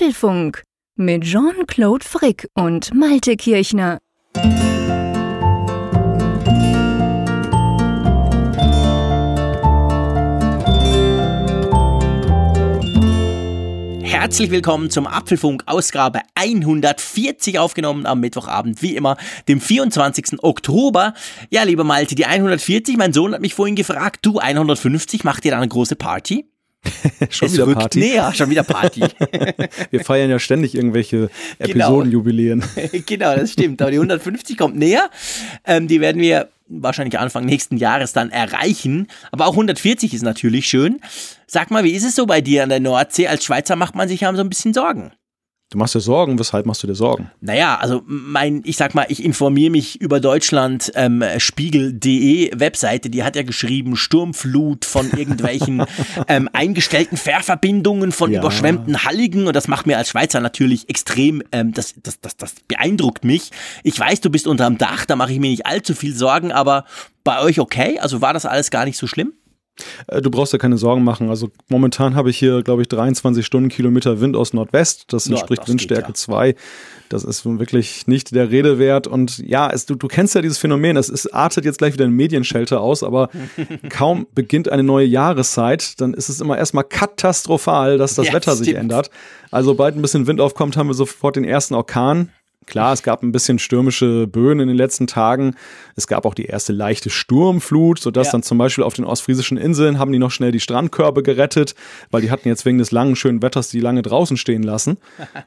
Apfelfunk mit Jean-Claude Frick und Malte Kirchner. Herzlich willkommen zum Apfelfunk Ausgabe 140 aufgenommen am Mittwochabend, wie immer, dem 24. Oktober. Ja, lieber Malte, die 140, mein Sohn hat mich vorhin gefragt, du 150, macht ihr da eine große Party? schon es wieder Party. näher, schon wieder Party. Wir feiern ja ständig irgendwelche Genau. Episodenjubiläen. genau, das stimmt. Aber die 150 kommt näher. Ähm, die werden wir wahrscheinlich Anfang nächsten Jahres dann erreichen. Aber auch 140 ist natürlich schön. Sag mal, wie ist es so bei dir an der Nordsee? Als Schweizer macht man sich ja so ein bisschen Sorgen. Du machst dir Sorgen, weshalb machst du dir Sorgen? Naja, also mein, ich sag mal, ich informiere mich über Deutschland ähm, Spiegel.de Webseite, die hat ja geschrieben, Sturmflut von irgendwelchen ähm, eingestellten Fährverbindungen von Ja. überschwemmten Halligen und das macht mir als Schweizer natürlich extrem, ähm, das, das, das, das beeindruckt mich. Ich weiß, du bist unterm Dach, da mache ich mir nicht allzu viel Sorgen, aber bei euch okay? Also war das alles gar nicht so schlimm? Äh, Du brauchst dir keine Sorgen machen. Also momentan habe ich hier, glaube ich, 23 Stundenkilometer Wind aus Nordwest. Das Ja, entspricht das geht Windstärke ja. 2. Das ist wirklich nicht der Rede wert. Und ja, es, du, du kennst ja dieses Phänomen. Es, es artet jetzt gleich wieder in Medienschelte aus, aber kaum beginnt eine neue Jahreszeit, dann ist es immer erstmal katastrophal, dass das Ja, Wetter sich stimmt. ändert. Also sobald ein bisschen Wind aufkommt, haben wir sofort den ersten Orkan. Klar, es gab ein bisschen stürmische Böen in den letzten Tagen. Es gab auch die erste leichte Sturmflut, sodass Ja. dann zum Beispiel auf den ostfriesischen Inseln haben die noch schnell die Strandkörbe gerettet, weil die hatten jetzt wegen des langen, schönen Wetters die lange draußen stehen lassen.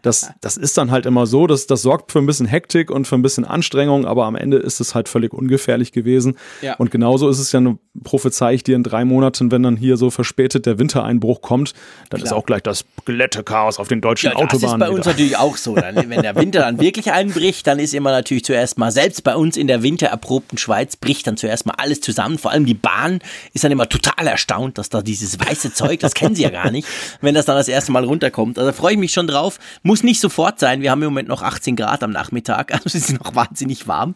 Das, das ist dann halt immer so, dass, das sorgt für ein bisschen Hektik und für ein bisschen Anstrengung, aber am Ende ist es halt völlig ungefährlich gewesen. Ja. Und genauso ist es ja, prophezei ich dir in drei Monaten, wenn dann hier so verspätet der Wintereinbruch kommt, dann ist Klar. auch gleich das Glättechaos auf den deutschen Ja, das ist Autobahnen. bei uns wieder. natürlich auch so. Dann, wenn der Winter dann wirklich einbricht, dann ist immer natürlich zuerst mal, selbst bei uns in der wintererprobten Schweiz, bricht dann zuerst mal alles zusammen. Vor allem die Bahn ist dann immer total erstaunt, dass da dieses weiße Zeug, das kennen sie ja gar nicht, wenn das dann das erste Mal runterkommt. Also freue ich mich schon drauf. Muss nicht sofort sein. Wir haben im Moment noch 18 Grad am Nachmittag, also es ist noch wahnsinnig warm.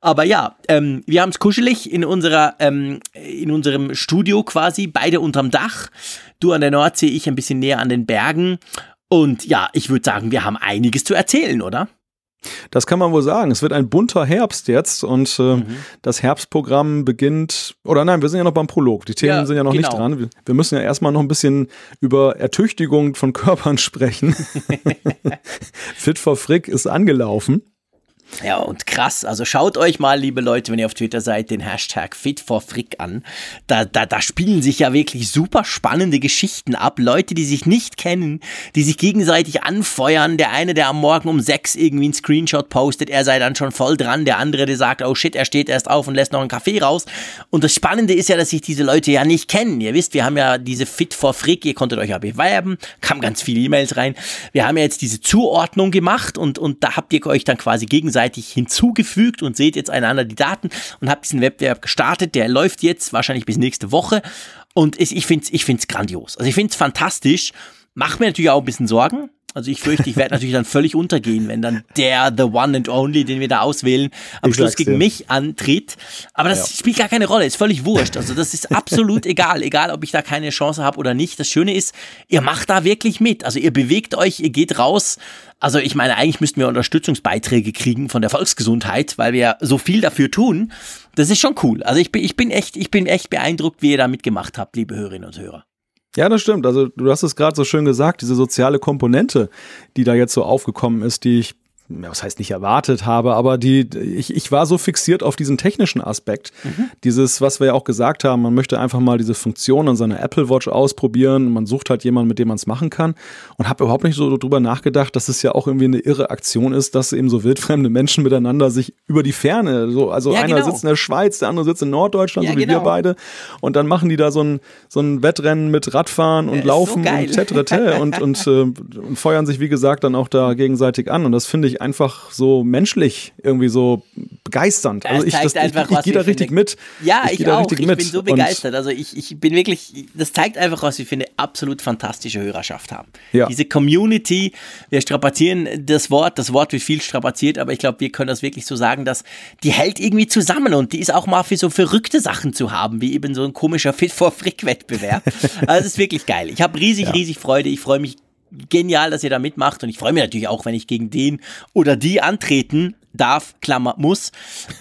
Aber ja, ähm, wir haben es kuschelig in unserer, ähm, in unserem Studio quasi, beide unterm Dach. Du an der Nordsee, ich ein bisschen näher an den Bergen. Und ja, ich würde sagen, wir haben einiges zu erzählen, oder? Das kann man wohl sagen. Es wird ein bunter Herbst jetzt und äh, Mhm. das Herbstprogramm beginnt, oder nein, wir sind ja noch beim Prolog. Die Themen Ja, sind ja noch genau. nicht dran. Wir, wir müssen ja erstmal noch ein bisschen über Ertüchtigung von Körpern sprechen. Fit for Frick ist angelaufen. Ja, und krass. Also schaut euch mal, liebe Leute, wenn ihr auf Twitter seid, den Hashtag FitForFrick an. Da, da, da spielen sich ja wirklich super spannende Geschichten ab. Leute, die sich nicht kennen, die sich gegenseitig anfeuern. Der eine, der am Morgen um sechs irgendwie einen Screenshot postet, er sei dann schon voll dran. Der andere, der sagt, oh shit, er steht erst auf und lässt noch einen Kaffee raus. Und das Spannende ist ja, dass sich diese Leute ja nicht kennen. Ihr wisst, wir haben ja diese Fit for Frick, ihr konntet euch ja bewerben, kamen ganz viele E-Mails rein. Wir haben ja jetzt diese Zuordnung gemacht und, und da habt ihr euch dann quasi gegenseitig hinzugefügt und seht jetzt einander die Daten und habt diesen Wettbewerb gestartet. Der läuft jetzt wahrscheinlich bis nächste Woche und ich, ich finde es ich find's grandios. Also ich finde es fantastisch. Macht mir natürlich auch ein bisschen Sorgen. Also ich fürchte, ich werde natürlich dann völlig untergehen, wenn dann der, the one and only, den wir da auswählen, am Ich Schluss gegen dir. mich antritt. Aber das Ja. spielt gar keine Rolle, ist völlig wurscht. Also das ist absolut egal, egal ob ich da keine Chance habe oder nicht. Das Schöne ist, ihr macht da wirklich mit. Also ihr bewegt euch, ihr geht raus. Also ich meine, eigentlich müssten wir Unterstützungsbeiträge kriegen von der Volksgesundheit, weil wir so viel dafür tun. Das ist schon cool. Also ich bin, ich bin echt, ich bin echt beeindruckt, wie ihr da mitgemacht habt, liebe Hörerinnen und Hörer. Ja, das stimmt. Also du hast es gerade so schön gesagt, diese soziale Komponente, die da jetzt so aufgekommen ist, die ich was heißt nicht erwartet habe, aber die, ich, ich war so fixiert auf diesen technischen Aspekt. Dieses, was wir ja auch gesagt haben, man möchte einfach mal diese Funktion an seiner Apple Watch ausprobieren. Man sucht halt jemanden, mit dem man es machen kann. Und habe überhaupt nicht so drüber nachgedacht, dass es ja auch irgendwie eine irre Aktion ist, dass eben so wildfremde Menschen miteinander sich über die Ferne, so, also Ja, einer genau. sitzt in der Schweiz, der andere sitzt in Norddeutschland, Ja, so wie genau. wir beide. Und dann machen die da so ein, so ein Wettrennen mit Radfahren und so Laufen geil. und Tetrete und, und, äh, und feuern sich, wie gesagt, dann auch da gegenseitig an. Und das finde ich einfach so menschlich irgendwie so begeisternd. Das also ich, das, ich, einfach, ich, was gehe wir da richtig mit. Ja, ich, gehe da auch. Ich mit. bin so Und- begeistert. Also ich, ich bin wirklich, das zeigt einfach, was wir für eine absolut fantastische Hörerschaft haben. Ja. Diese Community, wir strapazieren das Wort, das Wort wird viel strapaziert, aber ich glaube, wir können das wirklich so sagen, dass die hält irgendwie zusammen und die ist auch mal für so verrückte Sachen zu haben, wie eben so ein komischer Fit for Frick Wettbewerb. also es ist wirklich geil. Ich habe riesig, riesig Freude. Ich freue mich genial, dass ihr da mitmacht. Und ich freue mich natürlich auch, wenn ich gegen den oder die antreten darf, Klammer, muss.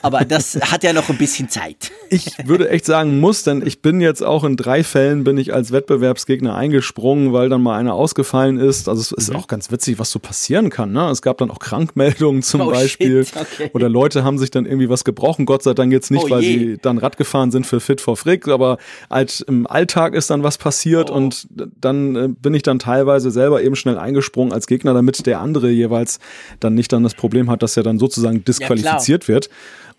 Aber das hat ja noch ein bisschen Zeit. Ich würde echt sagen muss, denn ich bin jetzt auch in drei Fällen bin ich als Wettbewerbsgegner eingesprungen, weil dann mal einer ausgefallen ist. Also es ist mhm. auch ganz witzig, was so passieren kann. Ne? Es gab dann auch Krankmeldungen zum oh, Beispiel. Okay. Oder Leute haben sich dann irgendwie was gebrochen. Gott sei Dank jetzt nicht, oh, weil sie dann Rad gefahren sind für Fit for Frick. Aber halt im Alltag ist dann was passiert oh. und dann äh, bin ich dann teilweise selber eben schnell eingesprungen als Gegner, damit der andere jeweils dann nicht dann das Problem hat, dass er dann sozusagen sozusagen disqualifiziert ja, wird.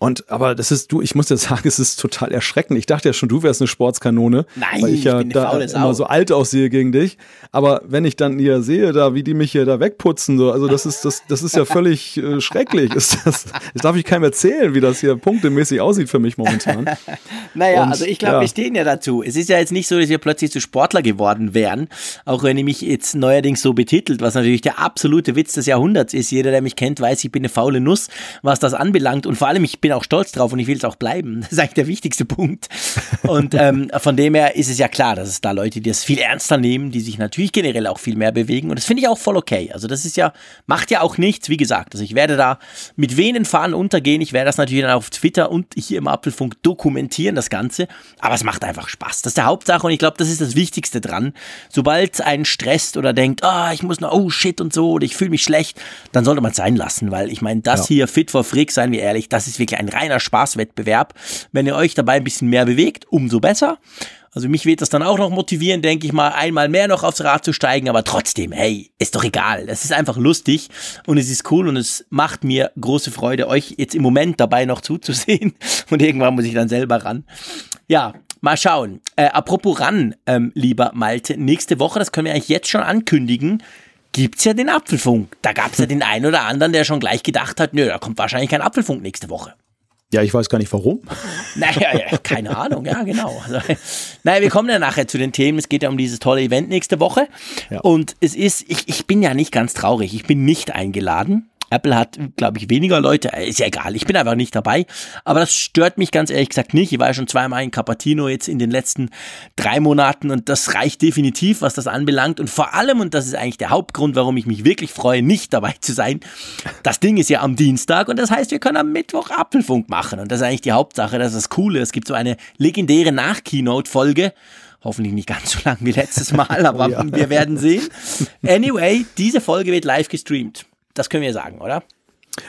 Und aber das ist du, ich muss dir sagen, es ist total erschreckend. Ich dachte ja schon, du wärst eine Sportskanone, Nein, weil ich ja ich da immer so alt aussehe gegen dich. Aber wenn ich dann hier sehe, da wie die mich hier da wegputzen, so, also das ist das, das ist ja völlig äh, schrecklich. Ist das, das darf ich keinem erzählen, wie das hier punktemäßig aussieht für mich momentan. naja, Und, also ich glaube, ja. wir stehen ja dazu. Es ist ja jetzt nicht so, dass wir plötzlich zu Sportler geworden wären, auch wenn ich mich jetzt neuerdings so betitelt, was natürlich der absolute Witz des Jahrhunderts ist. Jeder, der mich kennt, weiß, ich bin eine faule Nuss, was das anbelangt. Und vor allem, ich bin bin auch stolz drauf und ich will es auch bleiben. Das ist eigentlich der wichtigste Punkt. Und ähm, von dem her ist es ja klar, dass es da Leute, die es viel ernster nehmen, die sich natürlich generell auch viel mehr bewegen. Und das finde ich auch voll okay. Also das ist ja, macht ja auch nichts, wie gesagt. Also ich werde da mit wenigen Fahnen untergehen. Ich werde das natürlich dann auf Twitter und hier im Apfelfunk dokumentieren, das Ganze. Aber es macht einfach Spaß. Das ist der Hauptsache und ich glaube, das ist das Wichtigste dran. Sobald einen stresst oder denkt, ah, oh, ich muss noch, oh shit und so, oder ich fühle mich schlecht, dann sollte man es sein lassen, weil ich meine, das ja. hier Fit for Freak, seien wir ehrlich, das ist wirklich ein reiner Spaßwettbewerb. Wenn ihr euch dabei ein bisschen mehr bewegt, umso besser. Also mich wird das dann auch noch motivieren, denke ich mal, einmal mehr noch aufs Rad zu steigen, aber trotzdem, hey, ist doch egal. Es ist einfach lustig und es ist cool und es macht mir große Freude, euch jetzt im Moment dabei noch zuzusehen und irgendwann muss ich dann selber ran. Ja, mal schauen. Äh, apropos ran, ähm, lieber Malte, nächste Woche, das können wir eigentlich jetzt schon ankündigen, gibt's ja den Apfelfunk. Da gab's ja den einen oder anderen, der schon gleich gedacht hat, nö, da kommt wahrscheinlich kein Apfelfunk nächste Woche. Ja, ich weiß gar nicht warum. Naja, ja, keine Ahnung, ja, genau. Also, naja, wir kommen ja nachher zu den Themen. Es geht ja um dieses tolle Event nächste Woche. Ja. Und es ist, ich, ich bin ja nicht ganz traurig. Ich bin nicht eingeladen. Apple hat, glaube ich, weniger Leute. Äh, ist ja egal, ich bin einfach nicht dabei. Aber das stört mich ganz ehrlich gesagt nicht. Ich war ja schon zweimal in Capatino jetzt in den letzten drei Monaten und das reicht definitiv, was das anbelangt. Und vor allem, und das ist eigentlich der Hauptgrund, warum ich mich wirklich freue, nicht dabei zu sein, das Ding ist ja am Dienstag und das heißt, wir können am Mittwoch Apfelfunk machen. Und das ist eigentlich die Hauptsache, das ist das Coole. Es gibt so eine legendäre Nach-Keynote-Folge. Hoffentlich nicht ganz so lang wie letztes Mal, aber oh ja. wir werden sehen. Anyway, diese Folge wird live gestreamt. Das können wir sagen, oder?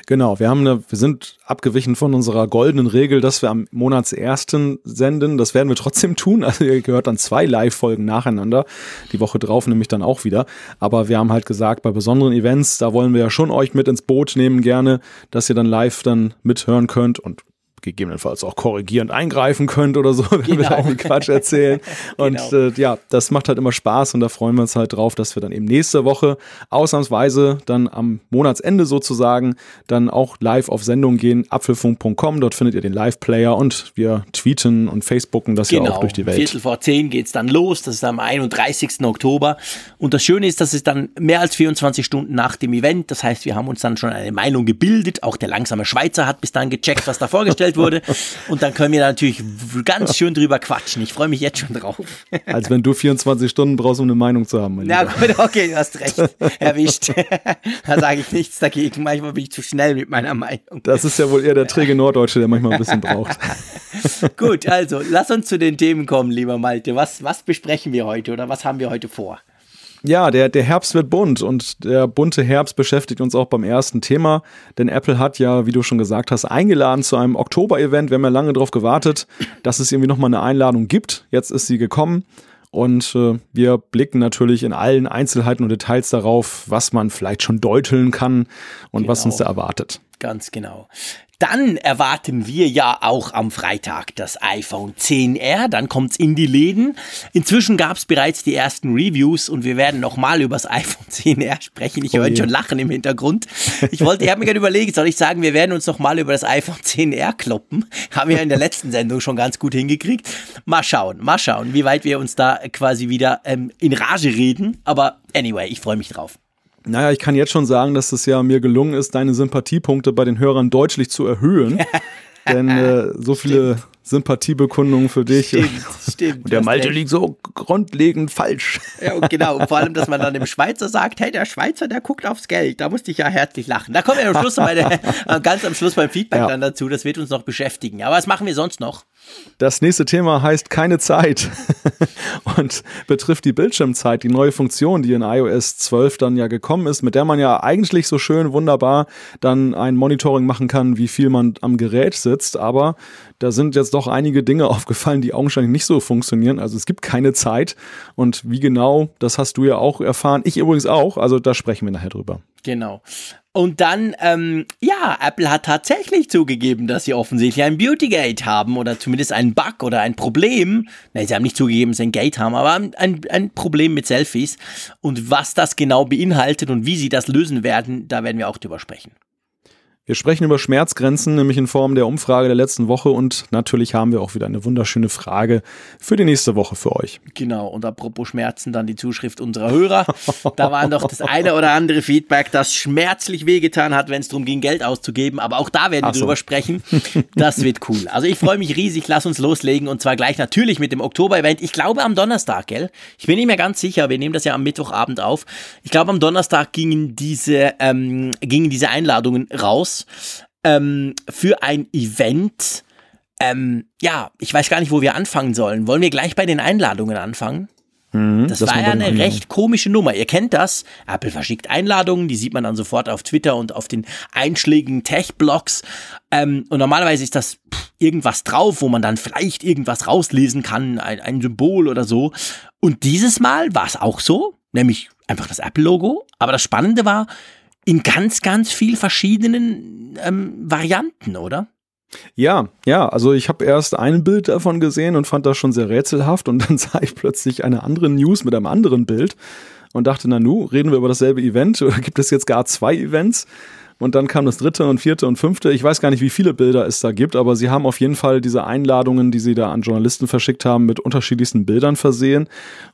Genau, wir haben eine, wir sind abgewichen von unserer goldenen Regel, dass wir am Monatsersten senden. Das werden wir trotzdem tun. Also ihr gehört dann zwei Live-Folgen nacheinander. Die Woche drauf nämlich dann auch wieder. Aber wir haben halt gesagt, bei besonderen Events, da wollen wir ja schon euch mit ins Boot nehmen gerne, dass ihr dann live dann mithören könnt und gegebenenfalls auch korrigierend eingreifen könnt oder so, wenn genau. wir da irgendwie Quatsch erzählen. Und genau. äh, ja, das macht halt immer Spaß und da freuen wir uns halt drauf, dass wir dann eben nächste Woche ausnahmsweise dann am Monatsende sozusagen dann auch live auf Sendung gehen, apfelfunk.com, dort findet ihr den Live-Player und wir tweeten und Facebooken das genau. ja auch durch die Welt. Viertel vor zehn geht's dann los, das ist am 31. Oktober und das Schöne ist, dass es dann mehr als 24 Stunden nach dem Event, das heißt, wir haben uns dann schon eine Meinung gebildet, auch der langsame Schweizer hat bis dann gecheckt, was da vorgestellt vorgestellt wurde. Und dann können wir natürlich ganz schön drüber quatschen. Ich freue mich jetzt schon drauf. Als wenn du 24 Stunden brauchst, um eine Meinung zu haben. Ja, gut, okay, du hast recht. Erwischt. da sage ich nichts dagegen. Manchmal bin ich zu schnell mit meiner Meinung. Das ist ja wohl eher der träge Norddeutsche, der manchmal ein bisschen braucht. gut, also lass uns zu den Themen kommen, lieber Malte. Was, was besprechen wir heute oder was haben wir heute vor? Ja, der, der Herbst wird bunt und der bunte Herbst beschäftigt uns auch beim ersten Thema, denn Apple hat ja, wie du schon gesagt hast, eingeladen zu einem Oktober-Event. Wir haben ja lange darauf gewartet, dass es irgendwie nochmal eine Einladung gibt. Jetzt ist sie gekommen und äh, wir blicken natürlich in allen Einzelheiten und Details darauf, was man vielleicht schon deuteln kann und genau. was uns da erwartet. Ganz genau. Dann erwarten wir ja auch am Freitag das iPhone 10R. Dann kommt's in die Läden. Inzwischen gab's bereits die ersten Reviews und wir werden nochmal über das iPhone 10R sprechen. Ich oh höre schon Lachen im Hintergrund. Ich wollte, ich habe mir gerade überlegt, soll ich sagen, wir werden uns nochmal über das iPhone 10R kloppen? Haben wir in der letzten Sendung schon ganz gut hingekriegt. Mal schauen, mal schauen, wie weit wir uns da quasi wieder ähm, in Rage reden. Aber anyway, ich freue mich drauf. Naja, ich kann jetzt schon sagen, dass es ja mir gelungen ist, deine Sympathiepunkte bei den Hörern deutlich zu erhöhen. Denn äh, so viele Sympathiebekundungen für dich. Stimmt, stimmt. Und der Malte liegt so grundlegend falsch. Ja, und genau. Und vor allem, dass man dann dem Schweizer sagt, hey, der Schweizer, der guckt aufs Geld. Da musste ich ja herzlich lachen. Da kommen wir am Schluss bei der, ganz am Schluss beim Feedback ja. dann dazu. Das wird uns noch beschäftigen. Aber was machen wir sonst noch? Das nächste Thema heißt keine Zeit und betrifft die Bildschirmzeit, die neue Funktion, die in iOS 12 dann ja gekommen ist, mit der man ja eigentlich so schön wunderbar dann ein Monitoring machen kann, wie viel man am Gerät sitzt. Aber da sind jetzt doch einige Dinge aufgefallen, die augenscheinlich nicht so funktionieren. Also es gibt keine Zeit. Und wie genau, das hast du ja auch erfahren. Ich übrigens auch. Also da sprechen wir nachher drüber. Genau. Und dann, ähm, ja, Apple hat tatsächlich zugegeben, dass sie offensichtlich ein Beautygate haben oder zumindest einen Bug oder ein Problem. Nein, sie haben nicht zugegeben, dass sie ein Gate haben, aber ein, ein Problem mit Selfies. Und was das genau beinhaltet und wie sie das lösen werden, da werden wir auch drüber sprechen. Wir sprechen über Schmerzgrenzen, nämlich in Form der Umfrage der letzten Woche und natürlich haben wir auch wieder eine wunderschöne Frage für die nächste Woche für euch. Genau, und apropos Schmerzen, dann die Zuschrift unserer Hörer. Da war noch das eine oder andere Feedback, das schmerzlich wehgetan hat, wenn es darum ging, Geld auszugeben, aber auch da werden wir so. drüber sprechen. Das wird cool. Also ich freue mich riesig, lass uns loslegen und zwar gleich natürlich mit dem Oktober-Event. Ich glaube am Donnerstag, gell? Ich bin nicht mehr ganz sicher, wir nehmen das ja am Mittwochabend auf. Ich glaube am Donnerstag gingen diese, ähm, gingen diese Einladungen raus aus ähm, für ein Event. Ähm, ja, ich weiß gar nicht, wo wir anfangen sollen. Wollen wir gleich bei den Einladungen anfangen? Mhm, das, das war ja eine annehmen. recht komische Nummer. Ihr kennt das. Apple verschickt Einladungen, die sieht man dann sofort auf Twitter und auf den einschlägigen Tech-Blogs. Ähm, und normalerweise ist das irgendwas drauf, wo man dann vielleicht irgendwas rauslesen kann, ein, ein Symbol oder so. Und dieses Mal war es auch so, nämlich einfach das Apple-Logo. Aber das Spannende war, in ganz, ganz viel verschiedenen ähm, Varianten, oder? Ja, ja, also ich habe erst ein Bild davon gesehen und fand das schon sehr rätselhaft und dann sah ich plötzlich eine andere News mit einem anderen Bild und dachte, na nu, reden wir über dasselbe Event oder gibt es jetzt gar zwei Events? Und dann kam das dritte und vierte und fünfte. Ich weiß gar nicht, wie viele Bilder es da gibt, aber sie haben auf jeden Fall diese Einladungen, die sie da an Journalisten verschickt haben, mit unterschiedlichsten Bildern versehen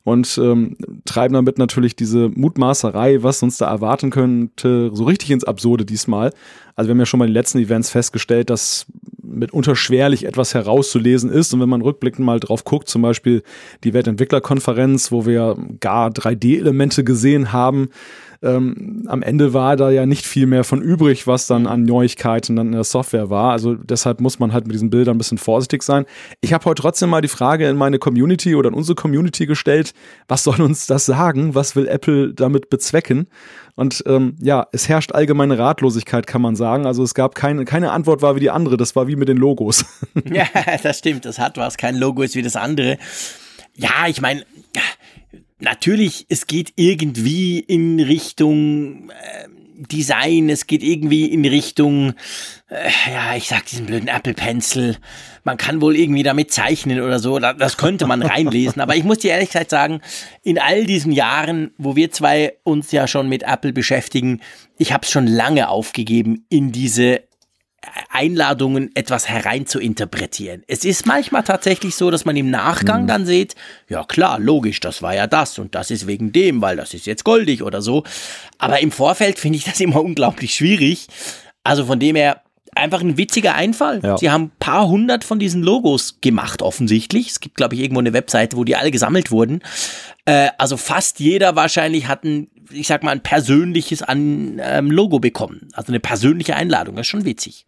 und ähm, treiben damit natürlich diese Mutmaßerei, was uns da erwarten könnte, so richtig ins Absurde diesmal. Also wir haben ja schon bei den letzten Events festgestellt, dass mitunter schwerlich etwas herauszulesen ist. Und wenn man rückblickend mal drauf guckt, zum Beispiel die Weltentwicklerkonferenz, wo wir gar 3D-Elemente gesehen haben, ähm, am Ende war da ja nicht viel mehr von übrig, was dann an Neuigkeiten dann in der Software war. Also deshalb muss man halt mit diesen Bildern ein bisschen vorsichtig sein. Ich habe heute trotzdem mal die Frage in meine Community oder in unsere Community gestellt, was soll uns das sagen? Was will Apple damit bezwecken? Und ähm, ja, es herrscht allgemeine Ratlosigkeit, kann man sagen. Also es gab keine, keine Antwort war wie die andere. Das war wie mit den Logos. ja, das stimmt. Das hat was. Kein Logo ist wie das andere. Ja, ich meine, natürlich, es geht irgendwie in Richtung äh, Design, es geht irgendwie in Richtung, äh, ja, ich sag diesen blöden Apple Pencil. Man kann wohl irgendwie damit zeichnen oder so. Das könnte man reinlesen. Aber ich muss dir ehrlich gesagt sagen, in all diesen Jahren, wo wir zwei uns ja schon mit Apple beschäftigen, ich habe es schon lange aufgegeben, in diese Einladungen etwas herein zu interpretieren. Es ist manchmal tatsächlich so, dass man im Nachgang mhm. dann sieht, ja klar, logisch, das war ja das und das ist wegen dem, weil das ist jetzt goldig oder so. Aber im Vorfeld finde ich das immer unglaublich schwierig. Also von dem her einfach ein witziger Einfall. Ja. Sie haben ein paar hundert von diesen Logos gemacht, offensichtlich. Es gibt, glaube ich, irgendwo eine Webseite, wo die alle gesammelt wurden. Äh, also fast jeder wahrscheinlich hat ein, ich sag mal, ein persönliches an, ähm, Logo bekommen. Also eine persönliche Einladung. Das ist schon witzig.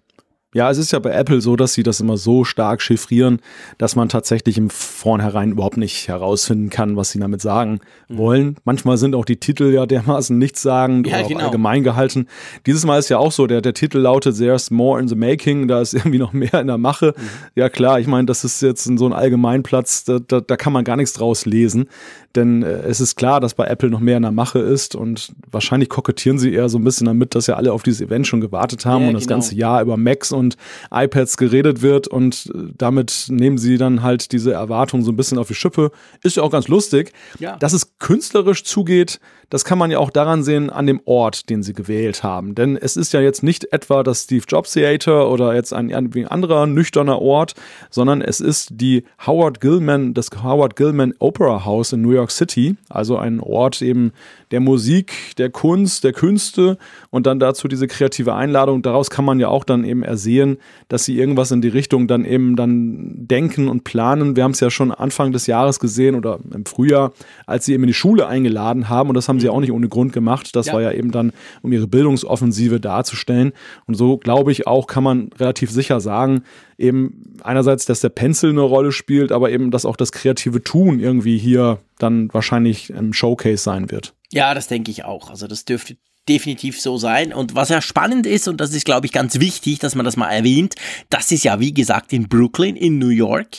Ja, es ist ja bei Apple so, dass sie das immer so stark chiffrieren, dass man tatsächlich im Vornherein überhaupt nicht herausfinden kann, was sie damit sagen mhm. wollen. Manchmal sind auch die Titel ja dermaßen nichtssagend ja, oder genau. allgemein gehalten. Dieses Mal ist ja auch so, der, der Titel lautet There's more in the making, da ist irgendwie noch mehr in der Mache. Mhm. Ja klar, ich meine, das ist jetzt so ein Allgemeinplatz, da, da, da kann man gar nichts draus lesen. Denn äh, es ist klar, dass bei Apple noch mehr in der Mache ist und wahrscheinlich kokettieren sie eher so ein bisschen damit, dass ja alle auf dieses Event schon gewartet haben ja, und das genau. ganze Jahr über Macs und iPads geredet wird und äh, damit nehmen sie dann halt diese Erwartungen so ein bisschen auf die Schippe. Ist ja auch ganz lustig. Ja. Dass es künstlerisch zugeht, das kann man ja auch daran sehen, an dem Ort, den sie gewählt haben. Denn es ist ja jetzt nicht etwa das Steve Jobs Theater oder jetzt ein, ein anderer nüchterner Ort, sondern es ist die Howard Gilman, das Howard Gilman Opera House in New York City. Also ein Ort eben der Musik, der Kunst, der Künste und dann dazu diese kreative Einladung. Daraus kann man ja auch dann eben ersehen, sehen, dass sie irgendwas in die Richtung dann eben dann denken und planen. Wir haben es ja schon Anfang des Jahres gesehen oder im Frühjahr, als sie eben in die Schule eingeladen haben und das haben sie mhm. auch nicht ohne Grund gemacht. Das ja. war ja eben dann, um ihre Bildungsoffensive darzustellen. Und so glaube ich auch, kann man relativ sicher sagen, eben einerseits, dass der Pencil eine Rolle spielt, aber eben, dass auch das kreative Tun irgendwie hier dann wahrscheinlich im Showcase sein wird. Ja, das denke ich auch. Also das dürfte definitiv so sein. Und was ja spannend ist, und das ist, glaube ich, ganz wichtig, dass man das mal erwähnt, das ist ja, wie gesagt, in Brooklyn, in New York.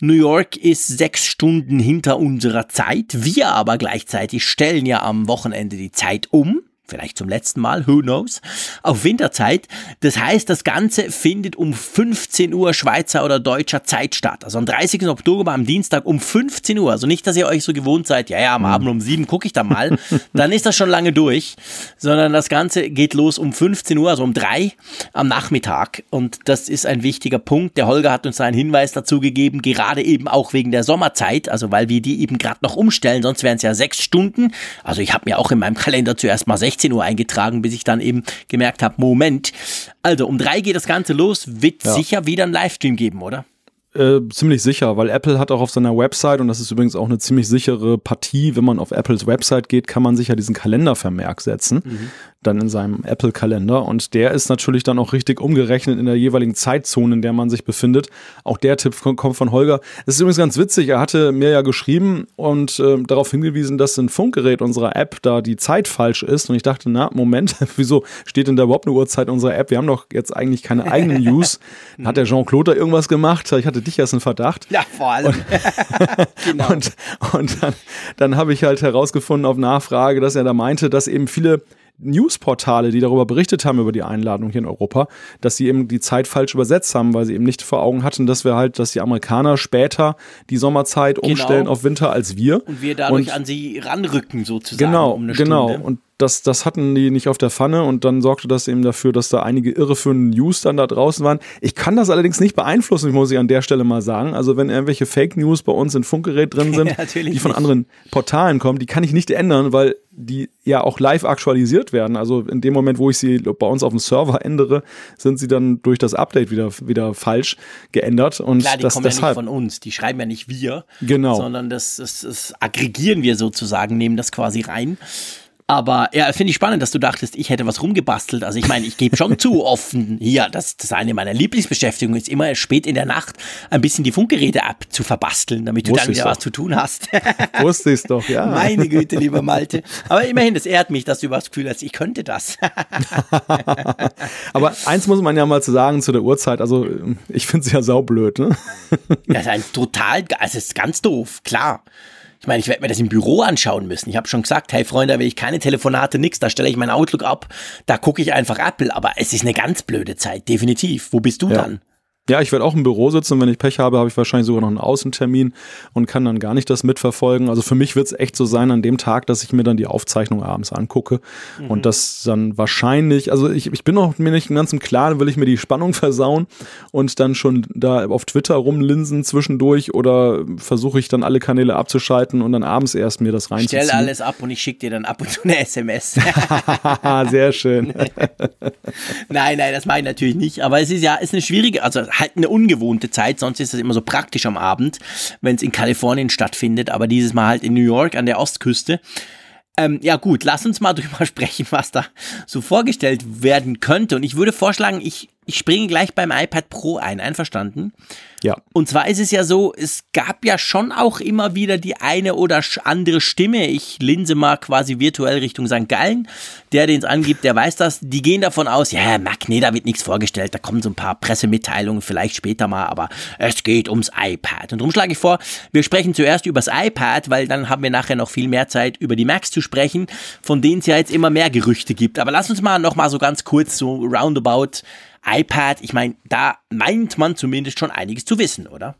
New York ist sechs Stunden hinter unserer Zeit. Wir aber gleichzeitig stellen ja am Wochenende die Zeit um vielleicht zum letzten Mal, who knows, auf Winterzeit. Das heißt, das Ganze findet um 15 Uhr Schweizer oder deutscher Zeit statt. Also am 30. Oktober am Dienstag um 15 Uhr. Also nicht, dass ihr euch so gewohnt seid, ja, ja, am Abend um 7 gucke ich da mal. Dann ist das schon lange durch. Sondern das Ganze geht los um 15 Uhr, also um 3 am Nachmittag. Und das ist ein wichtiger Punkt. Der Holger hat uns einen Hinweis dazu gegeben, gerade eben auch wegen der Sommerzeit, also weil wir die eben gerade noch umstellen, sonst wären es ja sechs Stunden. Also ich habe mir auch in meinem Kalender zuerst mal 16 16 Uhr eingetragen, bis ich dann eben gemerkt habe, Moment. Also um drei geht das Ganze los, wird ja. sicher wieder einen Livestream geben, oder? Äh, ziemlich sicher, weil Apple hat auch auf seiner Website, und das ist übrigens auch eine ziemlich sichere Partie, wenn man auf Apples Website geht, kann man sich ja diesen Kalendervermerk setzen. Mhm dann in seinem Apple-Kalender. Und der ist natürlich dann auch richtig umgerechnet in der jeweiligen Zeitzone, in der man sich befindet. Auch der Tipp kommt von Holger. Es ist übrigens ganz witzig, er hatte mir ja geschrieben und äh, darauf hingewiesen, dass ein Funkgerät unserer App da die Zeit falsch ist. Und ich dachte, na, Moment, wieso steht denn da überhaupt eine Uhrzeit unserer App? Wir haben doch jetzt eigentlich keine eigenen News. Hat der Jean-Claude da irgendwas gemacht? Ich hatte dich erst in Verdacht. Ja, vor allem. Und, genau. und, und dann, dann habe ich halt herausgefunden auf Nachfrage, dass er da meinte, dass eben viele Newsportale, die darüber berichtet haben, über die Einladung hier in Europa, dass sie eben die Zeit falsch übersetzt haben, weil sie eben nicht vor Augen hatten, dass wir halt, dass die Amerikaner später die Sommerzeit genau. umstellen auf Winter als wir. Und wir dadurch und, an sie ranrücken sozusagen. Genau, um genau. Und das, das hatten die nicht auf der Pfanne und dann sorgte das eben dafür, dass da einige irreführende News dann da draußen waren. Ich kann das allerdings nicht beeinflussen, muss ich an der Stelle mal sagen. Also wenn irgendwelche Fake News bei uns in Funkgerät drin sind, die von nicht. anderen Portalen kommen, die kann ich nicht ändern, weil die ja auch live aktualisiert werden. Also in dem Moment, wo ich sie bei uns auf dem Server ändere, sind sie dann durch das Update wieder, wieder falsch geändert. Und Klar, die das, kommen deshalb, ja nicht von uns, die schreiben ja nicht wir, genau. sondern das, das, das aggregieren wir sozusagen, nehmen das quasi rein. Aber ja, finde ich spannend, dass du dachtest, ich hätte was rumgebastelt. Also ich meine, ich gebe schon zu offen hier, dass das eine meiner Lieblingsbeschäftigungen ist, immer spät in der Nacht ein bisschen die Funkgeräte ab zu verbasteln, damit du Wusste dann wieder was zu tun hast. Wusste ich doch, ja. Meine Güte, lieber Malte. Aber immerhin, das ehrt mich, dass du überhaupt das Gefühl hast, ich könnte das. Aber eins muss man ja mal zu sagen zu der Uhrzeit, also ich finde es ja saublöd, ne? Das ist ein total, also es ist ganz doof, klar. Ich meine, ich werde mir das im Büro anschauen müssen. Ich habe schon gesagt, hey Freunde, da will ich keine Telefonate, nix, da stelle ich mein Outlook ab, da gucke ich einfach Apple, aber es ist eine ganz blöde Zeit, definitiv. Wo bist du ja. dann? Ja, ich werde auch im Büro sitzen. Wenn ich Pech habe, habe ich wahrscheinlich sogar noch einen Außentermin und kann dann gar nicht das mitverfolgen. Also für mich wird es echt so sein an dem Tag, dass ich mir dann die Aufzeichnung abends angucke mhm. und das dann wahrscheinlich, also ich, ich bin noch mir nicht ganz im Klaren, will ich mir die Spannung versauen und dann schon da auf Twitter rumlinsen zwischendurch oder versuche ich dann alle Kanäle abzuschalten und dann abends erst mir das reinzuziehen. Stell alles ab und ich schicke dir dann ab und zu eine SMS. Sehr schön. nein, nein, das mache ich natürlich nicht. Aber es ist ja, ist eine schwierige, also halt eine ungewohnte Zeit, sonst ist das immer so praktisch am Abend, wenn es in Kalifornien stattfindet, aber dieses Mal halt in New York an der Ostküste. Ähm, ja gut, lass uns mal drüber sprechen, was da so vorgestellt werden könnte. Und ich würde vorschlagen, ich, ich springe gleich beim iPad Pro ein. Einverstanden? Ja. Und zwar ist es ja so, es gab ja schon auch immer wieder die eine oder andere Stimme. Ich linse mal quasi virtuell Richtung St. Gallen. Der, den es angibt, der weiß das. Die gehen davon aus, ja, Mac, nee, da wird nichts vorgestellt. Da kommen so ein paar Pressemitteilungen, vielleicht später mal, aber es geht ums iPad. Und darum schlage ich vor, wir sprechen zuerst übers iPad, weil dann haben wir nachher noch viel mehr Zeit, über die Macs zu sprechen, von denen es ja jetzt immer mehr Gerüchte gibt. Aber lass uns mal noch mal so ganz kurz so roundabout iPad, ich meine, da meint man zumindest schon einiges zu wissen, oder?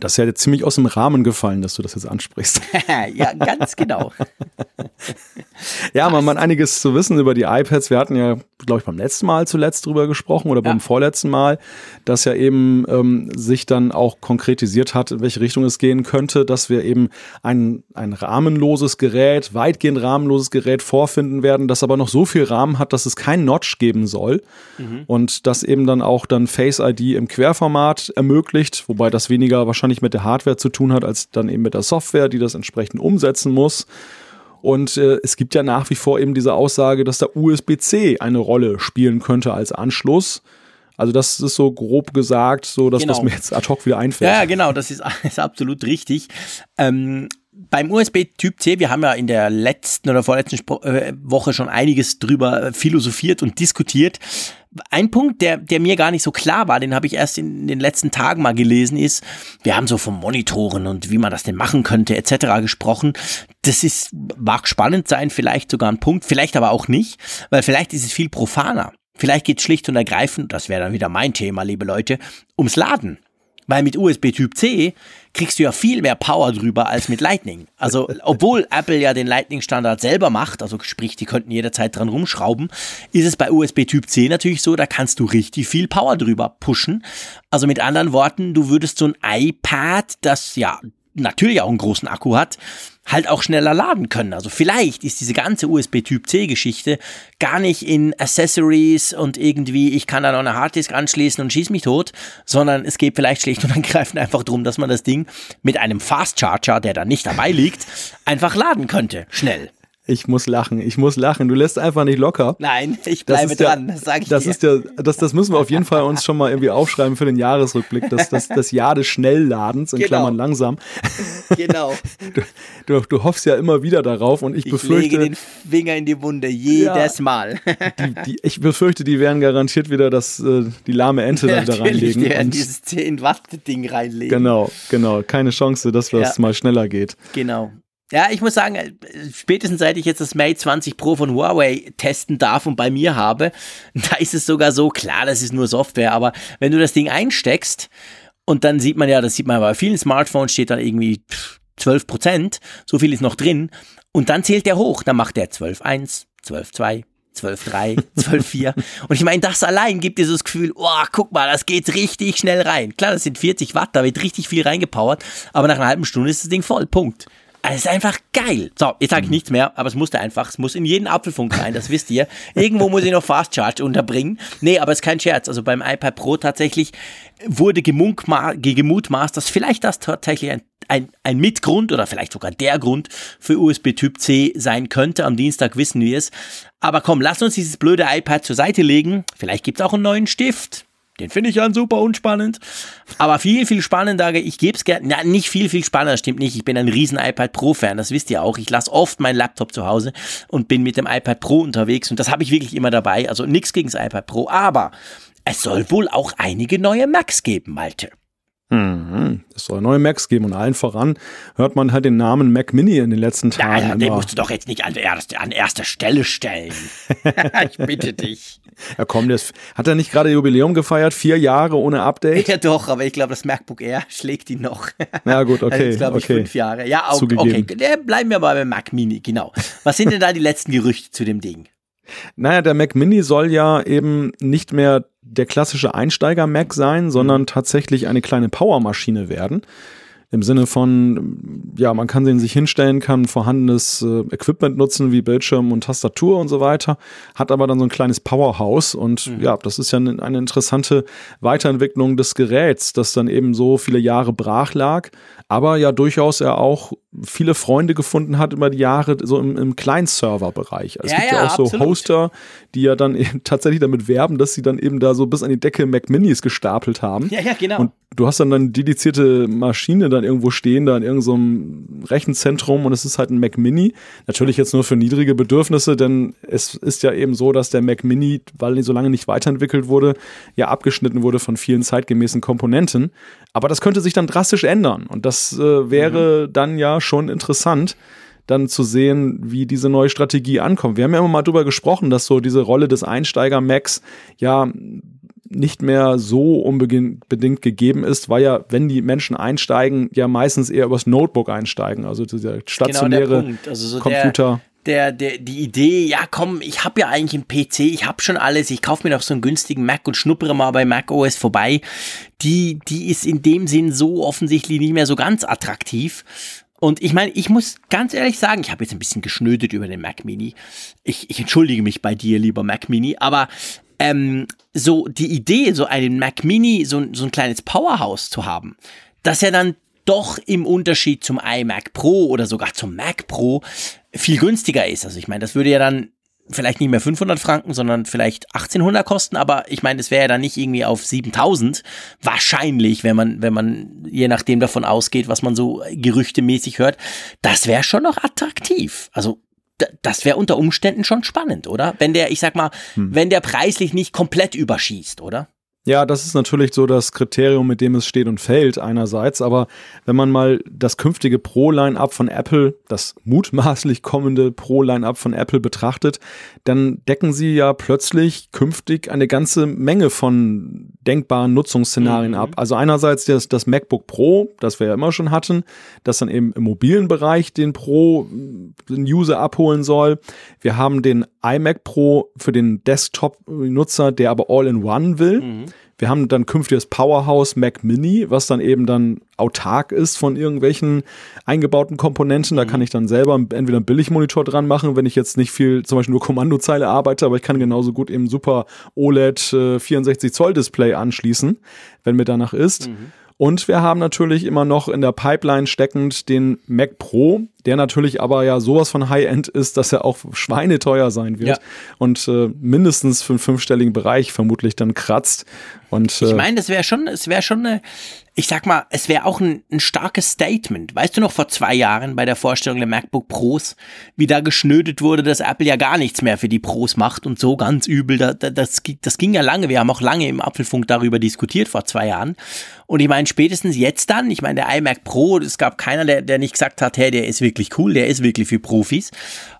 Das ist ja ziemlich aus dem Rahmen gefallen, dass du das jetzt ansprichst. ja, ganz genau. ja, man hat einiges zu wissen über die iPads. Wir hatten ja, glaube ich, beim letzten Mal zuletzt drüber gesprochen oder beim ja. vorletzten Mal, dass ja eben ähm, sich dann auch konkretisiert hat, in welche Richtung es gehen könnte, dass wir eben ein, ein rahmenloses Gerät, weitgehend rahmenloses Gerät vorfinden werden, das aber noch so viel Rahmen hat, dass es kein Notch geben soll. Mhm. Und das eben dann auch dann Face ID im Querformat ermöglicht, wobei das weniger wahrscheinlich wahrscheinlich mit der Hardware zu tun hat, als dann eben mit der Software, die das entsprechend umsetzen muss. Und äh, es gibt ja nach wie vor eben diese Aussage, dass da USB-C eine Rolle spielen könnte als Anschluss. Also das ist so grob gesagt, so dass genau. was mir jetzt ad hoc wieder einfällt. Ja, genau, das ist, ist absolut richtig. Ähm, beim USB Typ C, wir haben ja in der letzten oder vorletzten äh, Woche schon einiges drüber philosophiert und diskutiert. Ein Punkt, der, der mir gar nicht so klar war, den habe ich erst in den letzten Tagen mal gelesen, ist, wir haben so vom Monitoren und wie man das denn machen könnte, etc. gesprochen. Das ist, mag spannend sein, vielleicht sogar ein Punkt, vielleicht aber auch nicht, weil vielleicht ist es viel profaner. Vielleicht geht es schlicht und ergreifend, das wäre dann wieder mein Thema, liebe Leute, ums Laden. Weil mit USB Typ C kriegst du ja viel mehr Power drüber als mit Lightning. Also, obwohl Apple ja den Lightning-Standard selber macht, also sprich, die könnten jederzeit dran rumschrauben, ist es bei USB Typ C natürlich so, da kannst du richtig viel Power drüber pushen. Also mit anderen Worten, du würdest so ein iPad, das ja natürlich auch einen großen Akku hat, halt auch schneller laden können. Also vielleicht ist diese ganze USB-Typ-C-Geschichte gar nicht in Accessories und irgendwie, ich kann da noch eine Harddisk anschließen und schieß mich tot, sondern es geht vielleicht schlicht und ergreifend einfach darum, dass man das Ding mit einem Fast Charger, der da nicht dabei liegt, einfach laden könnte. Schnell. Ich muss lachen, ich muss lachen. Du lässt einfach nicht locker. Nein, ich bleibe dran, das sage ich das dir. Ist ja, das, das müssen wir auf jeden Fall uns schon mal irgendwie aufschreiben für den Jahresrückblick. Das, das, das Jahr des Schnellladens, in genau. Klammern langsam. Genau. Du, du, du, hoffst ja immer wieder darauf und ich, ich befürchte... Ich lege den Finger in die Wunde, jedes ja, Mal. Die, die, ich befürchte, die werden garantiert wieder das, äh, die lahme Ente da wieder reinlegen. Die werden dieses 10 Watt Ding reinlegen. Genau, genau. Keine Chance, dass das ja. mal schneller geht. Genau. Ja, ich muss sagen, äh, spätestens seit ich jetzt das Mate 20 Pro von Huawei testen darf und bei mir habe, da ist es sogar so, klar, das ist nur Software, aber wenn du das Ding einsteckst und dann sieht man ja, das sieht man bei vielen Smartphones steht dann irgendwie 12 Prozent, so viel ist noch drin und dann zählt der hoch, dann macht der 12.1, 12.2, 12.3, 12.4. Und ich meine, das allein gibt dir so das Gefühl, oh, guck mal, das geht richtig schnell rein. Klar, das sind 40 Watt, da wird richtig viel reingepowert, aber nach einer halben Stunde ist das Ding voll. Punkt. Es ist einfach geil. So, jetzt sage ich mhm. nichts mehr, aber es musste einfach, es muss in jeden Apfelfunk rein, das wisst ihr. Irgendwo muss ich noch Fast Charge unterbringen. Nee, aber es ist kein Scherz. Also beim iPad Pro tatsächlich wurde gemutmaßt, dass vielleicht das tatsächlich ein, ein, ein Mitgrund oder vielleicht sogar der Grund für USB Typ C sein könnte. Am Dienstag wissen wir es. Aber komm, lass uns dieses blöde iPad zur Seite legen. Vielleicht gibt es auch einen neuen Stift. Den finde ich ja super unspannend. Aber viel, viel spannender, ich gebe es gerne, ja, nicht viel, viel spannender, stimmt nicht. Ich bin ein riesen iPad Pro-Fan, das wisst ihr auch. Ich lasse oft meinen Laptop zu Hause und bin mit dem iPad Pro unterwegs und das habe ich wirklich immer dabei. Also nichts gegen das iPad Pro, aber es soll wohl auch einige neue Macs geben, Malte. Mhm. Es soll neue Macs geben und allen voran hört man halt den Namen Mac Mini in den letzten Tagen. Ja, den musst du doch jetzt nicht an, erste, an erster Stelle stellen. ich bitte dich. Ja, komm, das, hat er nicht gerade Jubiläum gefeiert? Vier Jahre ohne Update? Ja, doch, aber ich glaube, das MacBook Air schlägt ihn noch. Ja, gut, okay. Also, glaube ich, okay. fünf Jahre. Ja, auch, okay. Bleiben wir mal beim Mac Mini, genau. Was sind denn da die letzten Gerüchte zu dem Ding? Naja, der Mac Mini soll ja eben nicht mehr der klassische Einsteiger-Mac sein, sondern mhm. tatsächlich eine kleine Powermaschine werden. Im Sinne von, ja, man kann den sich hinstellen, kann vorhandenes äh, Equipment nutzen, wie Bildschirm und Tastatur und so weiter, hat aber dann so ein kleines Powerhouse und mhm. ja, das ist ja eine, eine interessante Weiterentwicklung des Geräts, das dann eben so viele Jahre brach lag, aber ja durchaus er auch viele Freunde gefunden hat über die Jahre so im, im Client-Server-Bereich. Es ja, gibt ja, ja auch so Hoster, die ja dann eben tatsächlich damit werben, dass sie dann eben da so bis an die Decke Mac Minis gestapelt haben. Ja, ja, genau. Und du hast dann eine dedizierte Maschine dann irgendwo stehen, da in irgendeinem Rechenzentrum und es ist halt ein Mac Mini. Natürlich jetzt nur für niedrige Bedürfnisse, denn es ist ja eben so, dass der Mac Mini, weil er so lange nicht weiterentwickelt wurde, ja abgeschnitten wurde von vielen zeitgemäßen Komponenten. Aber das könnte sich dann drastisch ändern und das äh, wäre mhm. dann ja schon interessant dann zu sehen, wie diese neue Strategie ankommt. Wir haben ja immer mal drüber gesprochen, dass so diese Rolle des Einsteiger-Macs ja nicht mehr so unbedingt gegeben ist, weil ja, wenn die Menschen einsteigen, ja meistens eher übers Notebook einsteigen, also dieser stationäre genau also so Computer. Der, der, die Idee, ja komm, ich habe ja eigentlich einen PC, ich habe schon alles, ich kaufe mir doch so einen günstigen Mac und schnuppere mal bei Mac OS vorbei, die, die ist in dem Sinn so offensichtlich nicht mehr so ganz attraktiv. Und ich meine, ich muss ganz ehrlich sagen, ich habe jetzt ein bisschen geschnödet über den Mac Mini. Ich, ich entschuldige mich bei dir, lieber Mac Mini, aber ähm, so die Idee, so einen Mac Mini, so, so ein kleines Powerhouse zu haben, dass er dann doch im Unterschied zum iMac Pro oder sogar zum Mac Pro viel günstiger ist. Also ich meine, das würde ja dann vielleicht nicht mehr 500 Franken, sondern vielleicht 1800 kosten, aber ich meine, es wäre ja dann nicht irgendwie auf 7000 wahrscheinlich, wenn man wenn man je nachdem davon ausgeht, was man so gerüchtemäßig hört, das wäre schon noch attraktiv. Also das wäre unter Umständen schon spannend, oder? Wenn der, ich sag mal, hm. wenn der preislich nicht komplett überschießt, oder? Ja, das ist natürlich so das Kriterium, mit dem es steht und fällt einerseits. Aber wenn man mal das künftige Pro-Line-Up von Apple, das mutmaßlich kommende Pro-Line-Up von Apple betrachtet, dann decken sie ja plötzlich künftig eine ganze Menge von denkbaren Nutzungsszenarien mhm. ab. Also einerseits das, das MacBook Pro, das wir ja immer schon hatten, das dann eben im mobilen Bereich den Pro, den User abholen soll. Wir haben den iMac Pro für den Desktop-Nutzer, der aber All-in-One will. Mhm. Wir haben dann künftig das Powerhouse Mac Mini, was dann eben dann autark ist von irgendwelchen eingebauten Komponenten. Da mhm. kann ich dann selber entweder einen Billigmonitor dran machen, wenn ich jetzt nicht viel, zum Beispiel nur Kommandozeile arbeite, aber ich kann genauso gut eben super OLED äh, 64 Zoll Display anschließen, wenn mir danach ist. Mhm. Und wir haben natürlich immer noch in der Pipeline steckend den Mac Pro, der natürlich aber ja sowas von High-End ist, dass er auch schweineteuer sein wird ja. und äh, mindestens für einen fünfstelligen Bereich vermutlich dann kratzt. Und, äh, ich meine, das wäre schon, es wäre schon eine, ich sag mal, es wäre auch ein, ein starkes Statement. Weißt du noch vor zwei Jahren bei der Vorstellung der MacBook Pros, wie da geschnödet wurde, dass Apple ja gar nichts mehr für die Pros macht und so ganz übel. Da, da, das, das ging ja lange. Wir haben auch lange im Apfelfunk darüber diskutiert vor zwei Jahren. Und ich meine, spätestens jetzt dann, ich meine, der iMac Pro, es gab keiner, der, der nicht gesagt hat, hey, der ist wirklich cool, der ist wirklich für Profis.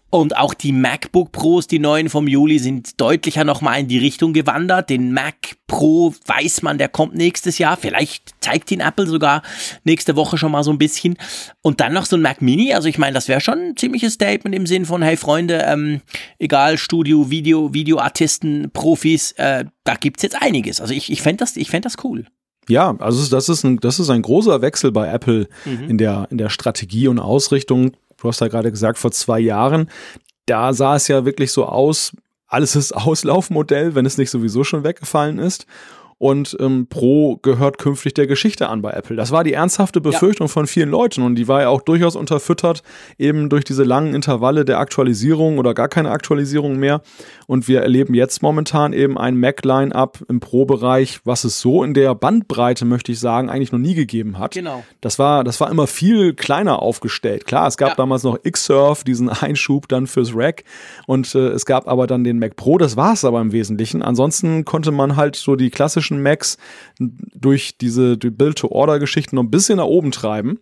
Und auch die MacBook Pros, die neuen vom Juli, sind deutlicher nochmal in die Richtung gewandert. Den Mac Pro weiß man, der kommt nächstes Jahr. Vielleicht zeigt ihn Apple sogar nächste Woche schon mal so ein bisschen. Und dann noch so ein Mac Mini. Also ich meine, das wäre schon ein ziemliches Statement im Sinn von, hey Freunde, ähm, egal Studio, Video, Videoartisten, Profis, äh, da gibt's jetzt einiges. Also ich, ich fände das, fänd das cool. Ja, also das ist ein, das ist ein großer Wechsel bei Apple mhm. in, der, in der Strategie und Ausrichtung du hast ja gerade gesagt, vor zwei Jahren, da sah es ja wirklich so aus, alles ist Auslaufmodell, wenn es nicht sowieso schon weggefallen ist und ähm, Pro gehört künftig der Geschichte an bei Apple. Das war die ernsthafte Befürchtung ja. von vielen Leuten und die war ja auch durchaus unterfüttert, eben durch diese langen Intervalle der Aktualisierung oder gar keine Aktualisierung mehr. Und wir erleben jetzt momentan eben ein Mac-Line-Up im Pro-Bereich, was es so in der Bandbreite, möchte ich sagen, eigentlich noch nie gegeben hat. Genau. Das war, das war immer viel kleiner aufgestellt. Klar, es gab ja. damals noch Xsurf, diesen Einschub dann fürs Rack und äh, es gab aber dann den Mac Pro, das war es aber im Wesentlichen. Ansonsten konnte man halt so die klassische klassischen Macs durch diese Build-to-Order-Geschichten noch ein bisschen nach oben treiben.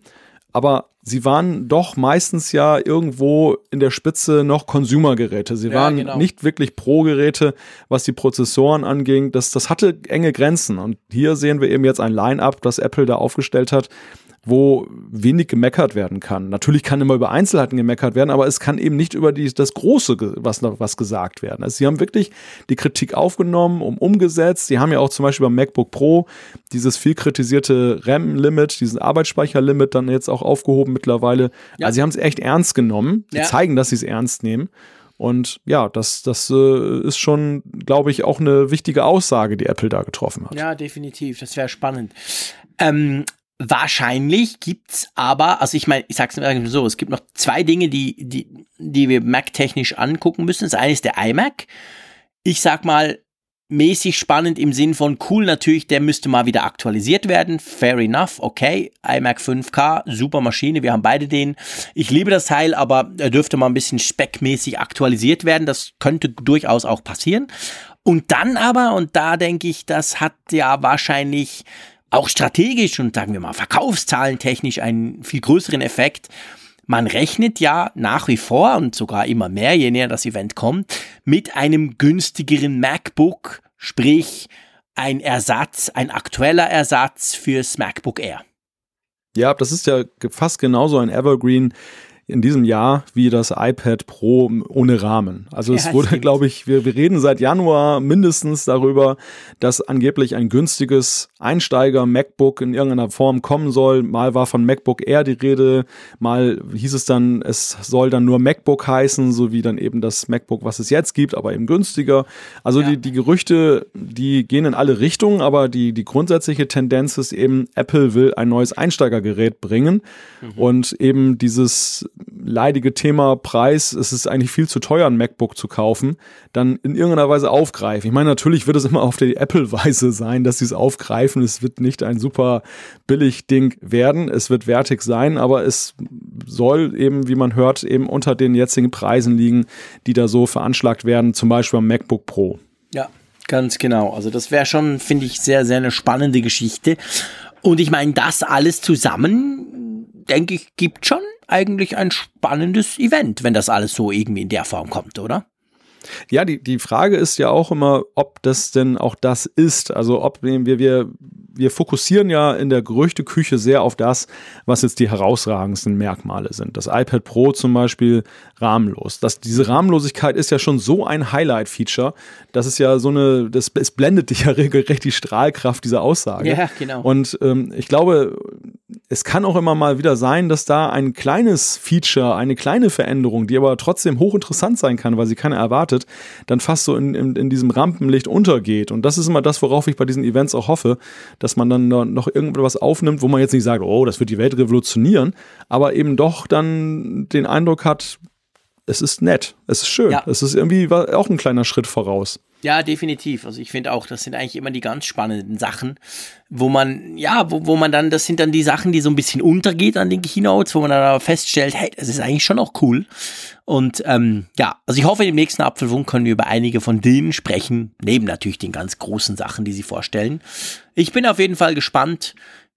Aber sie waren doch meistens ja irgendwo in der Spitze noch Consumer-Geräte. Sie ja, waren genau. nicht wirklich Pro-Geräte, was die Prozessoren anging. Das, das hatte enge Grenzen. Und hier sehen wir eben jetzt ein Line-up, das Apple da aufgestellt hat, wo wenig gemeckert werden kann. Natürlich kann immer über Einzelheiten gemeckert werden, aber es kann eben nicht über die, das Große was, was gesagt werden. Also sie haben wirklich die Kritik aufgenommen und umgesetzt. Sie haben ja auch zum Beispiel beim MacBook Pro dieses viel kritisierte RAM-Limit, diesen Arbeitsspeicher-Limit dann jetzt auch aufgehoben mittlerweile. Ja. Also sie haben es echt ernst genommen. Sie ja. zeigen, dass sie es ernst nehmen. Und ja, das, das äh, ist schon, glaube ich, auch eine wichtige Aussage, die Apple da getroffen hat. Ja, definitiv. Das wäre spannend. Ähm, Wahrscheinlich gibt's aber, also ich meine, ich sag's mal so, es gibt noch zwei Dinge, die, die, die wir Mac-technisch angucken müssen. Das eine ist der iMac. Ich sag mal, mäßig spannend im Sinn von cool natürlich, der müsste mal wieder aktualisiert werden. Fair enough, okay. iMac 5K, super Maschine, wir haben beide den. Ich liebe das Teil, aber er dürfte mal ein bisschen speckmäßig aktualisiert werden. Das könnte durchaus auch passieren. Und dann aber, und da denke ich, das hat ja wahrscheinlich auch strategisch und sagen wir mal verkaufszahlentechnisch einen viel größeren Effekt. Man rechnet ja nach wie vor und sogar immer mehr, je näher das Event kommt, mit einem günstigeren MacBook, sprich ein Ersatz, ein aktueller Ersatz fürs MacBook Air. Ja, das ist ja fast genauso ein Evergreen in diesem Jahr wie das iPad Pro ohne Rahmen. Also es wurde, glaube ich, wir, wir reden seit Januar mindestens darüber, dass angeblich ein günstiges Einsteiger-MacBook in irgendeiner Form kommen soll. Mal war von MacBook Air die Rede, mal hieß es dann, es soll dann nur MacBook heißen, so wie dann eben das MacBook, was es jetzt gibt, aber eben günstiger. Also ja. die, die Gerüchte, die gehen in alle Richtungen, aber die, die grundsätzliche Tendenz ist eben, Apple will ein neues Einsteigergerät bringen mhm. und eben dieses leidige Thema Preis, es ist eigentlich viel zu teuer, ein MacBook zu kaufen, dann in irgendeiner Weise aufgreifen. Ich meine, natürlich wird es immer auf die Apple-Weise sein, dass sie es aufgreifen. Es wird nicht ein super billig Ding werden. Es wird wertig sein, aber es soll eben, wie man hört, eben unter den jetzigen Preisen liegen, die da so veranschlagt werden, zum Beispiel am MacBook Pro. Ja, ganz genau. Also das wäre schon, finde ich, sehr, sehr eine spannende Geschichte. Und ich meine, das alles zusammen, denke ich, gibt schon eigentlich ein spannendes Event, wenn das alles so irgendwie in der Form kommt, oder? Ja, die, die Frage ist ja auch immer, ob das denn auch das ist. Also ob wir, wir, wir fokussieren ja in der Gerüchteküche sehr auf das, was jetzt die herausragendsten Merkmale sind. Das iPad Pro zum Beispiel rahmenlos. Das, diese Rahmenlosigkeit ist ja schon so ein Highlight-Feature, dass es ja so eine, das, es blendet dich ja regelrecht die Strahlkraft dieser Aussage. Ja, genau. Und ähm, ich glaube, es kann auch immer mal wieder sein, dass da ein kleines Feature, eine kleine Veränderung, die aber trotzdem hochinteressant sein kann, weil sie keiner erwartet, dann fast so in, in, in diesem Rampenlicht untergeht. Und das ist immer das, worauf ich bei diesen Events auch hoffe, dass man dann noch irgendwas aufnimmt, wo man jetzt nicht sagt, oh, das wird die Welt revolutionieren, aber eben doch dann den Eindruck hat, es ist nett, es ist schön, ja. es ist irgendwie auch ein kleiner Schritt voraus. Ja, definitiv. Also ich finde auch, das sind eigentlich immer die ganz spannenden Sachen, wo man, ja, wo, wo man dann, das sind dann die Sachen, die so ein bisschen untergeht an den Keynotes, wo man dann aber feststellt, hey, das ist eigentlich schon auch cool. Und ähm, ja, also ich hoffe, im nächsten Apfelfunk können wir über einige von denen sprechen, neben natürlich den ganz großen Sachen, die sie vorstellen. Ich bin auf jeden Fall gespannt,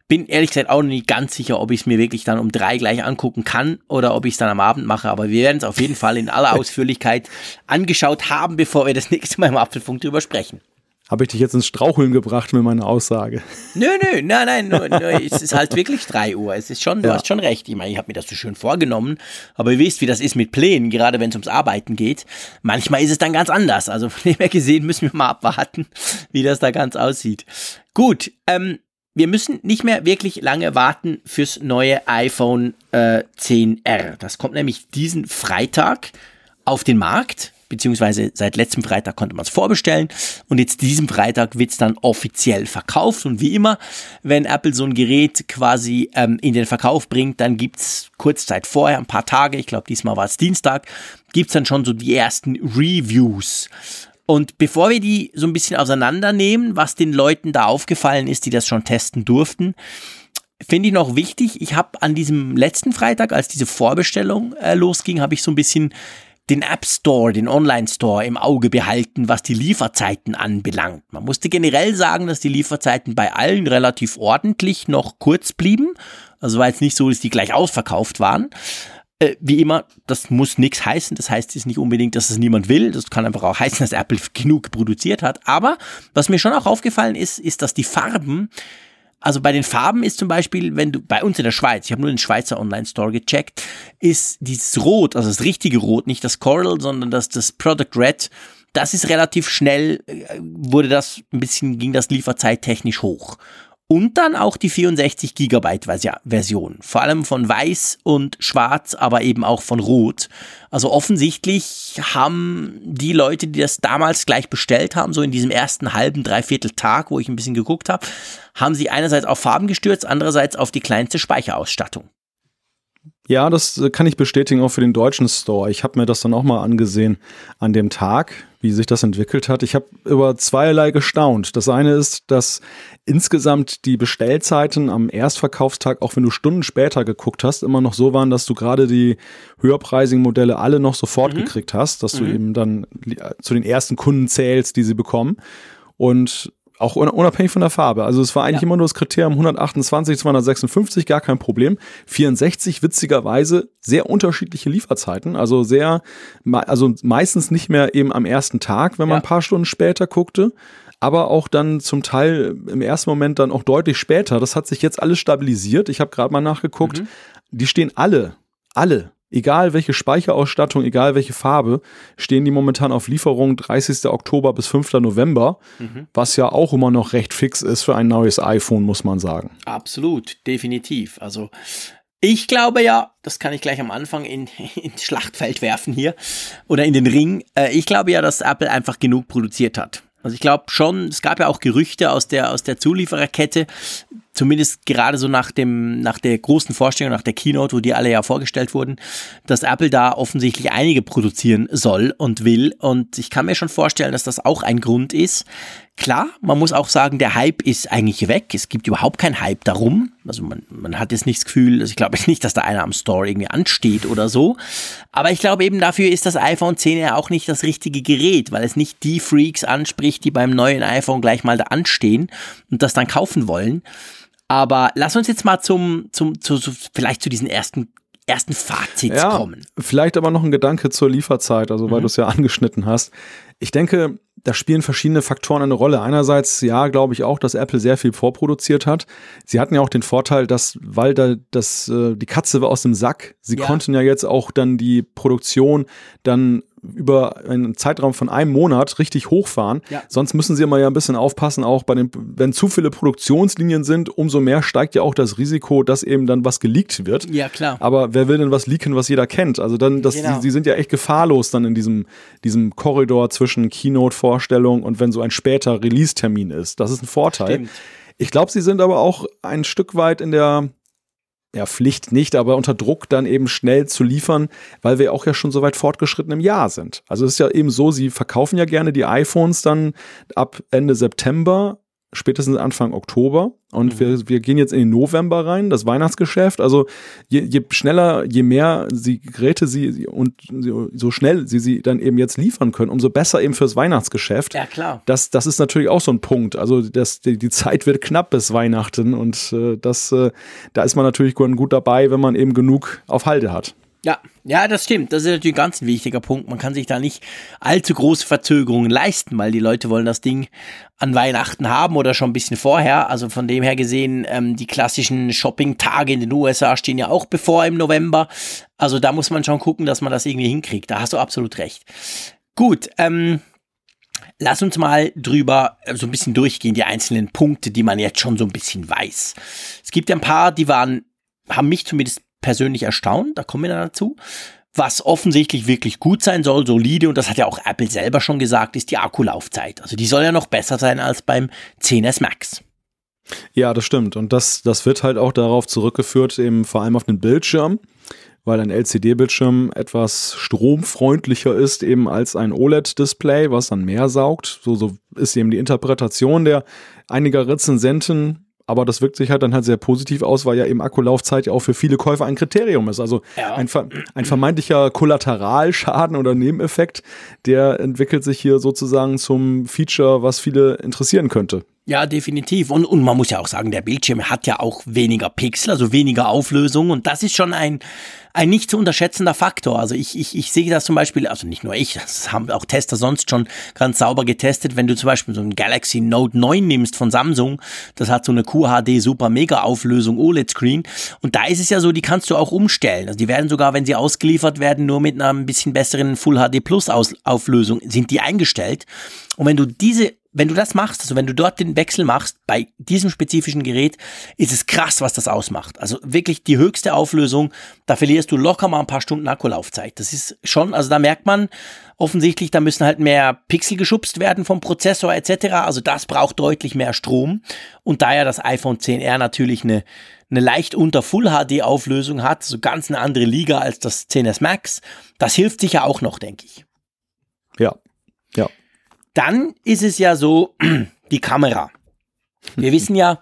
bin ehrlich gesagt auch noch nicht ganz sicher, ob ich es mir wirklich dann um drei gleich angucken kann oder ob ich es dann am Abend mache. Aber wir werden es auf jeden Fall in aller Ausführlichkeit angeschaut haben, bevor wir das nächste Mal im Apfelfunk drüber sprechen. Habe ich dich jetzt ins Straucheln gebracht mit meiner Aussage? Nö, nö, nein, nein, nö, nö, es ist halt wirklich drei Uhr. Es ist schon, du hast schon recht. Ich meine, ich habe mir das so schön vorgenommen, aber ihr wisst, wie das ist mit Plänen, gerade wenn es ums Arbeiten geht. Manchmal ist es dann ganz anders. Also von dem her gesehen müssen wir mal abwarten, wie das da ganz aussieht. Gut, ähm, wir müssen nicht mehr wirklich lange warten fürs neue iPhone äh, 10R. Das kommt nämlich diesen Freitag auf den Markt, beziehungsweise seit letztem Freitag konnte man es vorbestellen und jetzt diesen Freitag wird es dann offiziell verkauft. Und wie immer, wenn Apple so ein Gerät quasi ähm, in den Verkauf bringt, dann gibt es kurz Zeit vorher, ein paar Tage, ich glaube diesmal war es Dienstag, gibt es dann schon so die ersten Reviews. Und bevor wir die so ein bisschen auseinandernehmen, was den Leuten da aufgefallen ist, die das schon testen durften, finde ich noch wichtig, ich habe an diesem letzten Freitag, als diese Vorbestellung äh, losging, habe ich so ein bisschen den App Store, den Online Store im Auge behalten, was die Lieferzeiten anbelangt. Man musste generell sagen, dass die Lieferzeiten bei allen relativ ordentlich noch kurz blieben. Also war jetzt nicht so, dass die gleich ausverkauft waren. Äh, wie immer, das muss nichts heißen. Das heißt jetzt nicht unbedingt, dass es niemand will. Das kann einfach auch heißen, dass Apple genug produziert hat. Aber was mir schon auch aufgefallen ist, ist, dass die Farben, also bei den Farben ist zum Beispiel, wenn du bei uns in der Schweiz, ich habe nur den Schweizer Online-Store gecheckt, ist dieses Rot, also das richtige Rot, nicht das Coral, sondern das, das Product Red, das ist relativ schnell, äh, wurde das ein bisschen, ging das lieferzeittechnisch hoch und dann auch die 64 Gigabyte Version, vor allem von weiß und schwarz, aber eben auch von rot. Also offensichtlich haben die Leute, die das damals gleich bestellt haben, so in diesem ersten halben, dreiviertel Tag, wo ich ein bisschen geguckt habe, haben sie einerseits auf Farben gestürzt, andererseits auf die kleinste Speicherausstattung. Ja, das kann ich bestätigen auch für den deutschen Store. Ich habe mir das dann auch mal angesehen an dem Tag, wie sich das entwickelt hat. Ich habe über zweierlei gestaunt. Das eine ist, dass insgesamt die Bestellzeiten am Erstverkaufstag, auch wenn du Stunden später geguckt hast, immer noch so waren, dass du gerade die höherpreisigen Modelle alle noch sofort mhm. gekriegt hast, dass mhm. du eben dann zu den ersten Kunden zählst, die sie bekommen. Und Auch unabhängig von der Farbe. Also es war eigentlich ja. immer nur das Kriterium 128, 256, gar kein Problem. 64 witzigerweise sehr unterschiedliche Lieferzeiten. Also sehr, also meistens nicht mehr eben am ersten Tag, wenn man ja. ein paar Stunden später guckte. Aber auch dann zum Teil im ersten Moment dann auch deutlich später. Das hat sich jetzt alles stabilisiert. Ich habe gerade mal nachgeguckt. Mhm. Die stehen alle, alle Egal welche Speicherausstattung, egal welche Farbe, stehen die momentan auf Lieferung 30. Oktober bis 5. November, mhm. was ja auch immer noch recht fix ist für ein neues iPhone, muss man sagen. Absolut, definitiv. Also ich glaube ja, das kann ich gleich am Anfang in, ins Schlachtfeld werfen hier oder in den Ring. Äh, ich glaube ja, dass Apple einfach genug produziert hat. Also ich glaube schon, es gab ja auch Gerüchte aus der, aus der Zuliefererkette, zumindest gerade so nach dem, nach der großen Vorstellung, nach der Keynote, wo die alle ja vorgestellt wurden, dass Apple da offensichtlich einige produzieren soll und will. Und ich kann mir schon vorstellen, dass das auch ein Grund ist, Klar, man muss auch sagen, der Hype ist eigentlich weg. Es gibt überhaupt keinen Hype darum. Also man, man hat jetzt nicht das Gefühl, also ich glaube nicht, dass da einer am Store irgendwie ansteht oder so. Aber ich glaube eben dafür ist das iPhone 10 ja auch nicht das richtige Gerät, weil es nicht die Freaks anspricht, die beim neuen iPhone gleich mal da anstehen und das dann kaufen wollen. Aber lass uns jetzt mal zum, zum, zu, zu vielleicht zu diesen ersten ersten Fazits ja, kommen. Vielleicht aber noch ein Gedanke zur Lieferzeit, also weil mhm. du es ja angeschnitten hast. Ich denke, da spielen verschiedene Faktoren eine Rolle. Einerseits, ja, glaube ich auch, dass Apple sehr viel vorproduziert hat. Sie hatten ja auch den Vorteil, dass, weil da das, äh, die Katze war aus dem Sack, sie ja. konnten ja jetzt auch dann die Produktion dann über einen Zeitraum von einem Monat richtig hochfahren. Ja. Sonst müssen sie immer ja ein bisschen aufpassen, auch bei den, wenn zu viele Produktionslinien sind, umso mehr steigt ja auch das Risiko, dass eben dann was geleakt wird. Ja, klar. Aber wer will denn was leaken, was jeder kennt? Also dann, das, genau. sie, sie sind ja echt gefahrlos dann in diesem, diesem Korridor zwischen Keynote-Vorstellung und wenn so ein später Release-Termin ist. Das ist ein Vorteil. Stimmt. Ich glaube, sie sind aber auch ein Stück weit in der ja, Pflicht nicht, aber unter Druck dann eben schnell zu liefern, weil wir auch ja schon so weit fortgeschritten im Jahr sind. Also es ist ja eben so, sie verkaufen ja gerne die iPhones dann ab Ende September spätestens Anfang Oktober. Und mhm. wir, wir gehen jetzt in den November rein, das Weihnachtsgeschäft. Also je, je schneller, je mehr sie Geräte sie und so schnell sie sie dann eben jetzt liefern können, umso besser eben fürs Weihnachtsgeschäft. Ja, klar. Das, das ist natürlich auch so ein Punkt. Also das, die, die Zeit wird knapp bis Weihnachten und äh, das, äh, da ist man natürlich gut dabei, wenn man eben genug auf Halde hat. Ja, ja, das stimmt. Das ist natürlich ein ganz wichtiger Punkt. Man kann sich da nicht allzu große Verzögerungen leisten, weil die Leute wollen das Ding an Weihnachten haben oder schon ein bisschen vorher. Also von dem her gesehen, ähm, die klassischen Shopping-Tage in den USA stehen ja auch bevor im November. Also da muss man schon gucken, dass man das irgendwie hinkriegt. Da hast du absolut recht. Gut, ähm, Lass uns mal drüber äh, so ein bisschen durchgehen, die einzelnen Punkte, die man jetzt schon so ein bisschen weiß. Es gibt ja ein paar, die waren, haben mich zumindest persönlich erstaunt, da kommen wir dann dazu. Was offensichtlich wirklich gut sein soll, solide, und das hat ja auch Apple selber schon gesagt, ist die Akkulaufzeit. Also die soll ja noch besser sein als beim 10S Max. Ja, das stimmt. Und das, das wird halt auch darauf zurückgeführt, eben vor allem auf den Bildschirm, weil ein LCD-Bildschirm etwas stromfreundlicher ist eben als ein OLED-Display, was dann mehr saugt. So, so ist eben die Interpretation der einiger Rezensenten aber das wirkt sich halt dann halt sehr positiv aus, weil ja eben Akkulaufzeit ja auch für viele Käufer ein Kriterium ist. Also ja. ein, ein vermeintlicher Kollateralschaden oder Nebeneffekt, der entwickelt sich hier sozusagen zum Feature, was viele interessieren könnte. Ja, definitiv. Und, und man muss ja auch sagen, der Bildschirm hat ja auch weniger Pixel, also weniger Auflösung. Und das ist schon ein, ein nicht zu unterschätzender Faktor. Also ich, ich, ich sehe das zum Beispiel, also nicht nur ich, das haben auch Tester sonst schon ganz sauber getestet. Wenn du zum Beispiel so ein Galaxy Note 9 nimmst von Samsung, das hat so eine QHD Super Mega Auflösung OLED Screen. Und da ist es ja so, die kannst du auch umstellen. Also die werden sogar, wenn sie ausgeliefert werden, nur mit einer ein bisschen besseren Full HD Plus Auflösung sind die eingestellt. Und wenn du diese wenn du das machst, also wenn du dort den Wechsel machst, bei diesem spezifischen Gerät, ist es krass, was das ausmacht. Also wirklich die höchste Auflösung, da verlierst du locker mal ein paar Stunden Akkulaufzeit. Das ist schon, also da merkt man offensichtlich, da müssen halt mehr Pixel geschubst werden vom Prozessor etc. Also das braucht deutlich mehr Strom. Und da ja das iPhone 10R natürlich eine, eine leicht unter Full HD Auflösung hat, so ganz eine andere Liga als das 10S Max, das hilft sicher auch noch, denke ich. Ja, ja. Dann ist es ja so, die Kamera. Wir wissen ja,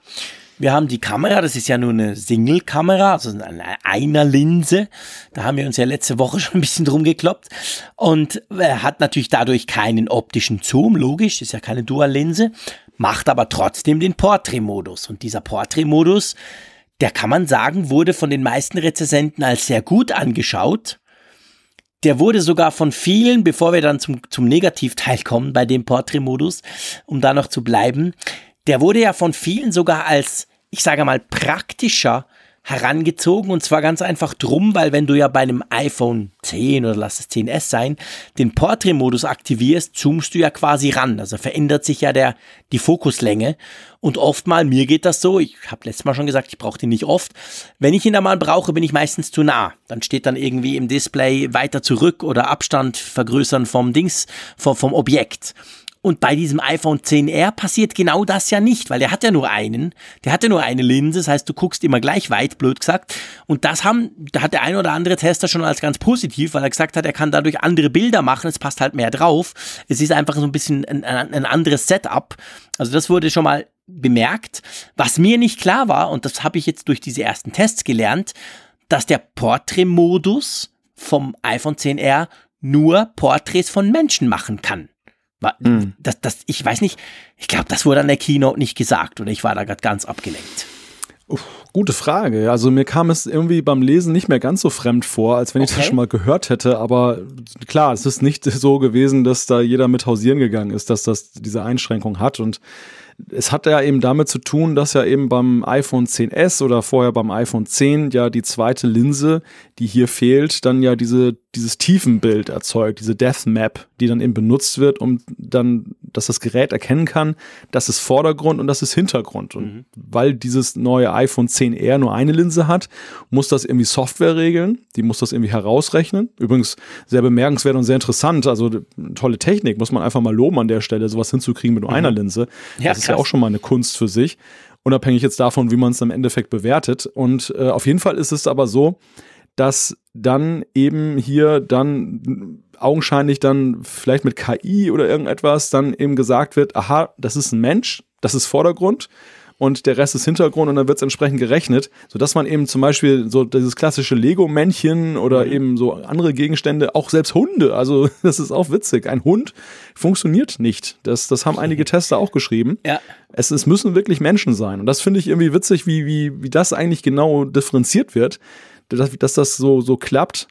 wir haben die Kamera, das ist ja nur eine Single-Kamera, also eine Einer-Linse. Da haben wir uns ja letzte Woche schon ein bisschen drum gekloppt. Und hat natürlich dadurch keinen optischen Zoom, logisch, ist ja keine Dual-Linse. macht aber trotzdem den Portrait-Modus. Und dieser Portrait-Modus, der kann man sagen, wurde von den meisten Rezensenten als sehr gut angeschaut. Der wurde sogar von vielen, bevor wir dann zum, zum Negativteil kommen bei dem Portrait-Modus, um da noch zu bleiben, der wurde ja von vielen sogar als, ich sage mal, praktischer herangezogen und zwar ganz einfach drum, weil wenn du ja bei einem iPhone 10 oder lass es 10s sein, den Portrait-Modus aktivierst, zoomst du ja quasi ran. Also verändert sich ja der, die Fokuslänge. Und oftmal, mir geht das so, ich habe letztes Mal schon gesagt, ich brauche den nicht oft. Wenn ich ihn da mal brauche, bin ich meistens zu nah. Dann steht dann irgendwie im Display weiter zurück oder Abstand vergrößern vom Dings, vom, vom Objekt. Und bei diesem iPhone 10R passiert genau das ja nicht, weil der hat ja nur einen, der hat ja nur eine Linse, das heißt, du guckst immer gleich weit, blöd gesagt. Und das haben, da hat der ein oder andere Tester schon als ganz positiv, weil er gesagt hat, er kann dadurch andere Bilder machen, es passt halt mehr drauf. Es ist einfach so ein bisschen ein, ein anderes Setup. Also das wurde schon mal bemerkt. Was mir nicht klar war, und das habe ich jetzt durch diese ersten Tests gelernt, dass der Portrait-Modus vom iPhone 10R nur Porträts von Menschen machen kann. Mhm. Das, das, ich weiß nicht, ich glaube, das wurde an der Keynote nicht gesagt oder ich war da gerade ganz abgelenkt. Uff, gute Frage. Also mir kam es irgendwie beim Lesen nicht mehr ganz so fremd vor, als wenn ich das schon mal gehört hätte. Aber klar, es ist nicht so gewesen, dass da jeder mit hausieren gegangen ist, dass das diese Einschränkung hat. Und es hat ja eben damit zu tun, dass ja eben beim iPhone 10s oder vorher beim iPhone 10 ja die zweite Linse, die hier fehlt, dann ja diese, dieses Tiefenbild erzeugt, diese Death Map, die dann eben benutzt wird, um dann, dass das Gerät erkennen kann, das ist Vordergrund und das ist Hintergrund. Und mhm. weil dieses neue iPhone 10R nur eine Linse hat, muss das irgendwie Software regeln, die muss das irgendwie herausrechnen. Übrigens sehr bemerkenswert und sehr interessant, also tolle Technik, muss man einfach mal loben an der Stelle, sowas hinzukriegen mit nur mhm. einer Linse. Ja, das ist ja auch schon mal eine Kunst für sich, unabhängig jetzt davon, wie man es im Endeffekt bewertet. Und äh, auf jeden Fall ist es aber so, dass dann eben hier dann augenscheinlich dann vielleicht mit KI oder irgendetwas dann eben gesagt wird, aha, das ist ein Mensch, das ist Vordergrund und der Rest ist Hintergrund und dann wird es entsprechend gerechnet, sodass man eben zum Beispiel so dieses klassische Lego-Männchen oder mhm. eben so andere Gegenstände, auch selbst Hunde, also das ist auch witzig. Ein Hund funktioniert nicht. Das, das haben einige Tester auch geschrieben. Ja. Es, es müssen wirklich Menschen sein. Und das finde ich irgendwie witzig, wie, wie, wie das eigentlich genau differenziert wird, dass, dass das so, so klappt.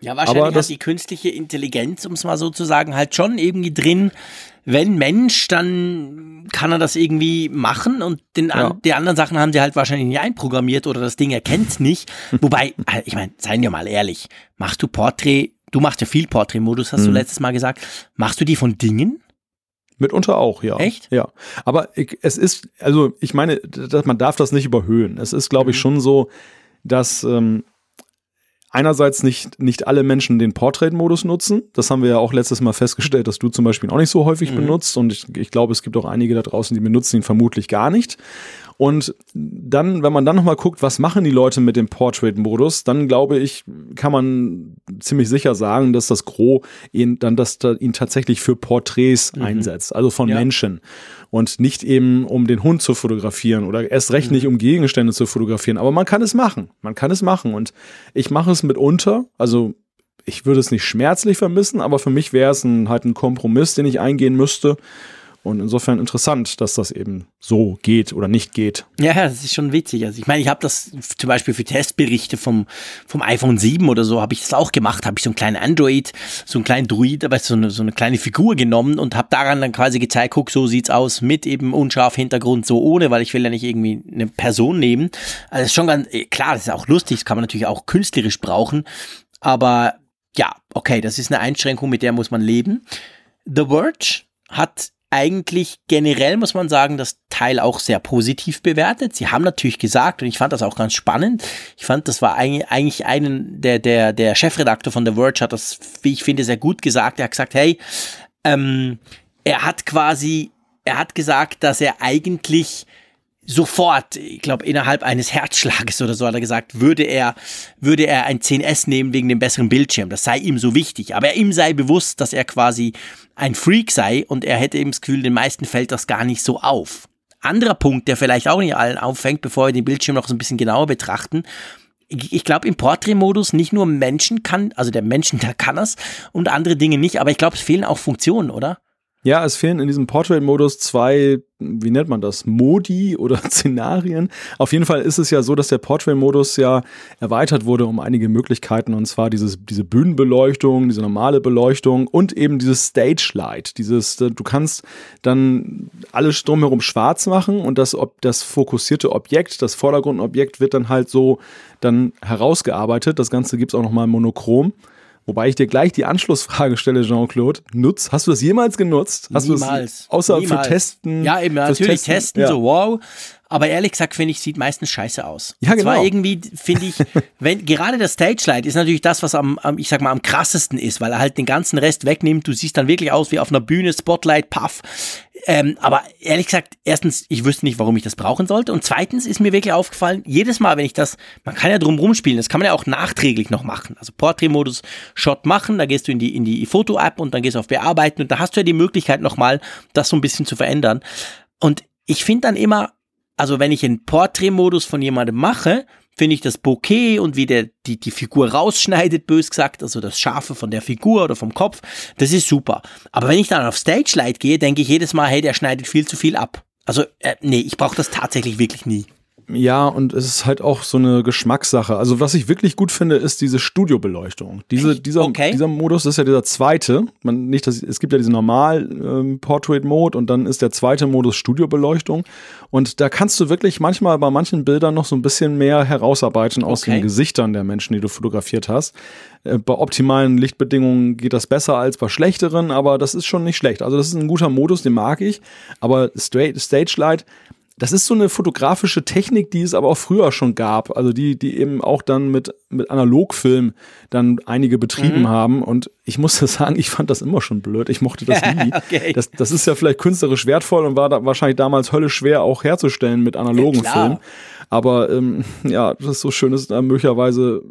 Ja, wahrscheinlich Aber hat die künstliche Intelligenz, um es mal so zu sagen, halt schon irgendwie drin, wenn Mensch, dann kann er das irgendwie machen und den, ja. die anderen Sachen haben sie halt wahrscheinlich nicht einprogrammiert oder das Ding erkennt nicht. Wobei, äh, ich meine, seien wir mal ehrlich, machst du Porträt, du machst ja viel Porträtmodus, hast mhm. du letztes Mal gesagt, machst du die von Dingen? Mitunter auch, ja. Echt? Ja. Aber ich, es ist, also ich meine, man darf das nicht überhöhen. Es ist, glaube ich, mhm. schon so, dass ähm, einerseits nicht, nicht alle Menschen den Portrait-Modus nutzen. Das haben wir ja auch letztes Mal festgestellt, dass du zum Beispiel auch nicht so häufig mhm. benutzt. Und ich, ich glaube, es gibt auch einige da draußen, die benutzen ihn vermutlich gar nicht. Und dann, wenn man dann nochmal guckt, was machen die Leute mit dem Portrait-Modus, dann glaube ich, kann man ziemlich sicher sagen, dass das Gros ihn dann das da ihn tatsächlich für Porträts mhm. einsetzt, also von ja. Menschen und nicht eben um den Hund zu fotografieren oder erst recht nicht mhm. um Gegenstände zu fotografieren. Aber man kann es machen. Man kann es machen und ich mache es mitunter. Also ich würde es nicht schmerzlich vermissen, aber für mich wäre es ein, halt ein Kompromiss, den ich eingehen müsste. Und insofern interessant, dass das eben so geht oder nicht geht. Ja, das ist schon witzig. Also ich meine, ich habe das zum Beispiel für Testberichte vom, vom iPhone 7 oder so, habe ich das auch gemacht. Habe ich so einen kleinen Android, so einen kleinen Druid, aber so eine, so eine kleine Figur genommen und habe daran dann quasi gezeigt, guck, so sieht's aus mit eben unscharf Hintergrund, so ohne, weil ich will ja nicht irgendwie eine Person nehmen. Also das ist schon ganz, klar, das ist auch lustig, das kann man natürlich auch künstlerisch brauchen. Aber ja, okay, das ist eine Einschränkung, mit der muss man leben. The Verge hat eigentlich generell muss man sagen, das Teil auch sehr positiv bewertet. Sie haben natürlich gesagt, und ich fand das auch ganz spannend, ich fand, das war eigentlich einen, der, der, der Chefredakteur von The Verge hat das, wie ich finde, sehr gut gesagt. Er hat gesagt, hey, ähm, er hat quasi, er hat gesagt, dass er eigentlich sofort, ich glaube innerhalb eines Herzschlages oder so hat er gesagt, würde er, würde er ein 10S nehmen wegen dem besseren Bildschirm. Das sei ihm so wichtig. Aber ihm sei bewusst, dass er quasi ein Freak sei und er hätte eben das Gefühl, den meisten fällt das gar nicht so auf. Anderer Punkt, der vielleicht auch nicht allen auffängt, bevor wir den Bildschirm noch so ein bisschen genauer betrachten. Ich glaube, im Portrait-Modus nicht nur Menschen kann, also der Menschen, der kann das und andere Dinge nicht, aber ich glaube, es fehlen auch Funktionen, oder? Ja, es fehlen in diesem Portrait-Modus zwei, wie nennt man das, Modi oder Szenarien. Auf jeden Fall ist es ja so, dass der Portrait-Modus ja erweitert wurde um einige Möglichkeiten und zwar dieses, diese Bühnenbeleuchtung, diese normale Beleuchtung und eben dieses Stage-Light. Dieses, äh, du kannst dann alles drumherum schwarz machen und das, das fokussierte Objekt, das Vordergrundobjekt wird dann halt so dann herausgearbeitet. Das Ganze gibt es auch nochmal monochrom. Wobei ich dir gleich die Anschlussfrage stelle, Jean-Claude. Nutz, hast du das jemals genutzt? Hast Niemals. außer Niemals. für Testen? Ja, eben, natürlich testen, testen ja. so wow. Aber ehrlich gesagt, finde ich, sieht meistens scheiße aus. Ja, Und zwar genau. irgendwie, finde ich, wenn, gerade das Stage Light ist natürlich das, was am, am, ich sag mal, am krassesten ist, weil er halt den ganzen Rest wegnimmt. Du siehst dann wirklich aus wie auf einer Bühne, Spotlight, Puff. Ähm, aber ehrlich gesagt, erstens, ich wüsste nicht, warum ich das brauchen sollte. Und zweitens ist mir wirklich aufgefallen, jedes Mal, wenn ich das, man kann ja drum rumspielen, das kann man ja auch nachträglich noch machen. Also Portrait-Modus Shot machen, da gehst du in die, in die Foto-App und dann gehst du auf Bearbeiten und da hast du ja die Möglichkeit nochmal, das so ein bisschen zu verändern. Und ich finde dann immer, also wenn ich einen Portrait-Modus von jemandem mache, finde ich das Bokeh und wie der die, die Figur rausschneidet, bös gesagt, also das Scharfe von der Figur oder vom Kopf, das ist super. Aber wenn ich dann auf Stage Light gehe, denke ich jedes Mal, hey, der schneidet viel zu viel ab. Also, äh, nee, ich brauche das tatsächlich wirklich nie. Ja, und es ist halt auch so eine Geschmackssache. Also was ich wirklich gut finde, ist diese Studiobeleuchtung. Diese, Echt? dieser, Okay. dieser Modus ist ja dieser zweite. Man, nicht, dass, es gibt ja diesen normal ähm, und dann ist der zweite Modus Studiobeleuchtung. Und da kannst du wirklich manchmal bei manchen Bildern noch so ein bisschen mehr herausarbeiten aus Okay. den Gesichtern der Menschen, die du fotografiert hast. Äh, Bei optimalen Lichtbedingungen geht das besser als bei schlechteren, aber das ist schon nicht schlecht. Also das ist ein guter Modus, den mag ich. Aber Straight, Stage Light, das ist so eine fotografische Technik, die es aber auch früher schon gab. Also die, die eben auch dann mit, mit Analogfilm dann einige betrieben Mhm. haben. Und ich muss das sagen, ich fand das immer schon blöd. Ich mochte das nie. Okay. das, das ist ja vielleicht künstlerisch wertvoll und war da wahrscheinlich damals höllisch schwer auch herzustellen mit analogen Ja. Filmen. Aber ähm, ja, das ist so schön, da möglicherweise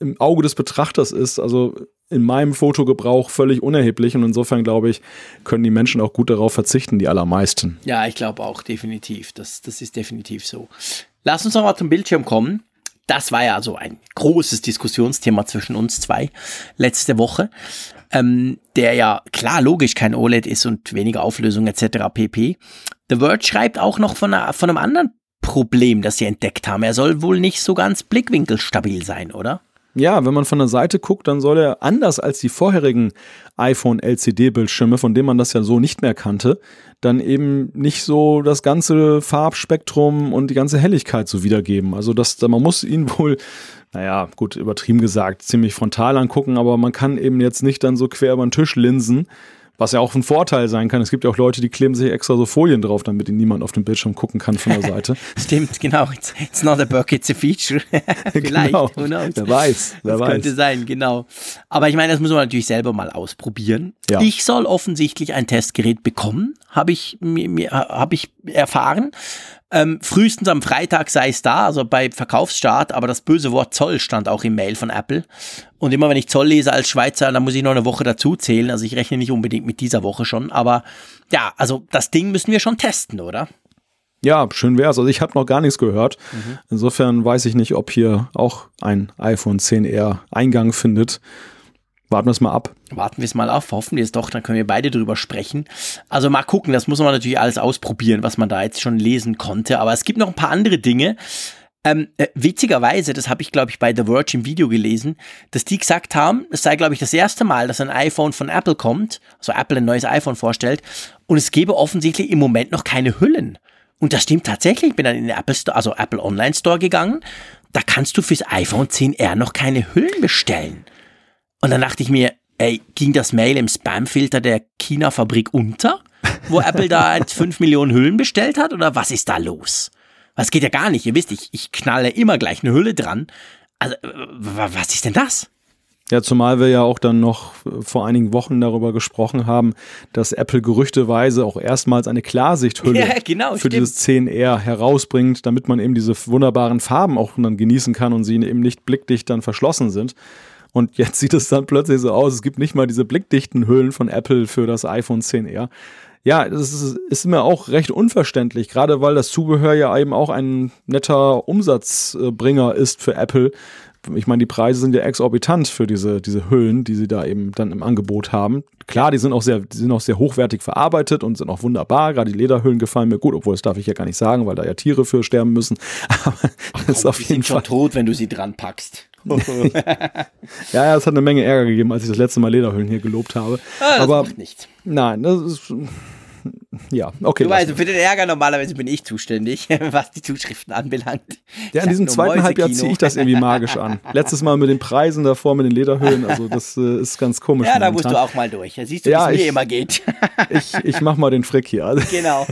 im Auge des Betrachters ist. Also in meinem Fotogebrauch völlig unerheblich. Und insofern glaube ich, können die Menschen auch gut darauf verzichten, die allermeisten. Ja, ich glaube auch, definitiv. Das, das ist definitiv so. Lass uns nochmal zum Bildschirm kommen. Das war ja so ein großes Diskussionsthema zwischen uns zwei letzte Woche, ähm, der ja klar logisch kein OLED ist und weniger Auflösung etc. pp. The Verge schreibt auch noch von, einer, von einem anderen Problem, das sie entdeckt haben. Er soll wohl nicht so ganz blickwinkelstabil sein, oder? Ja, wenn man von der Seite guckt, dann soll er anders als die vorherigen iPhone LCD-Bildschirme, von denen man das ja so nicht mehr kannte, dann eben nicht so das ganze Farbspektrum und die ganze Helligkeit so wiedergeben. Also das, man muss ihn wohl, naja, gut, übertrieben gesagt, ziemlich frontal angucken, aber man kann eben jetzt nicht dann so quer über den Tisch linsen, was ja auch ein Vorteil sein kann. Es gibt ja auch Leute, die kleben sich extra so Folien drauf, damit ihnen niemand auf dem Bildschirm gucken kann von der Seite. Stimmt, genau. It's, it's not a bug, it's a feature. Vielleicht, genau. who knows? Wer weiß, wer das weiß. könnte sein, genau. Aber ich meine, das muss man natürlich selber mal ausprobieren. Ja. Ich soll offensichtlich ein Testgerät bekommen, habe ich mir, mir habe ich erfahren. Ähm, frühestens am Freitag sei es da, also bei Verkaufsstart, aber das böse Wort Zoll stand auch im Mail von Apple. Und immer wenn ich Zoll lese als Schweizer, dann muss ich noch eine Woche dazu zählen. Also ich rechne nicht unbedingt mit dieser Woche schon, aber ja, also das Ding müssen wir schon testen, oder? Ja, schön wär's. Also ich habe noch gar nichts gehört. Mhm. Insofern weiß ich nicht, ob hier auch ein iPhone 10R Eingang findet. Warten wir es mal ab. Warten wir es mal auf, hoffen wir es doch, dann können wir beide drüber sprechen. Also mal gucken, das muss man natürlich alles ausprobieren, was man da jetzt schon lesen konnte. Aber es gibt noch ein paar andere Dinge. Ähm, äh, witzigerweise, das habe ich, glaube ich, bei The Verge im Video gelesen, dass die gesagt haben, es sei, glaube ich, das erste Mal, dass ein iPhone von Apple kommt, also Apple ein neues iPhone vorstellt, und es gäbe offensichtlich im Moment noch keine Hüllen. Und das stimmt tatsächlich. Ich bin dann in den Apple Store, also Apple Online Store gegangen. Da kannst du fürs iPhone 10R noch keine Hüllen bestellen. Und dann dachte ich mir, ey, ging das Mail im Spamfilter der China-Fabrik unter, wo Apple da jetzt 5 Millionen Hüllen bestellt hat? Oder was ist da los? Das geht ja gar nicht. Ihr wisst, ich, ich knalle immer gleich eine Hülle dran. Also, äh, wa- was ist denn das? Ja, zumal wir ja auch dann noch äh, vor einigen Wochen darüber gesprochen haben, dass Apple gerüchteweise auch erstmals eine Klarsichthülle Ja, genau, für stimmt. dieses 10R herausbringt, damit man eben diese wunderbaren Farben auch dann genießen kann und sie eben nicht blickdicht dann verschlossen sind. Und jetzt sieht es dann plötzlich so aus, es gibt nicht mal diese blickdichten Hüllen von Apple für das iPhone 10R. Ja, das ist, ist mir auch recht unverständlich, gerade weil das Zubehör ja eben auch ein netter Umsatzbringer ist für Apple. ich meine, die Preise sind ja exorbitant für diese, diese Hüllen, die sie da eben dann im Angebot haben. Klar, die sind auch sehr, die sind auch sehr hochwertig verarbeitet und sind auch wunderbar. Gerade die Lederhüllen gefallen mir gut, obwohl das darf ich ja gar nicht sagen, weil da ja Tiere für sterben müssen. Aber Ach, ist auf jeden Fall schon tot, wenn du sie dran packst. ja, es hat eine Menge Ärger gegeben, als ich das letzte Mal Lederhüllen hier gelobt habe. Ah, das Aber macht nichts. Nein, das ist ja, okay. Du weißt, für den Ärger normalerweise bin ich zuständig, was die Zuschriften anbelangt. Ja, in diesem zweiten Halbjahr ziehe ich das irgendwie magisch an. Letztes Mal mit den Preisen davor, mit den Lederhöhen, also das äh, ist ganz komisch. Ja, momentan. da musst du auch mal durch. Da siehst du, wie ja, es mir immer geht. ich ich mache mal den Frick hier. Genau.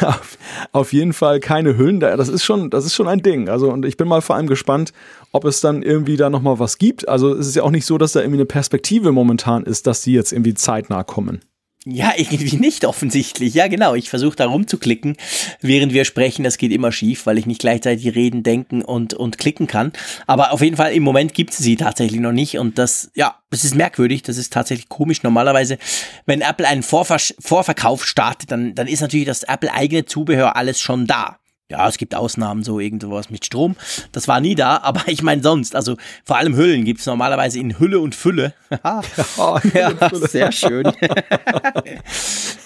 auf, auf, jeden Fall keine Hüllen, das ist schon, das ist schon ein Ding. Also und ich bin mal vor allem gespannt, ob es dann irgendwie da nochmal was gibt. Also es ist ja auch nicht so, dass da irgendwie eine Perspektive momentan ist, dass die jetzt irgendwie zeitnah kommen. Ja, irgendwie nicht offensichtlich. Ja, genau. Ich versuche da rumzuklicken, während wir sprechen. Das geht immer schief, weil ich nicht gleichzeitig reden, denken und, und klicken kann. Aber auf jeden Fall im Moment gibt es sie tatsächlich noch nicht. Und das, ja, das ist merkwürdig. Das ist tatsächlich komisch. Normalerweise, wenn Apple einen Vorver Vorverkauf startet, dann, dann ist natürlich das Apple eigene Zubehör alles schon da. Ja, es gibt Ausnahmen, so irgendwas mit Strom. Das war nie da, aber ich meine sonst, also vor allem Hüllen gibt es normalerweise in Hülle und Fülle. oh, ja, sehr schön.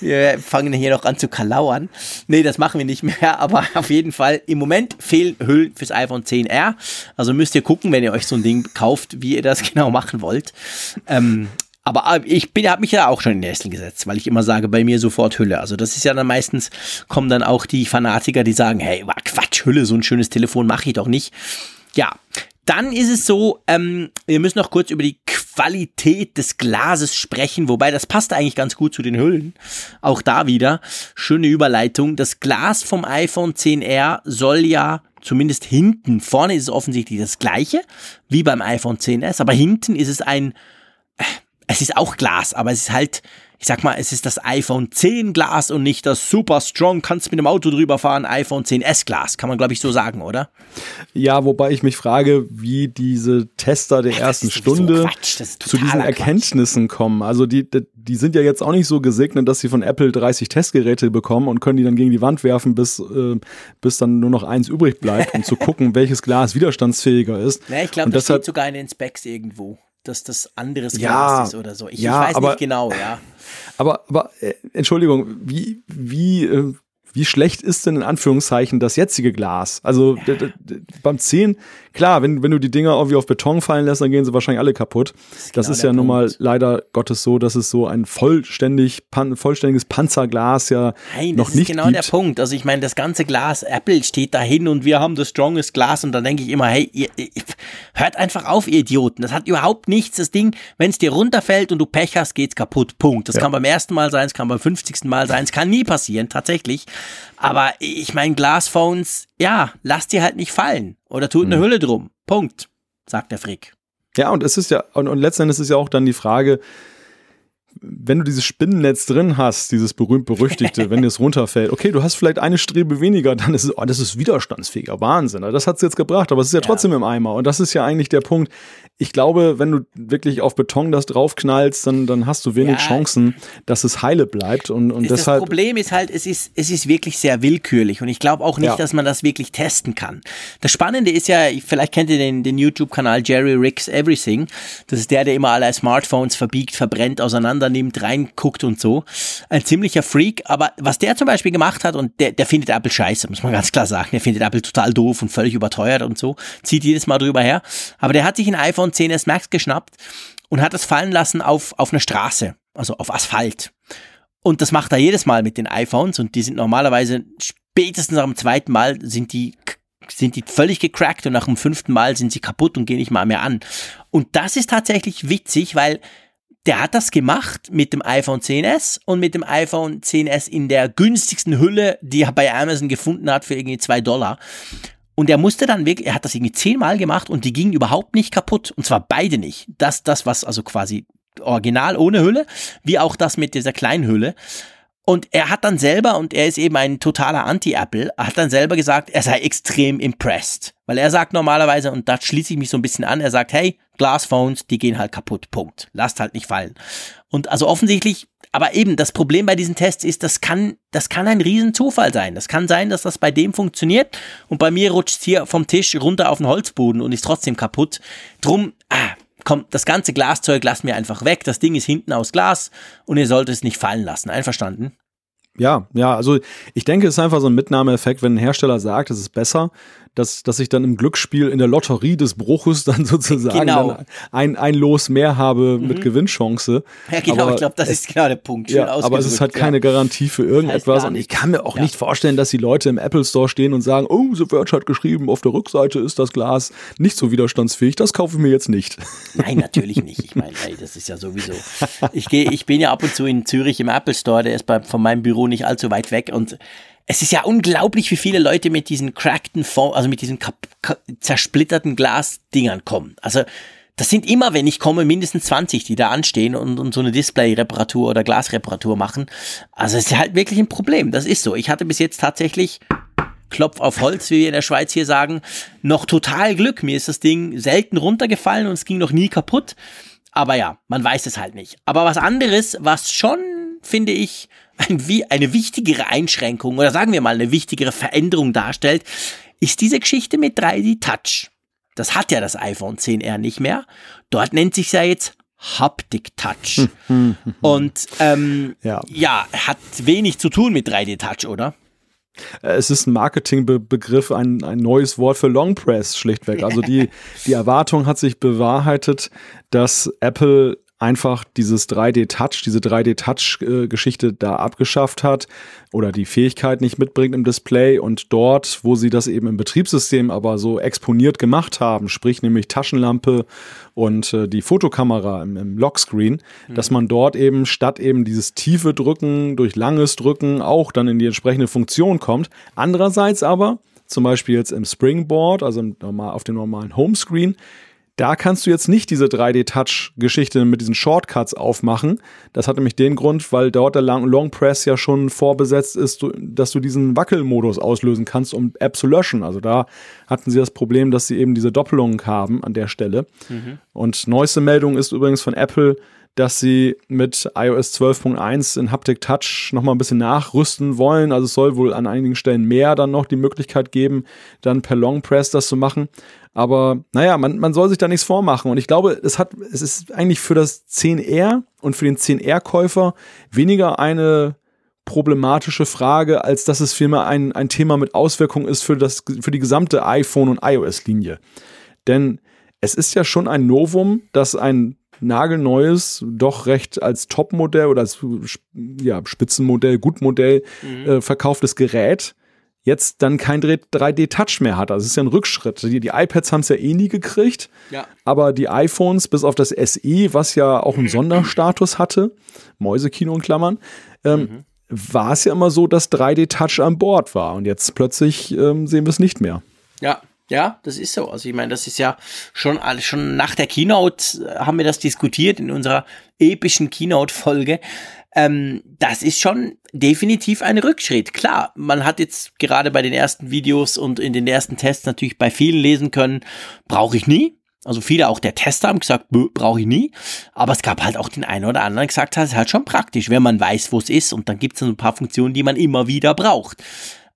wir fangen hier noch an zu kalauern. Nee, das machen wir nicht mehr, aber auf jeden Fall, im Moment fehlen Hüllen fürs iPhone 10R. Also müsst ihr gucken, wenn ihr euch so ein Ding kauft, wie ihr das genau machen wollt. Ähm, aber äh, ich bin, habe mich ja auch schon in Nesseln gesetzt, weil ich immer sage, bei mir sofort Hülle. Also das ist ja dann meistens, kommen dann auch die Fanatiker, die sagen, hey, Quatsch, Hülle, so ein schönes Telefon mache ich doch nicht. Ja, dann ist es so, ähm, wir müssen noch kurz über die Qualität des Glases sprechen, wobei das passt eigentlich ganz gut zu den Hüllen. Auch da wieder, schöne Überleitung. Das Glas vom iPhone 10R soll ja zumindest hinten, vorne ist es offensichtlich das gleiche wie beim iPhone 10S, aber hinten ist es ein äh, es ist auch Glas, aber es ist halt, ich sag mal, es ist das iPhone 10 Glas und nicht das super strong, kannst mit dem Auto drüber fahren, iPhone 10S Glas. Kann man, glaube ich, so sagen, oder? Ja, wobei ich mich frage, wie diese Tester der Ach, ersten Stunde zu diesen Quatsch. Erkenntnissen kommen. Also die, die sind ja jetzt auch nicht so gesegnet, dass sie von Apple 30 Testgeräte bekommen und können die dann gegen die Wand werfen, bis, äh, bis dann nur noch eins übrig bleibt, um zu gucken, welches Glas widerstandsfähiger ist. Ja, ich glaube, das steht sogar in den Specs irgendwo dass das anderes ja, ist oder so. Ich, ja, ich weiß aber, nicht genau, ja. Aber, aber äh, Entschuldigung, wie, wie, äh, wie schlecht ist denn in Anführungszeichen das jetzige Glas? Also ja. beim 10, klar, wenn, wenn du die Dinger irgendwie auf Beton fallen lässt, dann gehen sie wahrscheinlich alle kaputt. Das ist, das genau ist ja nun mal leider Gottes so, dass es so ein vollständig, pan, vollständiges Panzerglas ja Nein, noch nicht gibt. das ist genau der Punkt. Also ich meine, das ganze Glas, Apple steht dahin und wir haben das strongest Glas und dann denke ich immer, hey, ihr, ihr, hört einfach auf, ihr Idioten. Das hat überhaupt nichts. Das Ding, wenn es dir runterfällt und du Pech hast, geht's kaputt. Punkt. Das ja. kann beim ersten Mal sein, es kann beim 50. Mal sein, es kann nie passieren, tatsächlich. Aber ich meine, Glasphones, ja, lass die halt nicht fallen. Oder tut eine mhm. Hülle drum. Punkt, sagt der Frick. Ja, und es ist ja, und, und letztendlich ist es ja auch dann die Frage, wenn du dieses Spinnennetz drin hast, dieses berühmt-berüchtigte, wenn es runterfällt, okay, du hast vielleicht eine Strebe weniger, dann ist es, oh, das ist widerstandsfähiger. Wahnsinn. Das hat es jetzt gebracht, aber es ist ja, ja trotzdem im Eimer. Und das ist ja eigentlich der Punkt ich glaube, wenn du wirklich auf Beton das draufknallst, dann, dann hast du wenig ja, Chancen, dass es heile bleibt. Und, und das deshalb Problem ist halt, es ist, es ist wirklich sehr willkürlich und ich glaube auch nicht, ja. dass man das wirklich testen kann. Das Spannende ist ja, vielleicht kennt ihr den, den YouTube-Kanal Jerry Ricks Everything. Das ist der, der immer alle Smartphones verbiegt, verbrennt, auseinander nimmt, reinguckt und so. Ein ziemlicher Freak, aber was der zum Beispiel gemacht hat und der, der findet Apple scheiße, muss man ganz klar sagen. Der findet Apple total doof und völlig überteuert und so. Zieht jedes Mal drüber her. Aber der hat sich ein iPhone 10s Max geschnappt und hat es fallen lassen auf, auf eine Straße, also auf Asphalt. Und das macht er jedes Mal mit den iPhones und die sind normalerweise spätestens dem zweiten Mal sind die sind die völlig gecrackt und nach dem fünften Mal sind sie kaputt und gehen nicht mal mehr an. Und das ist tatsächlich witzig, weil der hat das gemacht mit dem iPhone 10s und mit dem iPhone 10s in der günstigsten Hülle, die er bei Amazon gefunden hat für irgendwie zwei Dollar. Und er musste dann wirklich, er hat das irgendwie zehnmal gemacht und die gingen überhaupt nicht kaputt. Und zwar beide nicht. Das, das, was also quasi original ohne Hülle, wie auch das mit dieser kleinen Hülle. Und er hat dann selber, und er ist eben ein totaler Anti-Apple, hat dann selber gesagt, er sei extrem impressed. Weil er sagt normalerweise, und da schließe ich mich so ein bisschen an, er sagt, hey, Glass Phones, die gehen halt kaputt, Punkt. Lasst halt nicht fallen. Und also offensichtlich aber eben, das Problem bei diesen Tests ist, das kann, das kann ein Riesenzufall sein. Das kann sein, dass das bei dem funktioniert und bei mir rutscht hier vom Tisch runter auf den Holzboden und ist trotzdem kaputt. Drum, ah, komm, das ganze Glaszeug lassen wir einfach weg. Das Ding ist hinten aus Glas und ihr solltet es nicht fallen lassen. Einverstanden? Ja, ja, also ich denke, es ist einfach so ein Mitnahmeeffekt, wenn ein Hersteller sagt, es ist besser, dass, dass ich dann im Glücksspiel in der Lotterie des Bruches dann sozusagen genau. dann ein, ein Los mehr habe mhm. mit Gewinnchance. Ja, genau, aber ich glaube, das ist genau der Punkt. ja, aber es ist halt keine Garantie für irgendetwas. Und ich kann mir auch ja. nicht vorstellen, dass die Leute im Apple Store stehen und sagen, oh, The Verge hat geschrieben, auf der Rückseite ist das Glas nicht so widerstandsfähig, das kaufe ich mir jetzt nicht. Nein, natürlich nicht. Ich meine, das ist ja sowieso. Ich gehe, ich bin ja ab und zu in Zürich im Apple Store, der ist bei, von meinem Büro nicht allzu weit weg und es ist ja unglaublich, wie viele Leute mit diesen crackten, also mit diesen zersplitterten Glasdingern kommen. Also das sind immer, wenn ich komme, mindestens 20, die da anstehen und, und so eine Display-Reparatur oder Glasreparatur machen. Also es ist halt wirklich ein Problem. Das ist so. Ich hatte bis jetzt tatsächlich Klopf auf Holz, wie wir in der Schweiz hier sagen, noch total Glück. Mir ist das Ding selten runtergefallen und es ging noch nie kaputt. Aber ja, man weiß es halt nicht. Aber was anderes, was schon, finde ich, ein, eine wichtigere Einschränkung oder sagen wir mal eine wichtigere Veränderung darstellt, ist diese Geschichte mit 3D Touch. Das hat ja das iPhone 10R nicht mehr. Dort nennt sich ja jetzt Haptic Touch. Und ähm, ja. ja, hat wenig zu tun mit 3D Touch, oder? Es ist ein Marketingbegriff, ein, ein neues Wort für Long Press, schlichtweg. Also die, die Erwartung hat sich bewahrheitet, dass Apple einfach dieses 3D-Touch, diese 3D-Touch-Geschichte da abgeschafft hat oder die Fähigkeit nicht mitbringt im Display und dort, wo sie das eben im Betriebssystem aber so exponiert gemacht haben, sprich nämlich Taschenlampe und äh, die Fotokamera im, im Lockscreen, mhm. dass man dort eben statt eben dieses tiefe Drücken durch langes Drücken auch dann in die entsprechende Funktion kommt. Andererseits aber, zum Beispiel jetzt im Springboard, also im, auf dem normalen Homescreen, da kannst du jetzt nicht diese 3D-Touch-Geschichte mit diesen Shortcuts aufmachen. Das hat nämlich den Grund, weil dort der Long Press ja schon vorbesetzt ist, dass du diesen Wackelmodus auslösen kannst, um App zu löschen. Also da hatten sie das Problem, dass sie eben diese Doppelungen haben an der Stelle. Mhm. Und neueste Meldung ist übrigens von Apple, dass sie mit iOS 12.1 in Haptic Touch nochmal ein bisschen nachrüsten wollen. Also es soll wohl an einigen Stellen mehr dann noch die Möglichkeit geben, dann per Long Press das zu machen. Aber naja, man, man soll sich da nichts vormachen. Und ich glaube, es hat, es ist eigentlich für das 10R und für den 10R-Käufer weniger eine problematische Frage, als dass es vielmehr ein, ein Thema mit Auswirkungen ist für, das, für die gesamte iPhone- und iOS-Linie. Denn es ist ja schon ein Novum, dass ein nagelneues, doch recht als Topmodell oder als ja, Spitzenmodell, Gutmodell mhm. äh, verkauftes Gerät jetzt dann kein 3D-Touch mehr hat. Also es ist ja ein Rückschritt. Die, die iPads haben es ja eh nie gekriegt, ja. aber die iPhones, bis auf das SE, was ja auch einen Sonderstatus hatte, Mäusekino in Klammern, ähm, mhm. war es ja immer so, dass 3D-Touch an Bord war. Und jetzt plötzlich ähm, sehen wir es nicht mehr. Ja, ja, das ist so. Also ich meine, das ist ja schon schon nach der Keynote äh, haben wir das diskutiert in unserer epischen Keynote-Folge. Ähm, das ist schon definitiv ein Rückschritt. Klar, man hat jetzt gerade bei den ersten Videos und in den ersten Tests natürlich bei vielen lesen können, brauche ich nie. Also viele auch der Tester haben gesagt, brauche ich nie. Aber es gab halt auch den einen oder anderen, der gesagt hat, es ist halt schon praktisch, wenn man weiß, wo es ist. Und dann gibt es dann ein paar Funktionen, die man immer wieder braucht.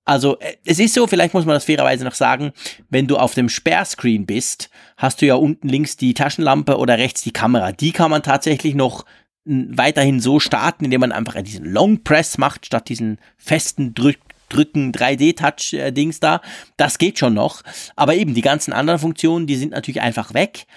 Also äh, es ist so, vielleicht muss man das fairerweise noch sagen, wenn du auf dem Sperrscreen bist, hast du ja unten links die Taschenlampe oder rechts die Kamera. Die kann man tatsächlich noch weiterhin so starten, indem man einfach diesen Long Press macht, statt diesen festen Drück Drücken 3D-Touch-Dings da. Das geht schon noch. Aber eben die ganzen anderen Funktionen, die sind natürlich einfach weg.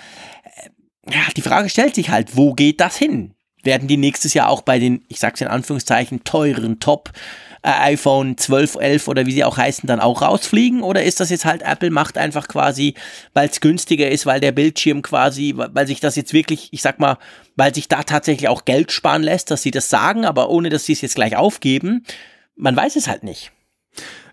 Äh, ja, die Frage stellt sich halt, wo geht das hin? Werden die nächstes Jahr auch bei den, ich sag's in Anführungszeichen, teuren Top äh, iPhone 12, 11 oder wie sie auch heißen, dann auch rausfliegen? Oder ist das jetzt halt Apple macht einfach quasi, weil es günstiger ist, weil der Bildschirm quasi, weil sich das jetzt wirklich, ich sag mal, weil sich da tatsächlich auch Geld sparen lässt, dass sie das sagen, aber ohne dass sie es jetzt gleich aufgeben? Man weiß es halt nicht.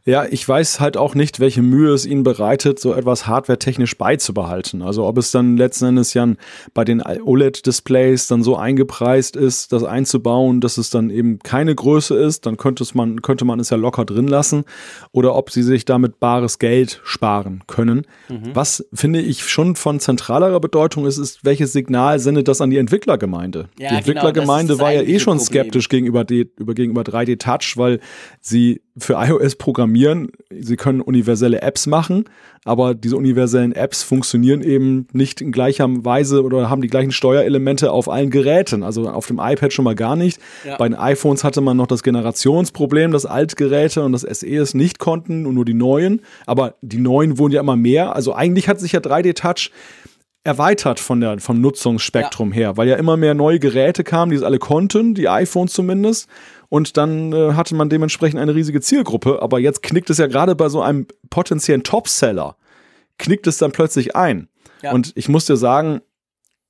Ja, ich weiß halt auch nicht, welche Mühe es ihnen bereitet, so etwas hardwaretechnisch beizubehalten. Also ob es dann letzten Endes ja bei den OLED-Displays dann so eingepreist ist, das einzubauen, dass es dann eben keine Größe ist, dann könnte, es man, könnte man es ja locker drin lassen. Oder ob sie sich damit bares Geld sparen können. Mhm. Was, finde ich, schon von zentralerer Bedeutung ist, ist, welches Signal sendet das an die Entwicklergemeinde? Ja, die genau, Entwicklergemeinde genau, war ja eh schon skeptisch gegenüber, die, über, gegenüber 3D Touch, weil sie für iOS programmieren. Sie können universelle Apps machen, aber diese universellen Apps funktionieren eben nicht in gleicher Weise oder haben die gleichen Steuerelemente auf allen Geräten. Also auf dem iPad schon mal gar nicht. Ja. Bei den iPhones hatte man noch das Generationsproblem, dass Altgeräte und das SE es nicht konnten und nur die neuen. Aber die neuen wurden ja immer mehr. Also eigentlich hat sich ja 3D Touch erweitert von der, vom Nutzungsspektrum ja. her, weil ja immer mehr neue Geräte kamen, die es alle konnten, die iPhones zumindest. Und dann äh, hatte man dementsprechend eine riesige Zielgruppe. Aber jetzt knickt es ja gerade bei so einem potenziellen Topseller, knickt es dann plötzlich ein. Ja. Und ich muss dir sagen,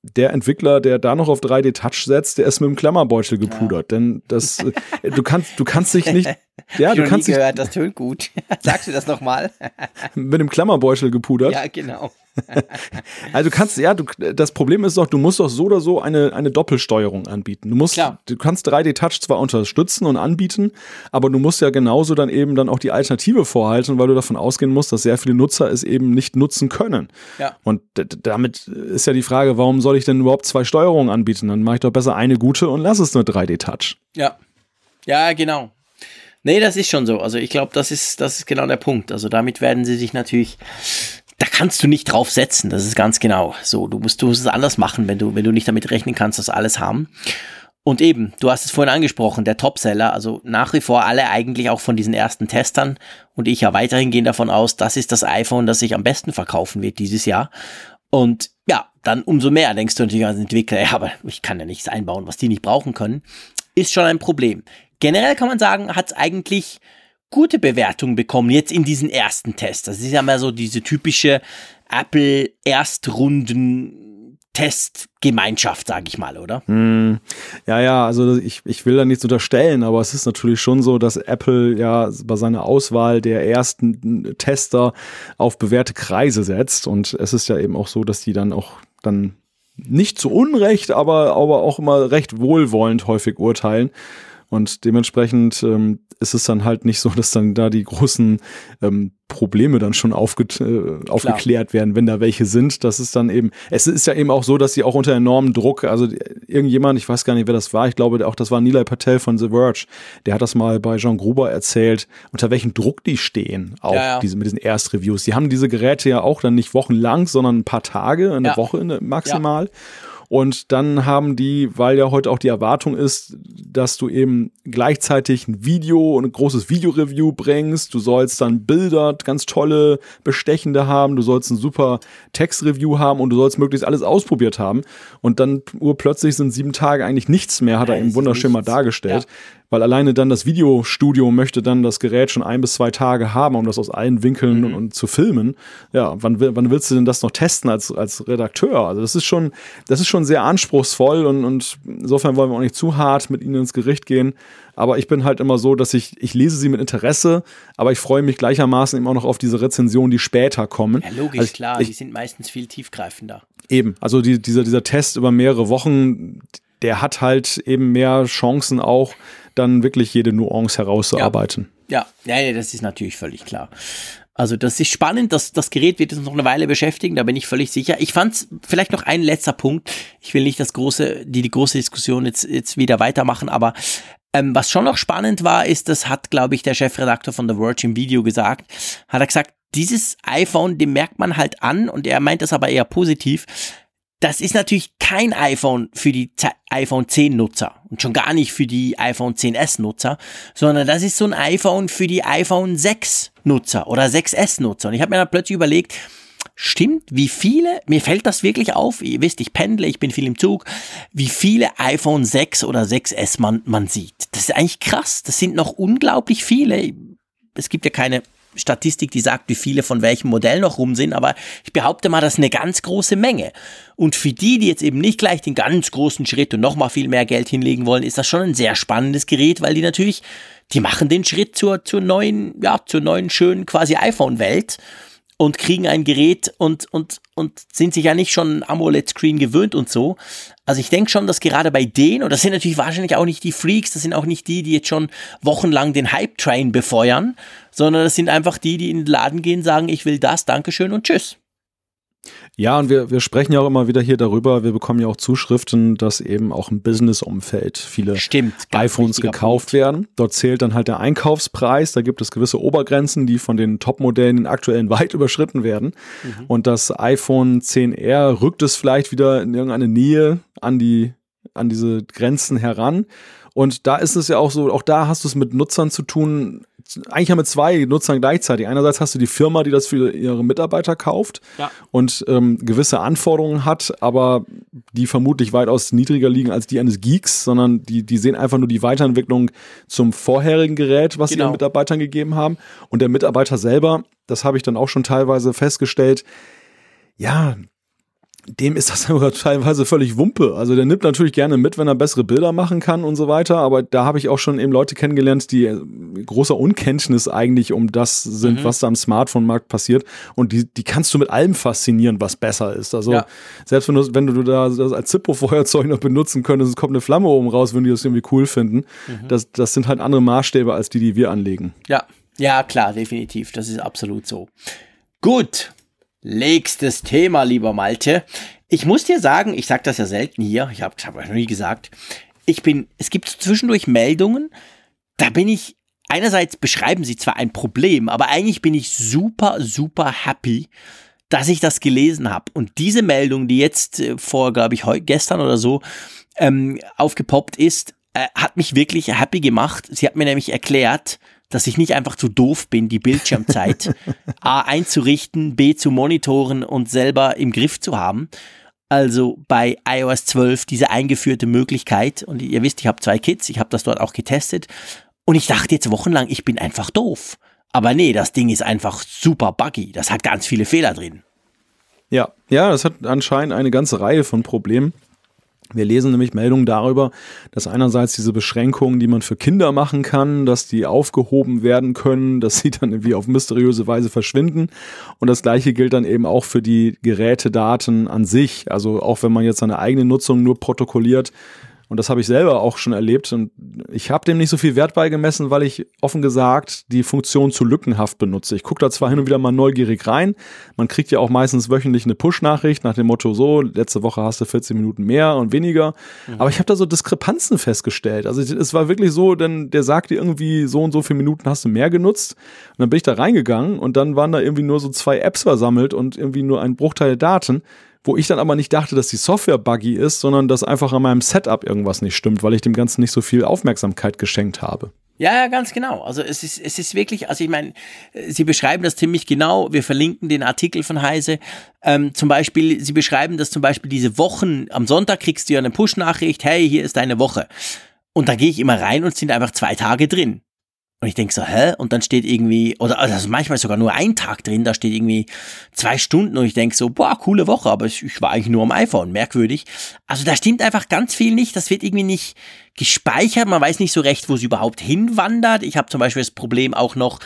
der Entwickler, der da noch auf 3D Touch setzt, der ist mit dem Klammerbeutel gepudert, ja. denn das äh, du kannst du kannst dich nicht ja, du kannst nie gehört, das tönt gut. Sagst du das nochmal? mit dem Klammerbeutel gepudert. Ja, genau. also du kannst, ja, du, das Problem ist doch, du musst doch so oder so eine, eine Doppelsteuerung anbieten. Du musst, Klar. du kannst 3D-Touch zwar unterstützen und anbieten, aber du musst ja genauso dann eben dann auch die Alternative vorhalten, weil du davon ausgehen musst, dass sehr viele Nutzer es eben nicht nutzen können. Ja. Und damit ist ja die Frage, warum soll ich denn überhaupt zwei Steuerungen anbieten? Dann mache ich doch besser eine gute und lass es nur 3D-Touch. Ja. Ja, genau. Nee, das ist schon so. Also ich glaube, das ist, das ist genau der Punkt. Also damit werden sie sich natürlich da kannst du nicht drauf setzen. Das ist ganz genau so. Du musst, du musst es anders machen, wenn du, wenn du nicht damit rechnen kannst, dass alles haben. Und eben, du hast es vorhin angesprochen, der Topseller, also nach wie vor alle eigentlich auch von diesen ersten Testern und ich ja weiterhin gehen davon aus, das ist das iPhone, das sich am besten verkaufen wird dieses Jahr. Und ja, dann umso mehr denkst du natürlich als Entwickler, ja, aber ich kann ja nichts einbauen, was die nicht brauchen können. Ist schon ein Problem. Generell kann man sagen, hat es eigentlich gute Bewertungen bekommen, jetzt in diesen ersten Tests. Das ist ja mal so diese typische Apple Erstrunden Testgemeinschaft, sage ich mal, oder? Mm, ja, ja, also ich, ich will da nichts unterstellen, aber es ist natürlich schon so, dass Apple ja bei seiner Auswahl der ersten Tester auf bewährte Kreise setzt. Und es ist ja eben auch so, dass die dann auch dann nicht zu Unrecht, aber, aber auch immer recht wohlwollend häufig urteilen. Und dementsprechend ähm, ist es dann halt nicht so, dass dann da die großen ähm, Probleme dann schon aufge äh, aufgeklärt werden, wenn da welche sind. Das ist dann eben, es ist ja eben auch so, dass sie auch unter enormem Druck, also irgendjemand, ich weiß gar nicht, wer das war, ich glaube auch, das war Nilay Patel von The Verge, der hat das mal bei Jean Gruber erzählt, unter welchem Druck die stehen, auch ja, ja. Diese, mit diesen Erstreviews. Die haben diese Geräte ja auch dann nicht wochenlang, sondern ein paar Tage, eine ja. Woche maximal. Ja. Und dann haben die, weil ja heute auch die Erwartung ist, dass du eben gleichzeitig ein Video und ein großes Videoreview bringst. Du sollst dann Bilder, ganz tolle, bestechende haben. Du sollst ein super Textreview haben und du sollst möglichst alles ausprobiert haben. Und dann urplötzlich sind sieben Tage eigentlich nichts mehr, hat er eben wunderschön mal dargestellt. Ja weil alleine dann das Videostudio möchte dann das Gerät schon ein bis zwei Tage haben, um das aus allen Winkeln mhm. und, und, zu filmen. Ja, wann, wann willst du denn das noch testen als, als Redakteur? Also das ist schon, das ist schon sehr anspruchsvoll und, und insofern wollen wir auch nicht zu hart mit ihnen ins Gericht gehen. Aber ich bin halt immer so, dass ich, ich lese sie mit Interesse, aber ich freue mich gleichermaßen immer noch auf diese Rezensionen, die später kommen. Ja, logisch, also klar, ich, die sind meistens viel tiefgreifender. Eben, also die, dieser, dieser Test über mehrere Wochen, der hat halt eben mehr Chancen auch, dann wirklich jede Nuance herauszuarbeiten. Ja, ja, ja, das ist natürlich völlig klar. Also das ist spannend, das, das Gerät wird uns noch eine Weile beschäftigen, da bin ich völlig sicher. Ich fand vielleicht noch ein letzter Punkt. Ich will nicht das große, die, die große Diskussion jetzt, jetzt wieder weitermachen, aber ähm, was schon noch spannend war, ist, das hat, glaube ich, der Chefredakteur von The Verge im Video gesagt, hat er gesagt, dieses iPhone, dem merkt man halt an, und er meint das aber eher positiv, das ist natürlich kein iPhone für die iPhone 10 Nutzer und schon gar nicht für die iPhone 10s Nutzer, sondern das ist so ein iPhone für die iPhone 6 Nutzer oder 6s Nutzer. Und ich habe mir dann plötzlich überlegt, stimmt, wie viele, mir fällt das wirklich auf, ihr wisst, ich pendle, ich bin viel im Zug, wie viele iPhone 6 oder 6s man, man sieht. Das ist eigentlich krass, das sind noch unglaublich viele. Es gibt ja keine Statistik, die sagt, wie viele von welchem Modell noch rum sind, aber ich behaupte mal, das ist eine ganz große Menge. Und für die, die jetzt eben nicht gleich den ganz großen Schritt und nochmal viel mehr Geld hinlegen wollen, ist das schon ein sehr spannendes Gerät, weil die natürlich die machen den Schritt zur, zur neuen, ja, zur neuen schönen quasi iPhone-Welt und kriegen ein Gerät und, und, und sind sich ja nicht schon AMOLED-Screen gewöhnt und so. Also ich denke schon, dass gerade bei denen, und das sind natürlich wahrscheinlich auch nicht die Freaks, das sind auch nicht die, die jetzt schon wochenlang den Hype-Train befeuern, sondern das sind einfach die, die in den Laden gehen, sagen, ich will das, Dankeschön und Tschüss. Ja, und wir, wir sprechen ja auch immer wieder hier darüber, wir bekommen ja auch Zuschriften, dass eben auch im Business-Umfeld viele Stimmt, iPhones gekauft Punkt. werden. Dort zählt dann halt der Einkaufspreis, da gibt es gewisse Obergrenzen, die von den Top-Modellen aktuellen weit überschritten werden. Mhm. Und das iPhone 10R rückt es vielleicht wieder in irgendeine Nähe an die an diese Grenzen heran. Und da ist es ja auch so, auch da hast du es mit Nutzern zu tun, eigentlich haben wir zwei Nutzern gleichzeitig. Einerseits hast du die Firma, die das für ihre Mitarbeiter kauft ja. und ähm, gewisse Anforderungen hat, aber die vermutlich weitaus niedriger liegen als die eines Geeks, sondern die, die sehen einfach nur die Weiterentwicklung zum vorherigen Gerät, was genau. sie ihren Mitarbeitern gegeben haben. Und der Mitarbeiter selber, das habe ich dann auch schon teilweise festgestellt, ja, dem ist das sogar teilweise völlig Wumpe. Also der nimmt natürlich gerne mit, wenn er bessere Bilder machen kann und so weiter. Aber da habe ich auch schon eben Leute kennengelernt, die äh, großer Unkenntnis eigentlich um das sind, mhm. was da am Smartphone-Markt passiert. Und die, die kannst du mit allem faszinieren, was besser ist. Also ja. selbst wenn du, wenn du da das als Zippo-Feuerzeug noch benutzen könntest, es kommt eine Flamme oben raus, wenn die das irgendwie cool finden. Mhm. Das, das sind halt andere Maßstäbe als die, die wir anlegen. Ja, ja, klar, definitiv. Das ist absolut so. Gut, Nächstes Thema, lieber Malte. Ich muss dir sagen, ich sage das ja selten hier, ich habe hab noch nie gesagt, ich bin, es gibt zwischendurch Meldungen, da bin ich, einerseits beschreiben sie zwar ein Problem, aber eigentlich bin ich super, super happy, dass ich das gelesen habe. Und diese Meldung, die jetzt äh, vor, glaube ich, heute, gestern oder so ähm, aufgepoppt ist, äh, hat mich wirklich happy gemacht. Sie hat mir nämlich erklärt, dass ich nicht einfach zu doof bin, die Bildschirmzeit A einzurichten, B zu monitoren und selber im Griff zu haben. Also bei iOS 12 diese eingeführte Möglichkeit. Und ihr wisst, ich habe zwei Kids, ich habe das dort auch getestet. Und ich dachte jetzt wochenlang, ich bin einfach doof. Aber nee, das Ding ist einfach super buggy. Das hat ganz viele Fehler drin. Ja, ja, das hat anscheinend eine ganze Reihe von Problemen. Wir lesen nämlich Meldungen darüber, dass einerseits diese Beschränkungen, die man für Kinder machen kann, dass die aufgehoben werden können, dass sie dann irgendwie auf mysteriöse Weise verschwinden. Und das gleiche gilt dann eben auch für die Gerätedaten an sich. Also auch wenn man jetzt seine eigene Nutzung nur protokolliert, und das habe ich selber auch schon erlebt. Und ich habe dem nicht so viel Wert beigemessen, weil ich offen gesagt die Funktion zu lückenhaft benutze. Ich gucke da zwar hin und wieder mal neugierig rein. Man kriegt ja auch meistens wöchentlich eine Push-Nachricht nach dem Motto so, letzte Woche hast du 14 Minuten mehr und weniger. Mhm. Aber ich habe da so Diskrepanzen festgestellt. Also es war wirklich so, denn der sagte irgendwie so und so viele Minuten hast du mehr genutzt. Und dann bin ich da reingegangen und dann waren da irgendwie nur so zwei Apps versammelt und irgendwie nur ein Bruchteil Daten wo ich dann aber nicht dachte, dass die Software buggy ist, sondern dass einfach an meinem Setup irgendwas nicht stimmt, weil ich dem Ganzen nicht so viel Aufmerksamkeit geschenkt habe. Ja, ja, ganz genau. Also es ist, es ist wirklich, also ich meine, Sie beschreiben das ziemlich genau. Wir verlinken den Artikel von Heise. Ähm, zum Beispiel, Sie beschreiben das zum Beispiel diese Wochen. Am Sonntag kriegst du ja eine Push-Nachricht, hey, hier ist deine Woche. Und da gehe ich immer rein und sind einfach zwei Tage drin. Und ich denk so, hä? Und dann steht irgendwie, oder also manchmal sogar nur ein Tag drin, da steht irgendwie zwei Stunden und ich denk so, boah, coole Woche, aber ich war eigentlich nur am iPhone, merkwürdig. Also da stimmt einfach ganz viel nicht, das wird irgendwie nicht, gespeichert. Man weiß nicht so recht, wo sie überhaupt hinwandert. Ich habe zum Beispiel das Problem auch noch,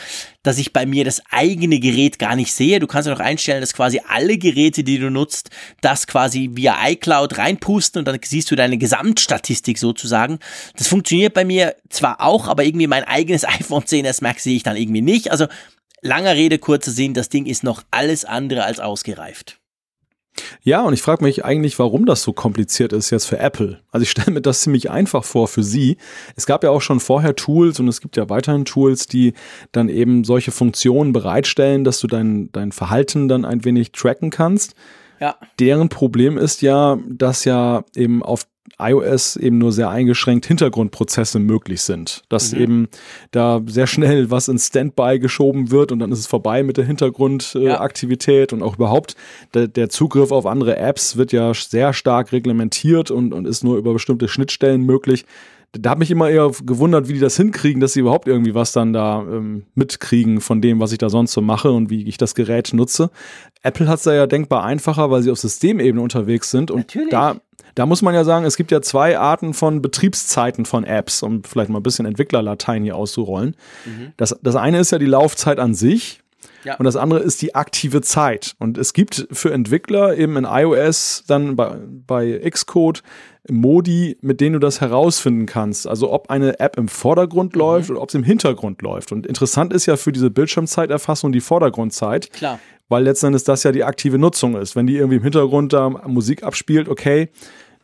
dass ich bei mir das eigene Gerät gar nicht sehe. Du kannst ja noch einstellen, dass quasi alle Geräte, die du nutzt, das quasi via iCloud reinpusten und dann siehst du deine Gesamtstatistik sozusagen. Das funktioniert bei mir zwar auch, aber irgendwie mein eigenes iPhone 10s Max sehe ich dann irgendwie nicht. Also langer Rede, kurzer Sinn, das Ding ist noch alles andere als ausgereift. Ja, und ich frage mich eigentlich, warum das so kompliziert ist jetzt für Apple. Also ich stelle mir das ziemlich einfach vor für sie. Es gab ja auch schon vorher Tools und es gibt ja weiterhin Tools, die dann eben solche Funktionen bereitstellen, dass du dein, dein Verhalten dann ein wenig tracken kannst. Ja. Deren Problem ist ja, dass ja eben auf iOS eben nur sehr eingeschränkt Hintergrundprozesse möglich sind. Dass mhm. eben da sehr schnell was in Standby geschoben wird und dann ist es vorbei mit der Hintergrundaktivität ja. und auch überhaupt der, der, Zugriff auf andere Apps wird ja sehr stark reglementiert und, und ist nur über bestimmte Schnittstellen möglich. Da hat mich immer eher gewundert, wie die das hinkriegen, dass sie überhaupt irgendwie was dann da ähm, mitkriegen von dem, was ich da sonst so mache und wie ich das Gerät nutze. Apple hat es da ja denkbar einfacher, weil sie auf Systemebene unterwegs sind und Natürlich. da Da muss man ja sagen, es gibt ja zwei Arten von Betriebszeiten von Apps, um vielleicht mal ein bisschen Entwicklerlatein hier auszurollen. Mhm. Das, das eine ist ja die Laufzeit an sich. Ja. Und das andere ist die aktive Zeit. Und es gibt für Entwickler eben in iOS dann bei, bei Xcode Modi, mit denen du das herausfinden kannst. Also ob eine App im Vordergrund mhm. läuft oder ob sie im Hintergrund läuft. Und interessant ist ja für diese Bildschirmzeiterfassung die Vordergrundzeit. Klar. Weil letztendlich das ja die aktive Nutzung ist. Wenn die irgendwie im Hintergrund da Musik abspielt, okay,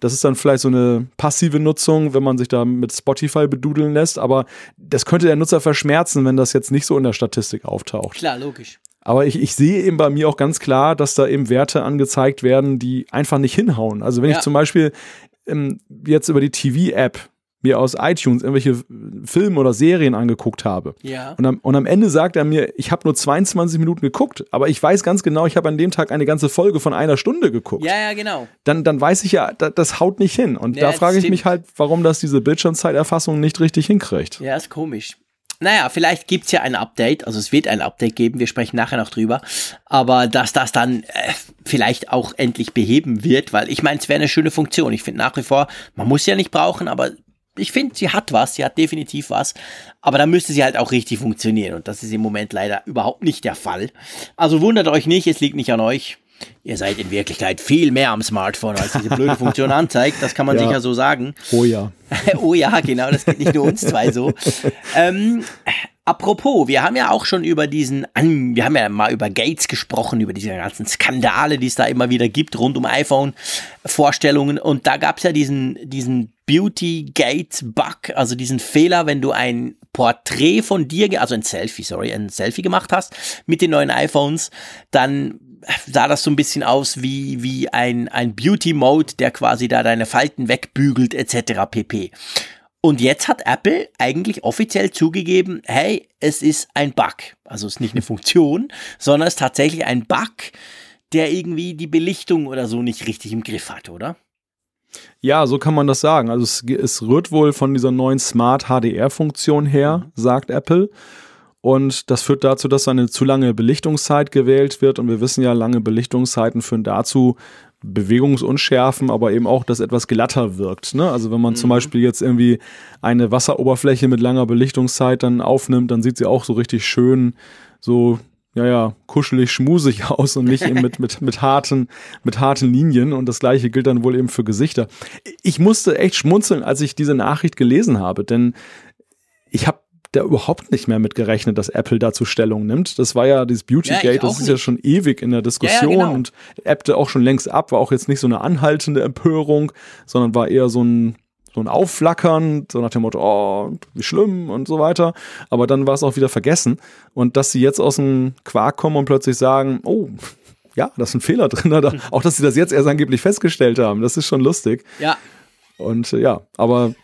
das ist dann vielleicht so eine passive Nutzung, wenn man sich da mit Spotify bedudeln lässt, aber das könnte der Nutzer verschmerzen, wenn das jetzt nicht so in der Statistik auftaucht. Klar, logisch. Aber ich, ich sehe eben bei mir auch ganz klar, dass da eben Werte angezeigt werden, die einfach nicht hinhauen. Also wenn ja. ich zum Beispiel ähm, jetzt über die TV-App mir aus iTunes irgendwelche Filme oder Serien angeguckt habe. Ja. Und am, und am Ende sagt er mir, ich habe nur 22 Minuten geguckt, aber ich weiß ganz genau, ich habe an dem Tag eine ganze Folge von einer Stunde geguckt. Ja, ja, genau. Dann, dann weiß ich ja, da, das haut nicht hin. Und ja, da frage ich mich halt, warum das diese Bildschirmzeiterfassung nicht richtig hinkriegt. Ja, ist komisch. Naja, vielleicht gibt's ja ein Update, also es wird ein Update geben, wir sprechen nachher noch drüber, aber dass das dann äh, vielleicht auch endlich beheben wird, weil ich meine, es wäre eine schöne Funktion. Ich finde nach wie vor, man muss ja nicht brauchen, aber ich finde, sie hat was, sie hat definitiv was, aber da müsste sie halt auch richtig funktionieren und das ist im Moment leider überhaupt nicht der Fall. Also wundert euch nicht, es liegt nicht an euch. Ihr seid in Wirklichkeit viel mehr am Smartphone, als diese blöde Punktion anzeigt. Das kann man ja. sicher so sagen. Oh ja. oh ja, genau, das geht nicht nur uns zwei so. Ähm, Apropos, wir haben ja auch schon über diesen, wir haben ja mal über Gates gesprochen, über diese ganzen Skandale, die es da immer wieder gibt rund um iPhone-Vorstellungen. Und da gab es ja diesen, diesen Beauty Gate Bug, also diesen Fehler, wenn du ein Porträt von dir, also ein Selfie, sorry, ein Selfie gemacht hast mit den neuen iPhones, dann sah das so ein bisschen aus wie, wie ein, ein Beauty Mode, der quasi da deine Falten wegbügelt, etc. pp. Und jetzt hat Apple eigentlich offiziell zugegeben, hey, es ist ein Bug. Also es ist nicht eine Funktion, sondern es ist tatsächlich ein Bug, der irgendwie die Belichtung oder so nicht richtig im Griff hat, oder? Ja, so kann man das sagen. Also es, es rührt wohl von dieser neuen Smart HDR-Funktion her, sagt Apple. Und das führt dazu, dass eine zu lange Belichtungszeit gewählt wird. Und wir wissen ja, lange Belichtungszeiten führen dazu, Bewegungsunschärfen, aber eben auch, dass etwas glatter wirkt. Ne? Also wenn man mhm. zum Beispiel jetzt irgendwie eine Wasseroberfläche mit langer Belichtungszeit dann aufnimmt, dann sieht sie auch so richtig schön so ja, ja, kuschelig, schmusig aus und nicht eben mit, mit, mit, harten, mit harten Linien. Und das gleiche gilt dann wohl eben für Gesichter. Ich musste echt schmunzeln, als ich diese Nachricht gelesen habe, denn ich habe da überhaupt nicht mehr mit gerechnet, dass Apple dazu Stellung nimmt. Das war ja dieses Beautygate, ja, das ist nicht. ja schon ewig in der Diskussion ja, ja, genau. und appte auch schon längst ab, war auch jetzt nicht so eine anhaltende Empörung, sondern war eher so ein so ein Aufflackern, so nach dem Motto, oh, wie schlimm und so weiter. Aber dann war es auch wieder vergessen. Und dass sie jetzt aus dem Quark kommen und plötzlich sagen, oh, ja, da ist ein Fehler drin. Auch, dass sie das jetzt erst angeblich festgestellt haben, das ist schon lustig. Ja. Und äh, ja, aber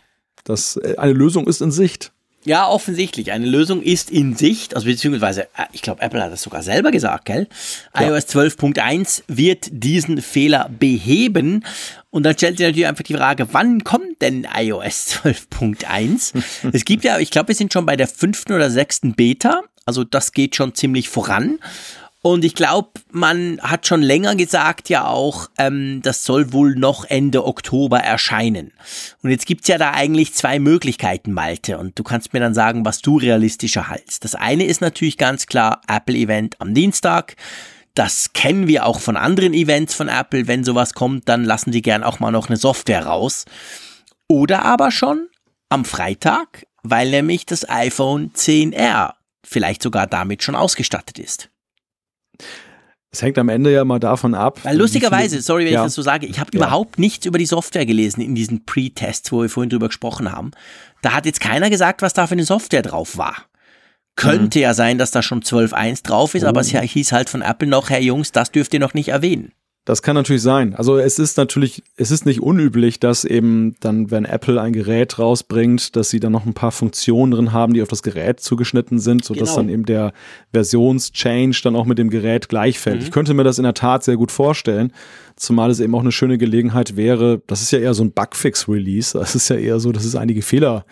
das, äh, eine Lösung ist in Sicht. Ja, offensichtlich. Eine Lösung ist in Sicht, also beziehungsweise, äh, ich glaube, Apple hat das sogar selber gesagt, gell? Ja. iOS 12.1 wird diesen Fehler beheben. Und dann stellt sich natürlich einfach die Frage, wann kommt denn iOS 12.1? es gibt ja, ich glaube, wir sind schon bei der fünften oder sechsten Beta. Also das geht schon ziemlich voran. Und ich glaube, man hat schon länger gesagt ja auch, ähm, das soll wohl noch Ende Oktober erscheinen. Und jetzt gibt's ja da eigentlich zwei Möglichkeiten, Malte. Und du kannst mir dann sagen, was du realistischer hältst. Das eine ist natürlich ganz klar Apple-Event am Dienstag. Das kennen wir auch von anderen Events von Apple. Wenn sowas kommt, dann lassen die gern auch mal noch eine Software raus. Oder aber schon am Freitag, weil nämlich das iPhone 10R vielleicht sogar damit schon ausgestattet ist. Es hängt am Ende ja mal davon ab. Weil lustigerweise, sorry, wenn ja. ich das so sage, ich habe ja. überhaupt nichts über die Software gelesen in diesen Pre-Tests, wo wir vorhin drüber gesprochen haben. Da hat jetzt keiner gesagt, was da für eine Software drauf war. Könnte mhm. ja sein, dass da schon 12.1 drauf ist, oh. aber es hieß halt von Apple noch, Herr Jungs, das dürft ihr noch nicht erwähnen. Das kann natürlich sein. Also es ist natürlich, es ist nicht unüblich, dass eben dann, wenn Apple ein Gerät rausbringt, dass sie dann noch ein paar Funktionen drin haben, die auf das Gerät zugeschnitten sind, sodass genau. dann eben der Versionschange dann auch mit dem Gerät gleichfällt. Mhm. Ich könnte mir das in der Tat sehr gut vorstellen, zumal es eben auch eine schöne Gelegenheit wäre, das ist ja eher so ein Bugfix-Release, das ist ja eher so, dass es einige Fehler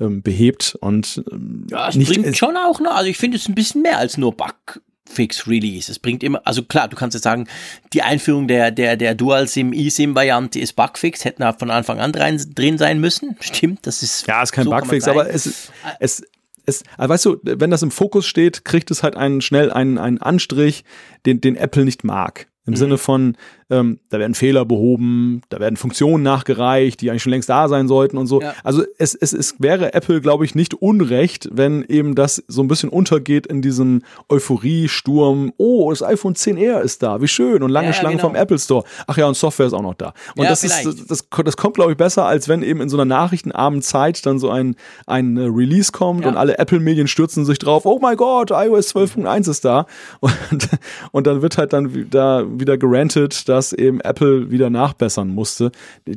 ähm, behebt und ähm, ja, es nicht, bringt schon auch, ne? Also ich finde es ein bisschen mehr als nur Bug Bugfix Release. Es bringt immer, also klar, du kannst jetzt sagen, die Einführung der, der, der Dual SIM eSIM Variante ist Bugfix, hätten da von Anfang an rein, drin sein müssen. Stimmt, das ist. Ja, ist kein so Bugfix, aber es, es, es, also weißt du, wenn das im Fokus steht, kriegt es halt einen schnell einen, einen Anstrich, den, den Apple nicht mag. Im mhm. Sinne von, ähm, da werden Fehler behoben, da werden Funktionen nachgereicht, die eigentlich schon längst da sein sollten und so. Ja. Also es, es, es wäre Apple, glaube ich, nicht unrecht, wenn eben das so ein bisschen untergeht in diesem Euphorie-Sturm. Oh, das iPhone 10R ist da, wie schön. Und lange ja, Schlangen genau. vom Apple Store. Ach ja, und Software ist auch noch da. Und ja, das, ist, das, das, das kommt, glaube ich, besser, als wenn eben in so einer nachrichtenarmen Zeit dann so ein, ein äh, Release kommt und alle Apple-Medien stürzen sich drauf. Oh mein Gott, iOS 12.1 ist da. Und, und dann wird halt dann da wieder gerantet, dass eben Apple wieder nachbessern musste.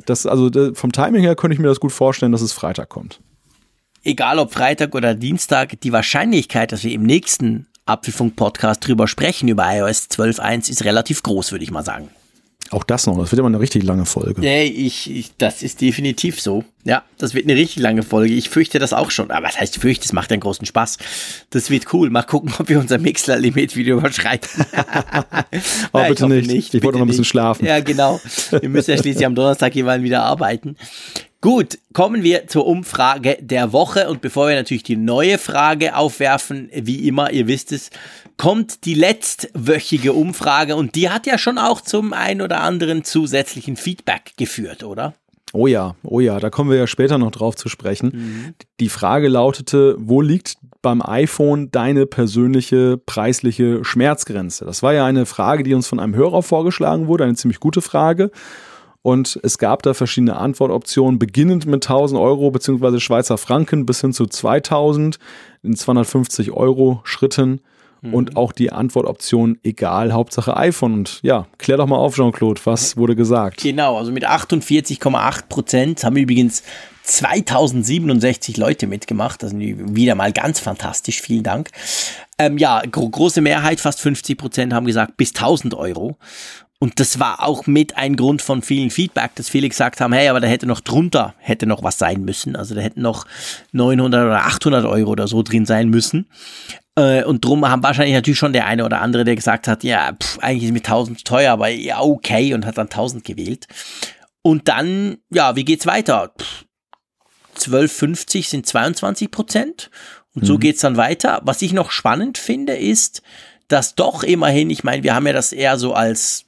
Das, also vom Timing her könnte ich mir das gut vorstellen, dass es Freitag kommt. Egal ob Freitag oder Dienstag, die Wahrscheinlichkeit, dass wir im nächsten Apfelfunk-Podcast drüber sprechen, über iOS 12.1, ist relativ groß, würde ich mal sagen. Auch das noch, das wird immer eine richtig lange Folge. Nee, ich, ich, das ist definitiv so. Ja, das wird eine richtig lange Folge. Ich fürchte das auch schon. Aber was heißt fürchte, es macht einen großen Spaß. Das wird cool. Mal gucken, ob wir unser Mixler-Limit wieder überschreiten. oh, ja, bitte nicht. nicht. Ich wollte noch ein bisschen nicht. schlafen. Ja, genau. Wir müssen ja schließlich am Donnerstag jeweils wieder arbeiten. Gut, kommen wir zur Umfrage der Woche und bevor wir natürlich die neue Frage aufwerfen, wie immer, ihr wisst es, kommt die letztwöchige Umfrage und die hat ja schon auch zum ein oder anderen zusätzlichen Feedback geführt, oder? Oh ja, oh ja, da kommen wir ja später noch drauf zu sprechen. Mhm. Die Frage lautete, wo liegt beim iPhone deine persönliche preisliche Schmerzgrenze? Das war ja eine Frage, die uns von einem Hörer vorgeschlagen wurde, eine ziemlich gute Frage. Und es gab da verschiedene Antwortoptionen, beginnend mit 1000 Euro bzw. Schweizer Franken bis hin zu 2000 in 250 Euro Schritten. Mhm. Und auch die Antwortoption egal, Hauptsache iPhone. Und ja, klär doch mal auf, Jean-Claude, was wurde gesagt? Genau, also mit 48,8 Prozent haben übrigens 2067 Leute mitgemacht. Also wieder mal ganz fantastisch. Vielen Dank. Ähm, ja, gro große Mehrheit, fast 50 Prozent haben gesagt bis 1000 Euro. Und das war auch mit ein Grund von vielen Feedback, dass viele gesagt haben, hey, aber da hätte noch drunter, hätte noch was sein müssen. Also da hätten noch 900 oder 800 Euro oder so drin sein müssen. Äh, und drum haben wahrscheinlich natürlich schon der eine oder andere, der gesagt hat, ja, pff, eigentlich ist mir 1000 teuer, aber ja, okay, und hat dann 1000 gewählt. Und dann, ja, wie geht's weiter? Pff, 12,50 sind 22 Prozent. Und mhm. so geht's dann weiter. Was ich noch spannend finde, ist, dass doch immerhin, ich meine, wir haben ja das eher so als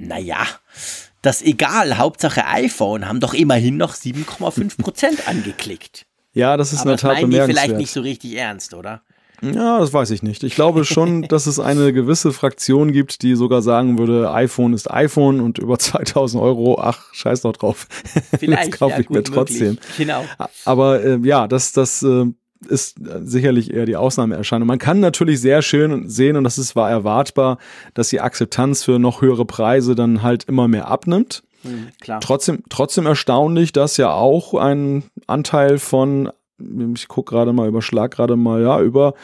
naja, das egal, Hauptsache iPhone, haben doch immerhin noch 7,5 Prozent angeklickt. Ja, das ist Aber in der Tat das meinen die vielleicht nicht so richtig ernst, oder? Ja, das weiß ich nicht. Ich glaube schon, dass es eine gewisse Fraktion gibt, die sogar sagen würde, iPhone ist iPhone und über 2000 Euro, ach, scheiß doch drauf. Vielleicht, das kaufe ja, ich mir trotzdem. Möglich. Genau. Aber äh, ja, das, das äh, ist sicherlich eher die Ausnahmeerscheinung. Man kann natürlich sehr schön sehen, und das ist, war erwartbar, dass die Akzeptanz für noch höhere Preise dann halt immer mehr abnimmt. Mhm, trotzdem, trotzdem erstaunlich, dass ja auch ein Anteil von, ich gucke gerade mal, überschlag gerade mal, ja, über,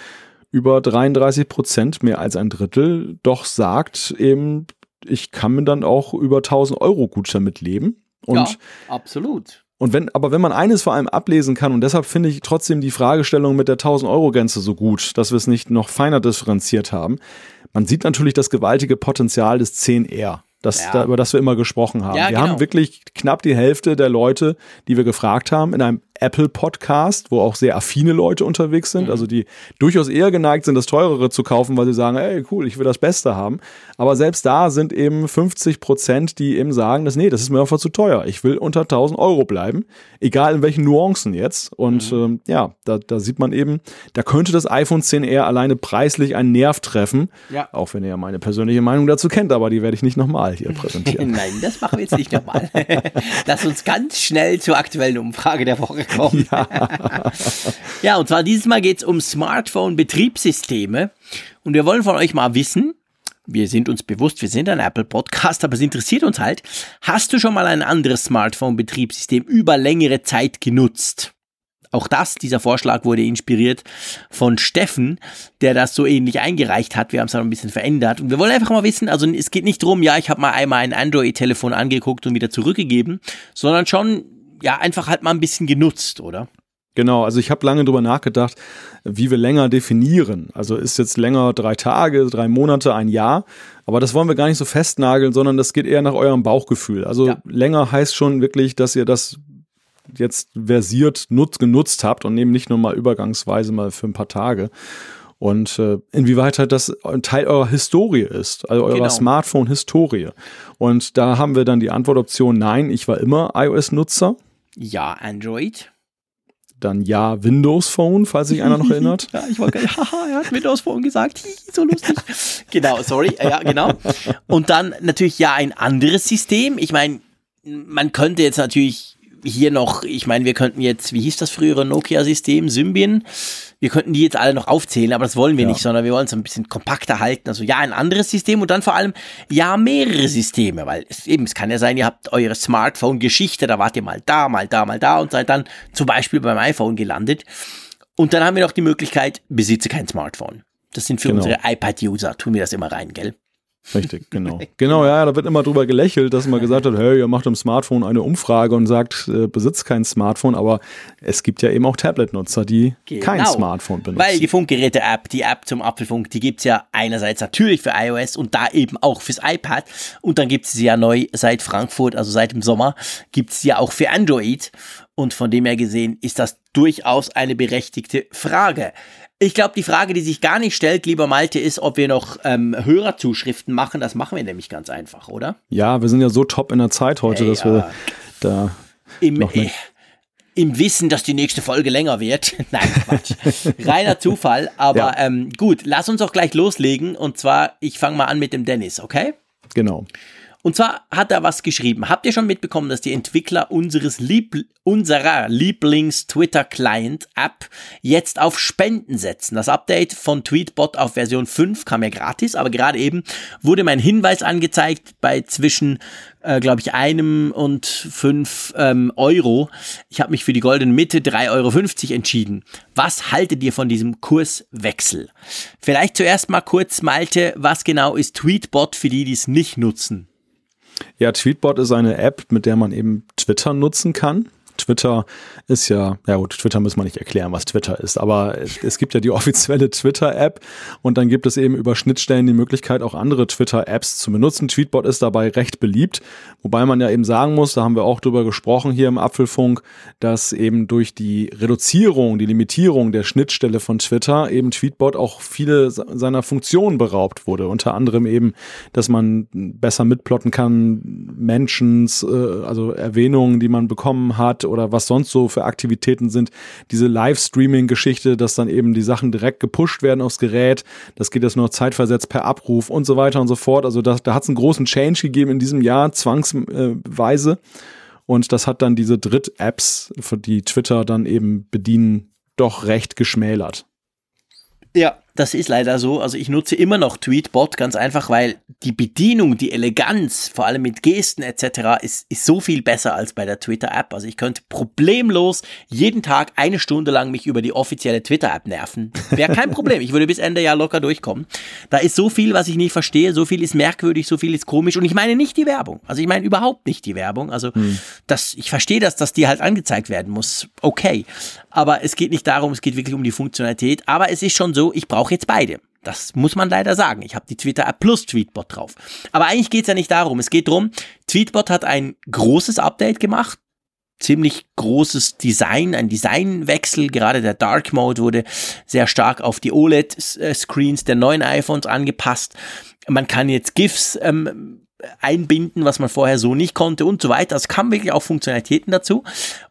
über 33 Prozent, mehr als ein Drittel, doch sagt eben, ich kann mir dann auch über 1000 Euro gut damit leben. Und ja, absolut. Und wenn, aber wenn man eines vor allem ablesen kann, und deshalb finde ich trotzdem die Fragestellung mit der 1000-Euro-Grenze so gut, dass wir es nicht noch feiner differenziert haben. Man sieht natürlich das gewaltige Potenzial des 10R das, ja. da, über das wir immer gesprochen haben. Ja, wir genau. haben wirklich knapp die Hälfte der Leute, die wir gefragt haben, in einem Apple-Podcast, wo auch sehr affine Leute unterwegs sind, mhm. also die durchaus eher geneigt sind, das Teurere zu kaufen, weil sie sagen, ey, cool, ich will das Beste haben. Aber selbst da sind eben 50 Prozent, die eben sagen, dass, nee, das ist mir einfach zu teuer. Ich will unter 1000 Euro bleiben, egal in welchen Nuancen jetzt. Und mhm. ähm, ja, da, da sieht man eben, da könnte das iPhone 10R alleine preislich einen Nerv treffen. Ja. Auch wenn ihr ja meine persönliche Meinung dazu kennt, aber die werde ich nicht nochmal hier präsentieren. Nein, das machen wir jetzt nicht nochmal. Lass uns ganz schnell zur aktuellen Umfrage der Woche kommen. Ja, ja und zwar dieses Mal geht es um Smartphone-Betriebssysteme. Und wir wollen von euch mal wissen, wir sind uns bewusst, wir sind ein Apple-Podcast, aber es interessiert uns halt. Hast du schon mal ein anderes Smartphone-Betriebssystem über längere Zeit genutzt? Auch das, dieser Vorschlag wurde inspiriert von Steffen, der das so ähnlich eingereicht hat. Wir haben es dann ein bisschen verändert. Und wir wollen einfach mal wissen, also es geht nicht darum, ja, ich habe mal einmal ein Android-Telefon angeguckt und wieder zurückgegeben, sondern schon, ja, einfach halt mal ein bisschen genutzt, oder? Genau, also ich habe lange drüber nachgedacht, wie wir länger definieren. Also ist jetzt länger drei Tage, drei Monate, ein Jahr. Aber das wollen wir gar nicht so festnageln, sondern das geht eher nach eurem Bauchgefühl. Also ja. länger heißt schon wirklich, dass ihr das jetzt versiert nutzt, genutzt habt und eben nicht nur mal übergangsweise mal für ein paar Tage. Und äh, inwieweit halt das ein Teil eurer Historie ist, also eurer genau. Smartphone-Historie. Und da haben wir dann die Antwortoption, nein, ich war immer iOS-Nutzer. Ja, Android dann ja Windows Phone, falls sich einer noch erinnert. ja, ich wollte, haha, er hat Windows Phone gesagt, so lustig. genau, sorry, ja, genau. Und dann natürlich ja ein anderes System. Ich meine, man könnte jetzt natürlich hier noch, ich meine, wir könnten jetzt, wie hieß das frühere Nokia-System, Symbian, wir könnten die jetzt alle noch aufzählen, aber das wollen wir ja. nicht, sondern wir wollen es ein bisschen kompakter halten. Also ja, ein anderes System und dann vor allem ja mehrere Systeme, weil es eben, es kann ja sein, ihr habt eure Smartphone-Geschichte, da wart ihr mal da, mal da, mal da und seid dann zum Beispiel beim iPhone gelandet. Und dann haben wir noch die Möglichkeit, besitze kein Smartphone. Das sind für genau. unsere iPad-User, tun wir das immer rein, gell? Richtig, genau. genau, ja, da wird immer drüber gelächelt, dass man gesagt hat, hey, ihr macht im Smartphone eine Umfrage und sagt, äh, besitzt kein Smartphone, aber es gibt ja eben auch Tablet-Nutzer, die genau. kein Smartphone benutzen. Weil die Funkgeräte-App, die App zum Apfelfunk, die gibt's ja einerseits natürlich für iOS und da eben auch fürs iPad und dann gibt's sie ja neu seit Frankfurt, also seit dem Sommer, gibt's sie ja auch für Android und von dem her gesehen ist das durchaus eine berechtigte Frage. Ich glaube, die Frage, die sich gar nicht stellt, lieber Malte, ist, ob wir noch ähm, Hörerzuschriften machen. Das machen wir nämlich ganz einfach, oder? Ja, wir sind ja so top in der Zeit heute, hey, dass ja. wir da Im, noch äh, im Wissen, dass die nächste Folge länger wird. Nein, Quatsch. Reiner Zufall. Aber ja. ähm, gut, lass uns auch gleich loslegen. Und zwar, ich fange mal an mit dem Dennis, okay? Genau. Und zwar hat er was geschrieben. Habt ihr schon mitbekommen, dass die Entwickler unseres Lieb unserer Lieblings-Twitter-Client-App jetzt auf Spenden setzen? Das Update von Tweetbot auf Version 5 kam ja gratis, aber gerade eben wurde mein Hinweis angezeigt bei zwischen, äh, glaube ich, einem und fünf ähm, Euro. Ich habe mich für die goldene Mitte 3,50 Euro entschieden. Was haltet ihr von diesem Kurswechsel? Vielleicht zuerst mal kurz, Malte, was genau ist Tweetbot für die, die es nicht nutzen? Ja, Tweetbot ist eine App, mit der man eben Twitter nutzen kann. Twitter ist ja, ja gut, Twitter muss man nicht erklären, was Twitter ist, aber es gibt ja die offizielle Twitter-App und dann gibt es eben über Schnittstellen die Möglichkeit, auch andere Twitter-Apps zu benutzen. Tweetbot ist dabei recht beliebt, wobei man ja eben sagen muss, da haben wir auch drüber gesprochen hier im Apfelfunk, dass eben durch die Reduzierung, die Limitierung der Schnittstelle von Twitter eben Tweetbot auch viele seiner Funktionen beraubt wurde. Unter anderem eben, dass man besser mitplotten kann, Mentions, äh, also Erwähnungen, die man bekommen hat oder was sonst so für Aktivitäten sind. Diese Livestreaming-Geschichte, dass dann eben die Sachen direkt gepusht werden aufs Gerät. Das geht jetzt nur zeitversetzt per Abruf und so weiter und so fort. Also da, da hat es einen großen Change gegeben in diesem Jahr, zwangsweise. Und das hat dann diese Dritt-Apps, die Twitter dann eben bedienen, doch recht geschmälert. Ja, das ist leider so. Also ich nutze immer noch Tweetbot, ganz einfach, weil die Bedienung, die Eleganz, vor allem mit Gesten etc., ist, ist so viel besser als bei der Twitter-App. Also ich könnte problemlos jeden Tag eine Stunde lang mich über die offizielle Twitter-App nerven. Wäre kein Problem. Ich würde bis Ende Jahr locker durchkommen. Da ist so viel, was ich nicht verstehe, so viel ist merkwürdig, so viel ist komisch. Und ich meine nicht die Werbung. Also ich meine überhaupt nicht die Werbung. Also hm. das, ich verstehe das, dass die halt angezeigt werden muss. Okay. Aber es geht nicht darum, es geht wirklich um die Funktionalität. Aber es ist schon so, ich brauche jetzt beide. Das muss man leider sagen. Ich habe die Twitter App Plus Tweetbot drauf. Aber eigentlich geht es ja nicht darum. Es geht darum, Tweetbot hat ein großes Update gemacht. Ziemlich großes Design, ein Designwechsel. Gerade der Dark Mode wurde sehr stark auf die OLED-Screens der neuen iPhones angepasst. Man kann jetzt GIFs ähm, einbinden, was man vorher so nicht konnte und so weiter. Es kamen wirklich auch Funktionalitäten dazu.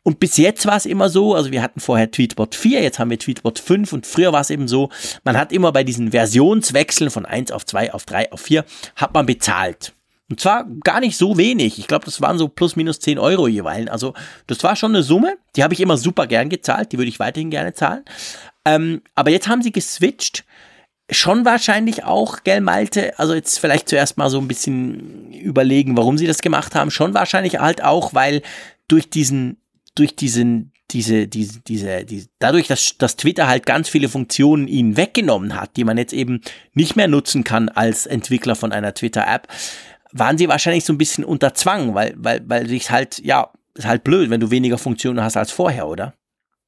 Und bis jetzt war es immer so, also wir hatten vorher Tweetbot 4, jetzt haben wir Tweetbot 5 und früher war es eben so, man hat immer bei diesen Versionswechseln von 1 auf 2, auf 3, auf 4, hat man bezahlt. Und zwar gar nicht so wenig. Ich glaube, das waren so plus minus 10 Euro jeweils. Also das war schon eine Summe. Die habe ich immer super gern gezahlt. Die würde ich weiterhin gerne zahlen. Ähm, aber jetzt haben sie geswitcht schon wahrscheinlich auch, gell, Malte, also jetzt vielleicht zuerst mal so ein bisschen überlegen, warum sie das gemacht haben, schon wahrscheinlich halt auch, weil durch diesen, durch diesen, diese, diese, diese, diese, dadurch, dass, dass Twitter halt ganz viele Funktionen ihnen weggenommen hat, die man jetzt eben nicht mehr nutzen kann als Entwickler von einer Twitter-App, waren sie wahrscheinlich so ein bisschen unter Zwang, weil, weil, weil sich halt, ja, ist halt blöd, wenn du weniger Funktionen hast als vorher, oder?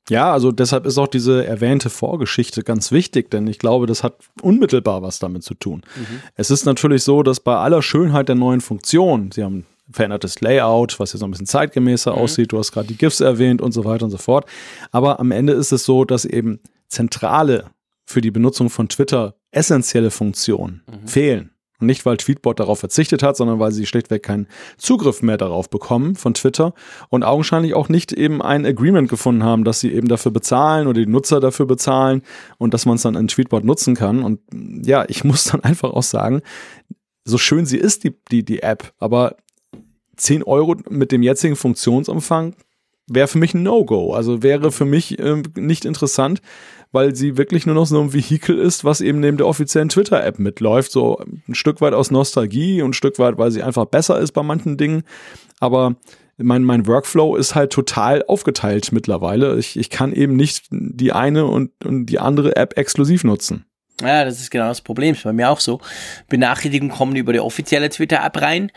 Ja, also deshalb ist auch diese erwähnte Vorgeschichte ganz wichtig, denn ich glaube, das hat unmittelbar was damit zu tun. Mhm. Es ist natürlich so, dass bei aller Schönheit der neuen Funktion, sie haben verändertes Layout, was jetzt noch ein bisschen zeitgemäßer mhm. aussieht, du hast gerade die GIFs erwähnt und so weiter und so fort, aber am Ende ist es so, dass eben zentrale für die Benutzung von Twitter essentielle Funktionen mhm. fehlen. Und nicht, weil Tweetbot darauf verzichtet hat, sondern weil sie schlichtweg keinen Zugriff mehr darauf bekommen von Twitter und augenscheinlich auch nicht eben ein Agreement gefunden haben, dass sie eben dafür bezahlen oder die Nutzer dafür bezahlen und dass man es dann in Tweetbot nutzen kann. Und ja, ich muss dann einfach auch sagen, so schön sie ist, die, die, die App, aber 10 Euro mit dem jetzigen Funktionsumfang wäre für mich ein No-Go. Also wäre für mich äh, nicht interessant, weil sie wirklich nur noch so ein Vehikel ist, was eben neben der offiziellen Twitter-App mitläuft. So ein Stück weit aus Nostalgie und ein Stück weit, weil sie einfach besser ist bei manchen Dingen. Aber mein, mein Workflow ist halt total aufgeteilt mittlerweile. Ich, ich kann eben nicht die eine und, und die andere App exklusiv nutzen. Ja, das ist genau das Problem. Ist bei mir auch so. Benachrichtigungen kommen über die offizielle Twitter-App rein.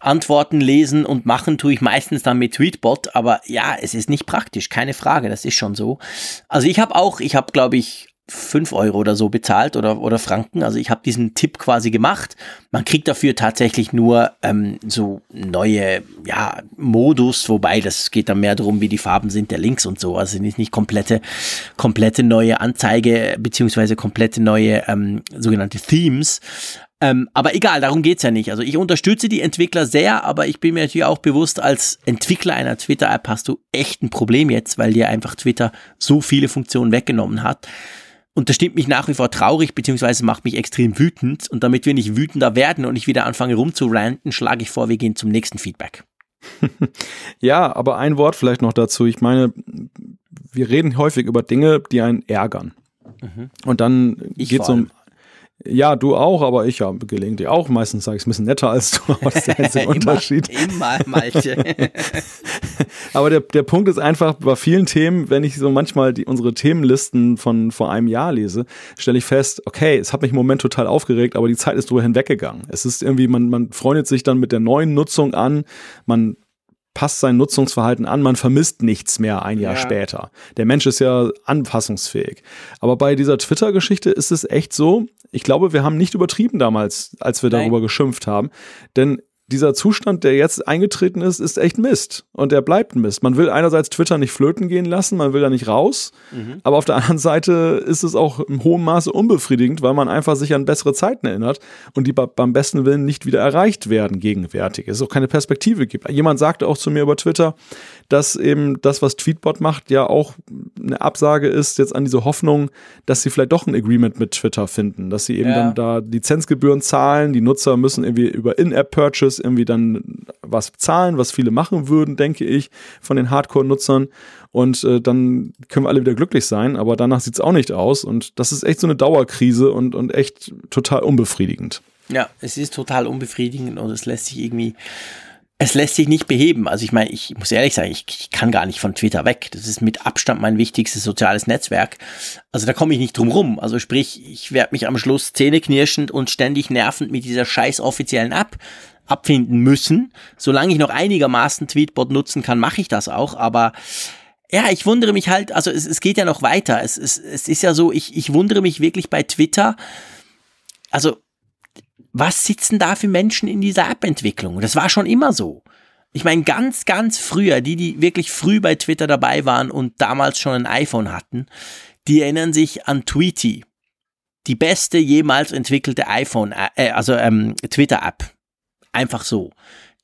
Antworten lesen und machen tue ich meistens dann mit Tweetbot, aber ja, es ist nicht praktisch, keine Frage, das ist schon so. Also ich habe auch, ich habe glaube ich fünf Euro oder so bezahlt oder, oder Franken. Also ich habe diesen Tipp quasi gemacht. Man kriegt dafür tatsächlich nur ähm, so neue ja, Modus, wobei das geht dann mehr darum, wie die Farben sind der Links und so. Also nicht, nicht komplette, komplette neue Anzeige beziehungsweise komplette neue ähm, sogenannte Themes. Ähm, aber egal, darum geht's ja nicht. Also ich unterstütze die Entwickler sehr, aber ich bin mir natürlich auch bewusst, als Entwickler einer Twitter-App hast du echt ein Problem jetzt, weil dir einfach Twitter so viele Funktionen weggenommen hat. Und das stimmt mich nach wie vor traurig, beziehungsweise macht mich extrem wütend. Und damit wir nicht wütender werden und ich wieder anfange rumzuranten, schlage ich vor, wir gehen zum nächsten Feedback. ja, aber ein Wort vielleicht noch dazu. Ich meine, wir reden häufig über Dinge, die einen ärgern. Mhm. Und dann geht es um ja, du auch, aber ich ja gelegentlich auch. Meistens sage ich es ein bisschen netter als du, aber das ist der einzige Unterschied. Immer, Malte. aber der, der Punkt ist einfach, bei vielen Themen, wenn ich so manchmal die, unsere Themenlisten von vor einem Jahr lese, stelle ich fest, okay, es hat mich im Moment total aufgeregt, aber die Zeit ist drüber hinweggegangen. Es ist irgendwie, man, man freundet sich dann mit der neuen Nutzung an, man passt sein Nutzungsverhalten an, man vermisst nichts mehr ein Jahr ja. später. Der Mensch ist ja anpassungsfähig. Aber bei dieser Twitter-Geschichte ist es echt so, ich glaube, wir haben nicht übertrieben damals, als wir darüber Nein. geschimpft haben. Denn dieser Zustand, der jetzt eingetreten ist, ist echt Mist. Und der bleibt Mist. Man will einerseits Twitter nicht flöten gehen lassen, man will da nicht raus. Mhm. Aber auf der anderen Seite ist es auch im hohen Maße unbefriedigend, weil man einfach sich an bessere Zeiten erinnert und die beim besten Willen nicht wieder erreicht werden gegenwärtig. Es auch keine Perspektive gibt. Jemand sagte auch zu mir über Twitter, dass eben das, was Tweetbot macht, ja auch eine Absage ist jetzt an diese Hoffnung, dass sie vielleicht doch ein Agreement mit Twitter finden, dass sie eben ja. dann da Lizenzgebühren zahlen, die Nutzer müssen irgendwie über In-App-Purchase irgendwie dann was zahlen, was viele machen würden, denke ich, von den Hardcore-Nutzern. Und äh, dann können wir alle wieder glücklich sein, aber danach sieht es auch nicht aus. Und das ist echt so eine Dauerkrise und, und echt total unbefriedigend. Ja, es ist total unbefriedigend und es lässt sich irgendwie es lässt sich nicht beheben. Also ich meine, ich muss ehrlich sagen, ich, ich, kann gar nicht von Twitter weg. Das ist mit Abstand mein wichtigstes soziales Netzwerk. Also da komme ich nicht drum rum. Also sprich, ich werde mich am Schluss zähneknirschend und ständig nervend mit dieser scheiß offiziellen App abfinden müssen. Solange ich noch einigermaßen Tweetbot nutzen kann, mache ich das auch. Aber ja, ich wundere mich halt, also es, es geht ja noch weiter. Es, es, es ist ja so, ich, ich wundere mich wirklich bei Twitter. Also, was sitzen da für Menschen in dieser App-Entwicklung? Das war schon immer so. Ich meine, ganz, ganz früher, die, die wirklich früh bei Twitter dabei waren und damals schon ein iPhone hatten, die erinnern sich an Tweety. Die beste jemals entwickelte iPhone, äh, also ähm, Twitter-App. Einfach so.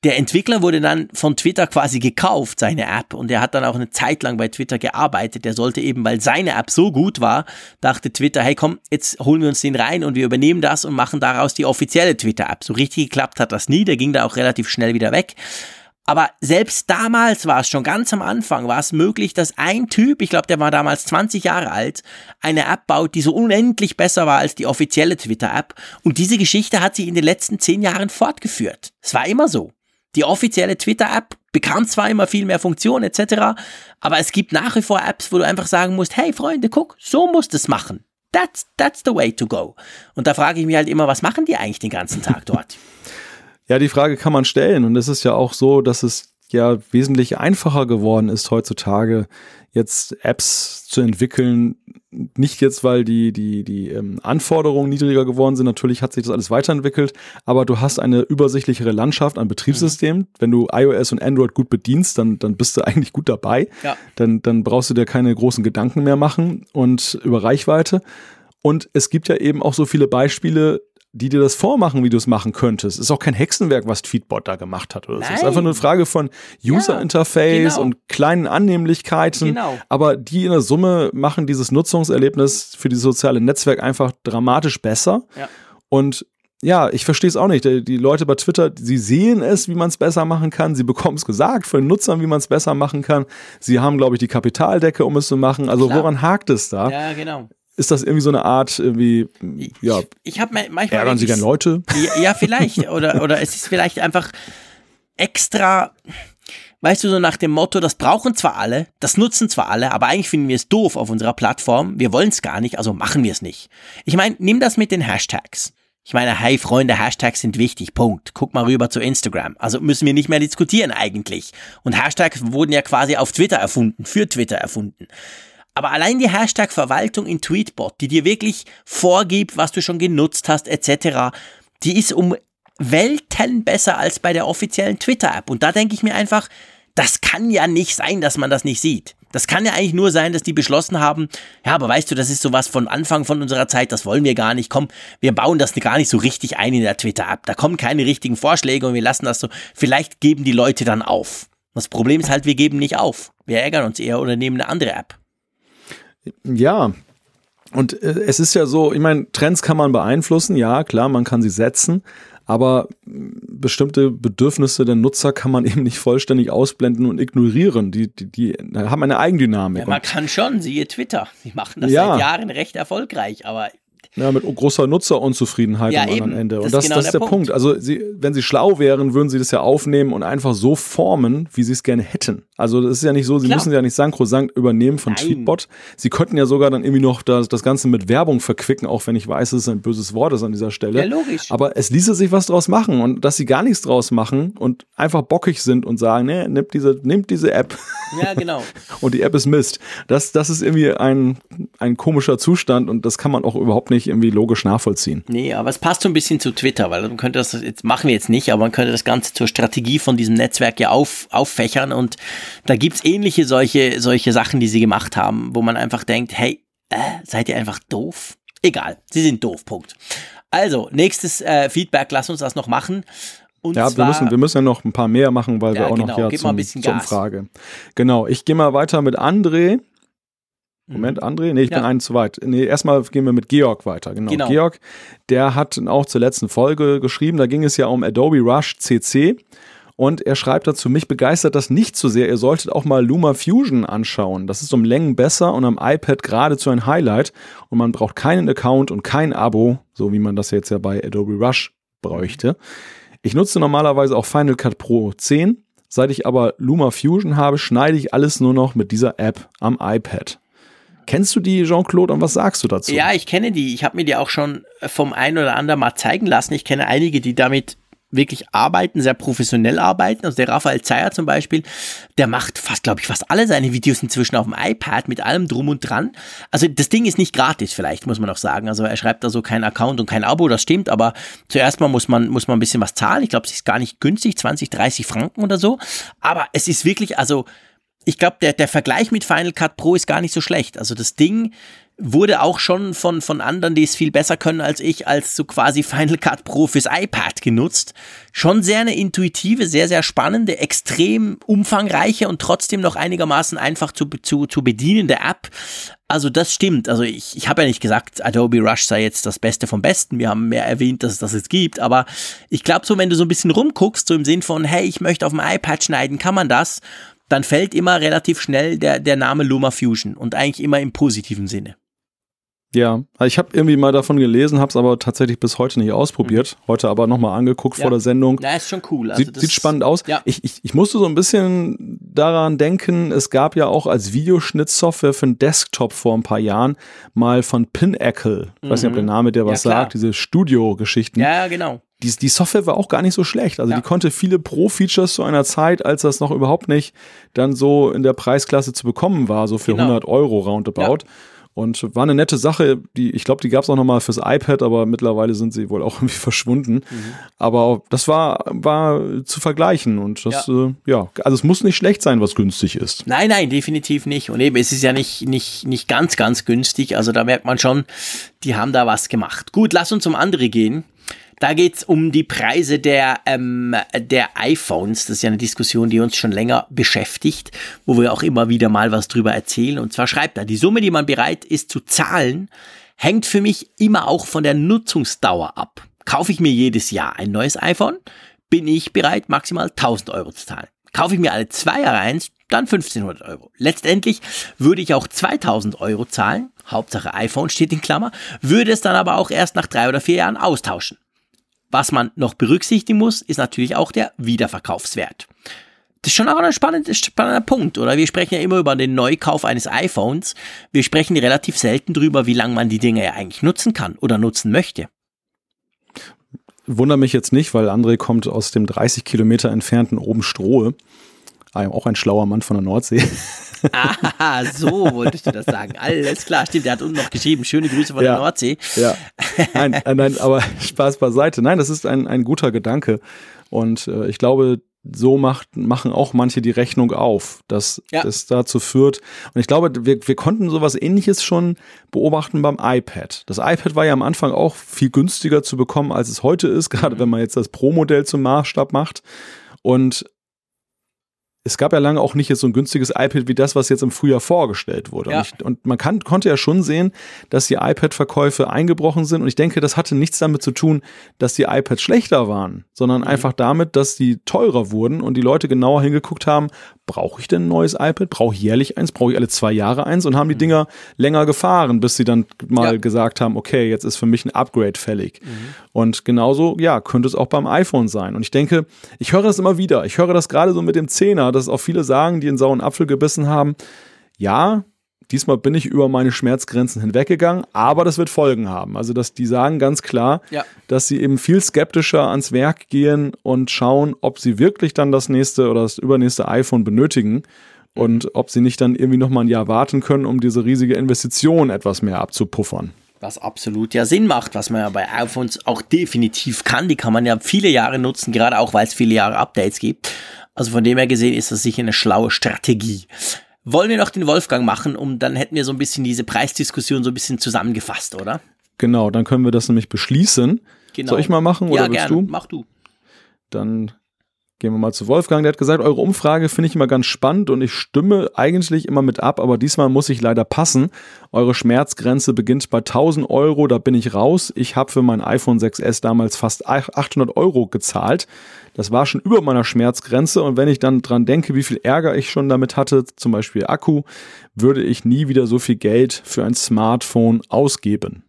Der Entwickler wurde dann von Twitter quasi gekauft, seine App, und er hat dann auch eine Zeit lang bei Twitter gearbeitet. Der sollte eben, weil seine App so gut war, dachte Twitter, hey komm, jetzt holen wir uns den rein und wir übernehmen das und machen daraus die offizielle Twitter-App. So richtig geklappt hat das nie, der ging da auch relativ schnell wieder weg. Aber selbst damals war es schon ganz am Anfang, war es möglich, dass ein Typ, ich glaube, der war damals 20 Jahre alt, eine App baut, die so unendlich besser war als die offizielle Twitter-App. Und diese Geschichte hat sich in den letzten zehn Jahren fortgeführt. Es war immer so. Die offizielle Twitter-App bekam zwar immer viel mehr Funktionen etc., aber es gibt nach wie vor Apps, wo du einfach sagen musst, hey Freunde, guck, so musst du es machen. That's, that's the way to go. Und da frage ich mich halt immer, was machen die eigentlich den ganzen Tag dort? Ja, die Frage kann man stellen und es ist ja auch so, dass es ja wesentlich einfacher geworden ist heutzutage, jetzt Apps zu entwickeln. Nicht jetzt, weil die, die, die ähm, Anforderungen niedriger geworden sind. Natürlich hat sich das alles weiterentwickelt, aber du hast eine übersichtlichere Landschaft an Betriebssystemen. Mhm. Wenn du iOS und Android gut bedienst, dann, dann bist du eigentlich gut dabei. Ja. Dann, dann brauchst du dir keine großen Gedanken mehr machen und über Reichweite. Und es gibt ja eben auch so viele Beispiele, die dir das vormachen, wie du es machen könntest. Ist auch kein Hexenwerk, was Tweetbot da gemacht hat. Oder so. Es ist einfach nur eine Frage von User Interface ja, genau. und kleinen Annehmlichkeiten. Genau. Aber die in der Summe machen dieses Nutzungserlebnis für dieses soziale Netzwerk einfach dramatisch besser. Ja. Und ja, ich verstehe es auch nicht. Die Leute bei Twitter, sie sehen es, wie man es besser machen kann. Sie bekommen es gesagt von den Nutzern, wie man es besser machen kann. Sie haben, glaube ich, die Kapitaldecke, um es zu machen. Also Klar. woran hakt es da? Ja, genau ist das irgendwie so eine Art irgendwie ja ich, ich habe manchmal ärgern Sie gern Leute ja, ja vielleicht oder oder es ist vielleicht einfach extra weißt du so nach dem Motto das brauchen zwar alle das nutzen zwar alle aber eigentlich finden wir es doof auf unserer Plattform wir wollen es gar nicht also machen wir es nicht ich meine nimm das mit den Hashtags ich meine, hey Freunde, Hashtags sind wichtig, Punkt. Guck mal rüber zu Instagram. Also müssen wir nicht mehr diskutieren eigentlich. Und Hashtags wurden ja quasi auf Twitter erfunden, für Twitter erfunden. Aber allein die Hashtag-Verwaltung in Tweetbot, die dir wirklich vorgibt, was du schon genutzt hast, etc., die ist um Welten besser als bei der offiziellen Twitter-App. Und da denke ich mir einfach, das kann ja nicht sein, dass man das nicht sieht. Das kann ja eigentlich nur sein, dass die beschlossen haben, ja, aber weißt du, das ist sowas von Anfang von unserer Zeit, das wollen wir gar nicht. Komm, wir bauen das gar nicht so richtig ein in der Twitter-App. Da kommen keine richtigen Vorschläge und wir lassen das so. Vielleicht geben die Leute dann auf. Das Problem ist halt, wir geben nicht auf. Wir ärgern uns eher oder nehmen eine andere App. Ja, und äh, es ist ja so, ich meine, Trends kann man beeinflussen, ja, klar, man kann sie setzen, aber bestimmte Bedürfnisse der Nutzer kann man eben nicht vollständig ausblenden und ignorieren. Die, die, die haben eine Eigendynamik. Ja, man kann schon, siehe Twitter. Die machen das ja. seit Jahren recht erfolgreich, aber ja, mit großer Nutzerunzufriedenheit ja, am anderen eben. Ende. Und das, das, genau das ist der, der Punkt. Punkt. Also sie, wenn sie schlau wären, würden sie das ja aufnehmen und einfach so formen, wie sie es gerne hätten. Also das ist ja nicht so, sie Klar. müssen ja nicht sankrosankt übernehmen von Nein. Tweetbot. Sie könnten ja sogar dann irgendwie noch das, das Ganze mit Werbung verquicken, auch wenn ich weiß, dass es ein böses Wort ist an dieser Stelle. Ja, logisch. Aber es ließe sich was draus machen und dass sie gar nichts draus machen und einfach bockig sind und sagen, nee, nimmt diese, nimmt diese App. Ja, genau. und die App ist Mist. Das, das ist irgendwie ein, ein komischer Zustand und das kann man auch überhaupt nicht irgendwie logisch nachvollziehen. Nee, aber es passt so ein bisschen zu Twitter, weil man könnte das, jetzt machen wir jetzt nicht, aber man könnte das Ganze zur Strategie von diesem Netzwerk ja auf, auffächern und da gibt es ähnliche solche, solche Sachen, die sie gemacht haben, wo man einfach denkt, hey, äh, seid ihr einfach doof? Egal, sie sind doof, Punkt. Also, nächstes äh, Feedback, lass uns das noch machen. Und ja, zwar, wir müssen, wir müssen ja noch ein paar mehr machen, weil ja, wir auch genau, noch ja zum, zum Frage. Genau, ich gehe mal weiter mit André. Moment. André? Nee, ich ja. bin einen zu weit. Nee, erstmal gehen wir mit Georg weiter. Genau. genau. Georg, der hat auch zur letzten Folge geschrieben, da ging es ja um Adobe Rush CC. Und er schreibt dazu, mich begeistert das nicht so sehr. Ihr solltet auch mal Luma Fusion anschauen. Das ist um Längen besser und am iPad geradezu ein Highlight. Und man braucht keinen Account und kein Abo, so wie man das jetzt ja bei Adobe Rush bräuchte. Ich nutze normalerweise auch Final Cut Pro 10. Seit ich aber Luma Fusion habe, schneide ich alles nur noch mit dieser App am iPad. Kennst du die, Jean-Claude, und was sagst du dazu? Ja, ich kenne die. Ich habe mir die auch schon vom einen oder anderen mal zeigen lassen. Ich kenne einige, die damit wirklich arbeiten, sehr professionell arbeiten. Also der Raphael Zeyer zum Beispiel, der macht fast, glaube ich, fast alle seine Videos inzwischen auf dem iPad mit allem drum und dran. Also das Ding ist nicht gratis, vielleicht muss man auch sagen. Also er schreibt da so kein Account und kein Abo, das stimmt, aber zuerst mal muss man, muss man ein bisschen was zahlen. Ich glaube, es ist gar nicht günstig, 20, 30 Franken oder so. Aber es ist wirklich, also ich glaube, der, der Vergleich mit Final Cut Pro ist gar nicht so schlecht. Also das Ding wurde auch schon von, von anderen, die es viel besser können als ich, als so quasi Final Cut Pro fürs iPad genutzt. Schon sehr eine intuitive, sehr, sehr spannende, extrem umfangreiche und trotzdem noch einigermaßen einfach zu, zu, zu bedienende App. Also das stimmt. Also ich, ich habe ja nicht gesagt, Adobe Rush sei jetzt das Beste vom Besten. Wir haben mehr erwähnt, dass es das jetzt gibt. Aber ich glaube so, wenn du so ein bisschen rumguckst, so im Sinn von, hey, ich möchte auf dem iPad schneiden, kann man das? Dann fällt immer relativ schnell der, der Name Luma Fusion und eigentlich immer im positiven Sinne. Ja, also ich habe irgendwie mal davon gelesen, habe es aber tatsächlich bis heute nicht ausprobiert. Mhm. Heute aber nochmal angeguckt ja. vor der Sendung. Ja, ist schon cool. Also sieht, sieht spannend aus. Ja. Ich, ich, ich musste so ein bisschen daran denken, es gab ja auch als Videoschnittsoftware für einen Desktop vor ein paar Jahren mal von Pinacle. Ich weiß nicht, ob der mhm. Name der was ja, sagt, diese Studio-Geschichten. Ja, genau. Die, die Software war auch gar nicht so schlecht. Also Ja. die konnte viele Pro-Features zu einer Zeit, als das noch überhaupt nicht dann so in der Preisklasse zu bekommen war, so für Genau. 100 Euro roundabout. Und war eine nette Sache, die, ich glaube, die gab es auch noch mal fürs iPad, aber mittlerweile sind sie wohl auch irgendwie verschwunden. Mhm. Aber das war, war zu vergleichen und das, ja. Äh, ja, also es muss nicht schlecht sein, was günstig ist. Nein, nein, definitiv nicht. Und eben, es ist ja nicht, nicht, nicht ganz, ganz günstig. Also da merkt man schon, die haben da was gemacht. Gut, lass uns um andere gehen. Da geht's um die Preise der, ähm, der iPhones. Das ist ja eine Diskussion, die uns schon länger beschäftigt, wo wir auch immer wieder mal was drüber erzählen. Und zwar schreibt er, die Summe, die man bereit ist zu zahlen, hängt für mich immer auch von der Nutzungsdauer ab. Kaufe ich mir jedes Jahr ein neues iPhone, bin ich bereit, maximal 1000 Euro zu zahlen. Kaufe ich mir alle zwei Jahre eins, dann 1500 Euro. Letztendlich würde ich auch 2000 Euro zahlen, Hauptsache iPhone steht in Klammer, würde es dann aber auch erst nach drei oder vier Jahren austauschen. Was man noch berücksichtigen muss, ist natürlich auch der Wiederverkaufswert. Das ist schon auch ein spannender, spannender Punkt, oder? Wir sprechen ja immer über den Neukauf eines iPhones. Wir sprechen relativ selten drüber, wie lange man die Dinge ja eigentlich nutzen kann oder nutzen möchte. Wundere mich jetzt nicht, weil André kommt aus dem 30 Kilometer entfernten Obenstrohe. Auch ein schlauer Mann von der Nordsee. Ah, so wolltest du das sagen. Alles klar, stimmt. Der hat unten noch geschrieben, schöne Grüße von Ja. der Nordsee. Ja, nein, äh, nein, aber Spaß beiseite. Nein, das ist ein, ein guter Gedanke. Und äh, ich glaube, so macht, machen auch manche die Rechnung auf, dass Ja. das dazu führt. Und ich glaube, wir, wir konnten sowas ähnliches schon beobachten beim iPad. Das iPad war ja am Anfang auch viel günstiger zu bekommen, als es heute ist, gerade wenn man jetzt das Pro-Modell zum Maßstab macht. Und es gab ja lange auch nicht jetzt so ein günstiges iPad wie das, was jetzt im Frühjahr vorgestellt wurde. Ja. Und, ich, und man kann, konnte ja schon sehen, dass die iPad-Verkäufe eingebrochen sind. Und ich denke, das hatte nichts damit zu tun, dass die iPads schlechter waren, sondern einfach damit, dass die teurer wurden und die Leute genauer hingeguckt haben, brauche ich denn ein neues iPad? Brauche ich jährlich eins? Brauche ich alle zwei Jahre eins? Und haben die Dinger länger gefahren, bis sie dann mal Ja. gesagt haben, okay, jetzt ist für mich ein Upgrade fällig. Und genauso, ja, könnte es auch beim iPhone sein. Und ich denke, ich höre das immer wieder. Ich höre das gerade so mit dem Zehner, dass auch viele sagen, die einen sauren Apfel gebissen haben, ja, diesmal bin ich über meine Schmerzgrenzen hinweggegangen, aber das wird Folgen haben. Also, dass die sagen ganz klar, Ja. dass sie eben viel skeptischer ans Werk gehen und schauen, ob sie wirklich dann das nächste oder das übernächste iPhone benötigen und ob sie nicht dann irgendwie noch mal ein Jahr warten können, um diese riesige Investition etwas mehr abzupuffern. Was absolut ja Sinn macht, was man ja bei iPhones auch definitiv kann. Die kann man ja viele Jahre nutzen, gerade auch, weil es viele Jahre Updates gibt. Also von dem her gesehen ist das sicher eine schlaue Strategie. Wollen wir noch den Wolfgang machen, um dann hätten wir so ein bisschen diese Preisdiskussion so ein bisschen zusammengefasst, oder? Genau, dann können wir das nämlich beschließen. Genau. Soll ich mal machen oder ja, willst gerne. du? Mach du. Dann gehen wir mal zu Wolfgang. Der hat gesagt, eure Umfrage finde ich immer ganz spannend und ich stimme eigentlich immer mit ab, aber diesmal muss ich leider passen. Eure Schmerzgrenze beginnt bei 1000 Euro, da bin ich raus. Ich habe für mein iPhone 6S damals fast 800 Euro gezahlt. Das war schon über meiner Schmerzgrenze und wenn ich dann dran denke, wie viel Ärger ich schon damit hatte, zum Beispiel Akku, würde ich nie wieder so viel Geld für ein Smartphone ausgeben.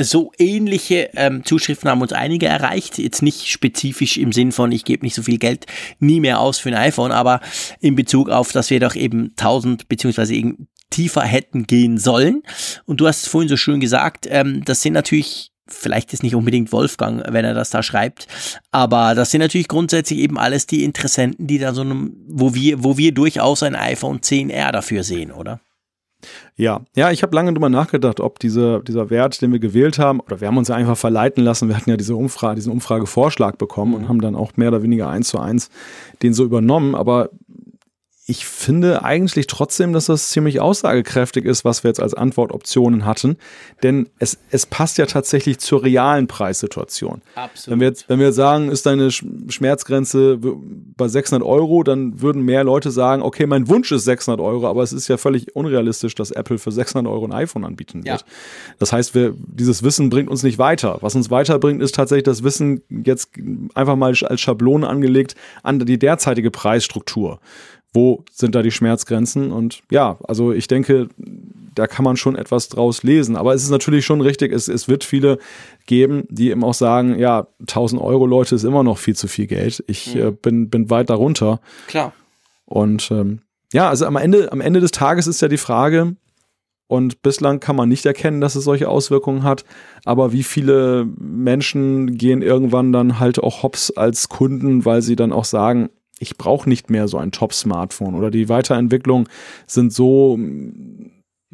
So ähnliche ähm, Zuschriften haben uns einige erreicht. Jetzt nicht spezifisch im Sinn von, ich gebe nicht so viel Geld nie mehr aus für ein iPhone, aber in Bezug auf, dass wir doch eben 1000 beziehungsweise eben tiefer hätten gehen sollen. Und du hast es vorhin so schön gesagt, ähm, das sind natürlich vielleicht ist nicht unbedingt Wolfgang, wenn er das da schreibt, aber das sind natürlich grundsätzlich eben alles die Interessenten, die da so einem, wo wir, wo wir durchaus ein iPhone 10R dafür sehen, oder? Ja, ja, ich habe lange drüber nachgedacht, ob diese, dieser Wert, den wir gewählt haben, oder wir haben uns ja einfach verleiten lassen. Wir hatten ja diese Umfrage, diesen Umfragevorschlag bekommen und haben dann auch mehr oder weniger eins zu eins den so übernommen. Aber ich finde eigentlich trotzdem, dass das ziemlich aussagekräftig ist, was wir jetzt als Antwortoptionen hatten. Denn es, es passt ja tatsächlich zur realen Preissituation. Absolut. Wenn wir, jetzt, wenn wir sagen, ist deine Sch- Schmerzgrenze bei 600 Euro, dann würden mehr Leute sagen, okay, mein Wunsch ist 600 Euro, aber es ist ja völlig unrealistisch, dass Apple für 600 Euro ein iPhone anbieten wird. Ja. Das heißt, wir, dieses Wissen bringt uns nicht weiter. Was uns weiterbringt, ist tatsächlich das Wissen jetzt einfach mal als Schablone angelegt an die derzeitige Preisstruktur. Wo sind da die Schmerzgrenzen? Und ja, also ich denke, da kann man schon etwas draus lesen. Aber es ist natürlich schon richtig, es, es wird viele geben, die eben auch sagen, ja, 1000 Euro Leute ist immer noch viel zu viel Geld. Ich äh, bin, bin weit darunter. Klar. Und ähm, ja, also am Ende, am Ende des Tages ist ja die Frage, Und bislang kann man nicht erkennen, dass es solche Auswirkungen hat. Aber wie viele Menschen gehen irgendwann dann halt auch hops als Kunden, weil sie dann auch sagen, ich brauche nicht mehr so ein Top-Smartphone oder die Weiterentwicklungen sind so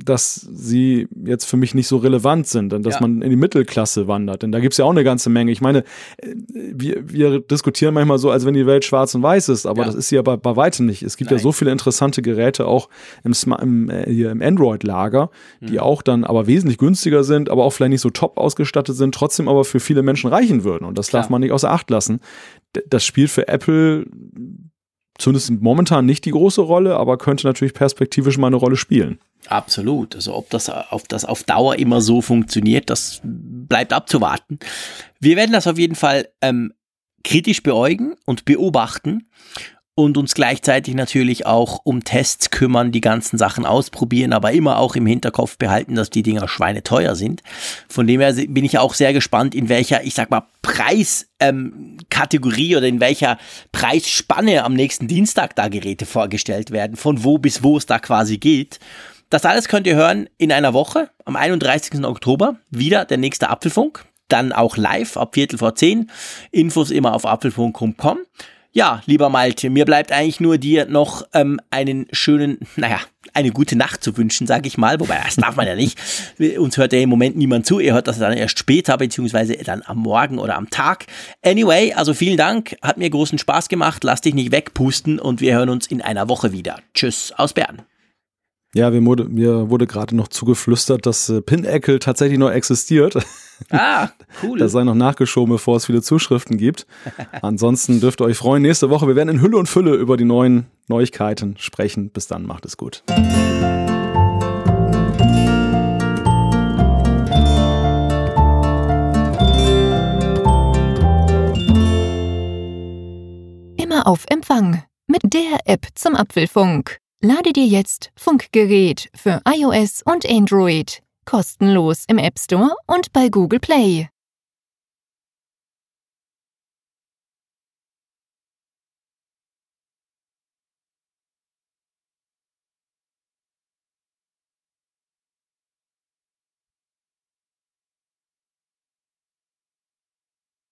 dass sie jetzt für mich nicht so relevant sind und dass ja. man in die Mittelklasse wandert. Denn da gibt's ja auch eine ganze Menge. Ich meine, wir, wir diskutieren manchmal so, als wenn die Welt schwarz und weiß ist, aber ja. das ist sie ja bei, bei weitem nicht. Es gibt Nein. ja so viele interessante Geräte auch im, im, äh, hier im Android-Lager, die mhm. auch dann aber wesentlich günstiger sind, aber auch vielleicht nicht so top ausgestattet sind, trotzdem aber für viele Menschen reichen würden. Und das Klar. darf man nicht außer Acht lassen. Das spielt für Apple zumindest momentan nicht die große Rolle, aber könnte natürlich perspektivisch mal eine Rolle spielen. Absolut. Also ob das auf, das auf Dauer immer so funktioniert, das bleibt abzuwarten. Wir werden das auf jeden Fall ähm, kritisch beäugen und beobachten und uns gleichzeitig natürlich auch um Tests kümmern, die ganzen Sachen ausprobieren, aber immer auch im Hinterkopf behalten, dass die Dinger schweineteuer sind. Von dem her bin ich auch sehr gespannt, in welcher, ich sag mal, Preiskategorie ähm, oder in welcher Preisspanne am nächsten Dienstag da Geräte vorgestellt werden, von wo bis wo es da quasi geht. Das alles könnt ihr hören in einer Woche, am 31. Oktober, wieder der nächste Apfelfunk. Dann auch live ab Viertel vor zehn. Infos immer auf apfelfunk.com. Ja, lieber Malte, mir bleibt eigentlich nur dir noch ähm, einen schönen, naja, eine gute Nacht zu wünschen, sage ich mal. Wobei, das darf man ja nicht. Uns hört ja im Moment niemand zu. Ihr hört das dann erst später, beziehungsweise dann am Morgen oder am Tag. Anyway, also vielen Dank. Hat mir großen Spaß gemacht. Lass dich nicht wegpusten und wir hören uns in einer Woche wieder. Tschüss aus Bern. Ja, mir wurde, mir wurde gerade noch zugeflüstert, dass äh, Pinnacle tatsächlich noch existiert. Ah, cool. Das sei noch nachgeschoben, bevor es viele Zuschriften gibt. Ansonsten dürft ihr euch freuen. Nächste Woche, wir werden in Hülle und Fülle über die neuen Neuigkeiten sprechen. Bis dann, macht es gut. Immer auf Empfang mit der App zum Apfelfunk. Lade dir jetzt Funkgerät für iOS und Android kostenlos im App Store und bei Google Play.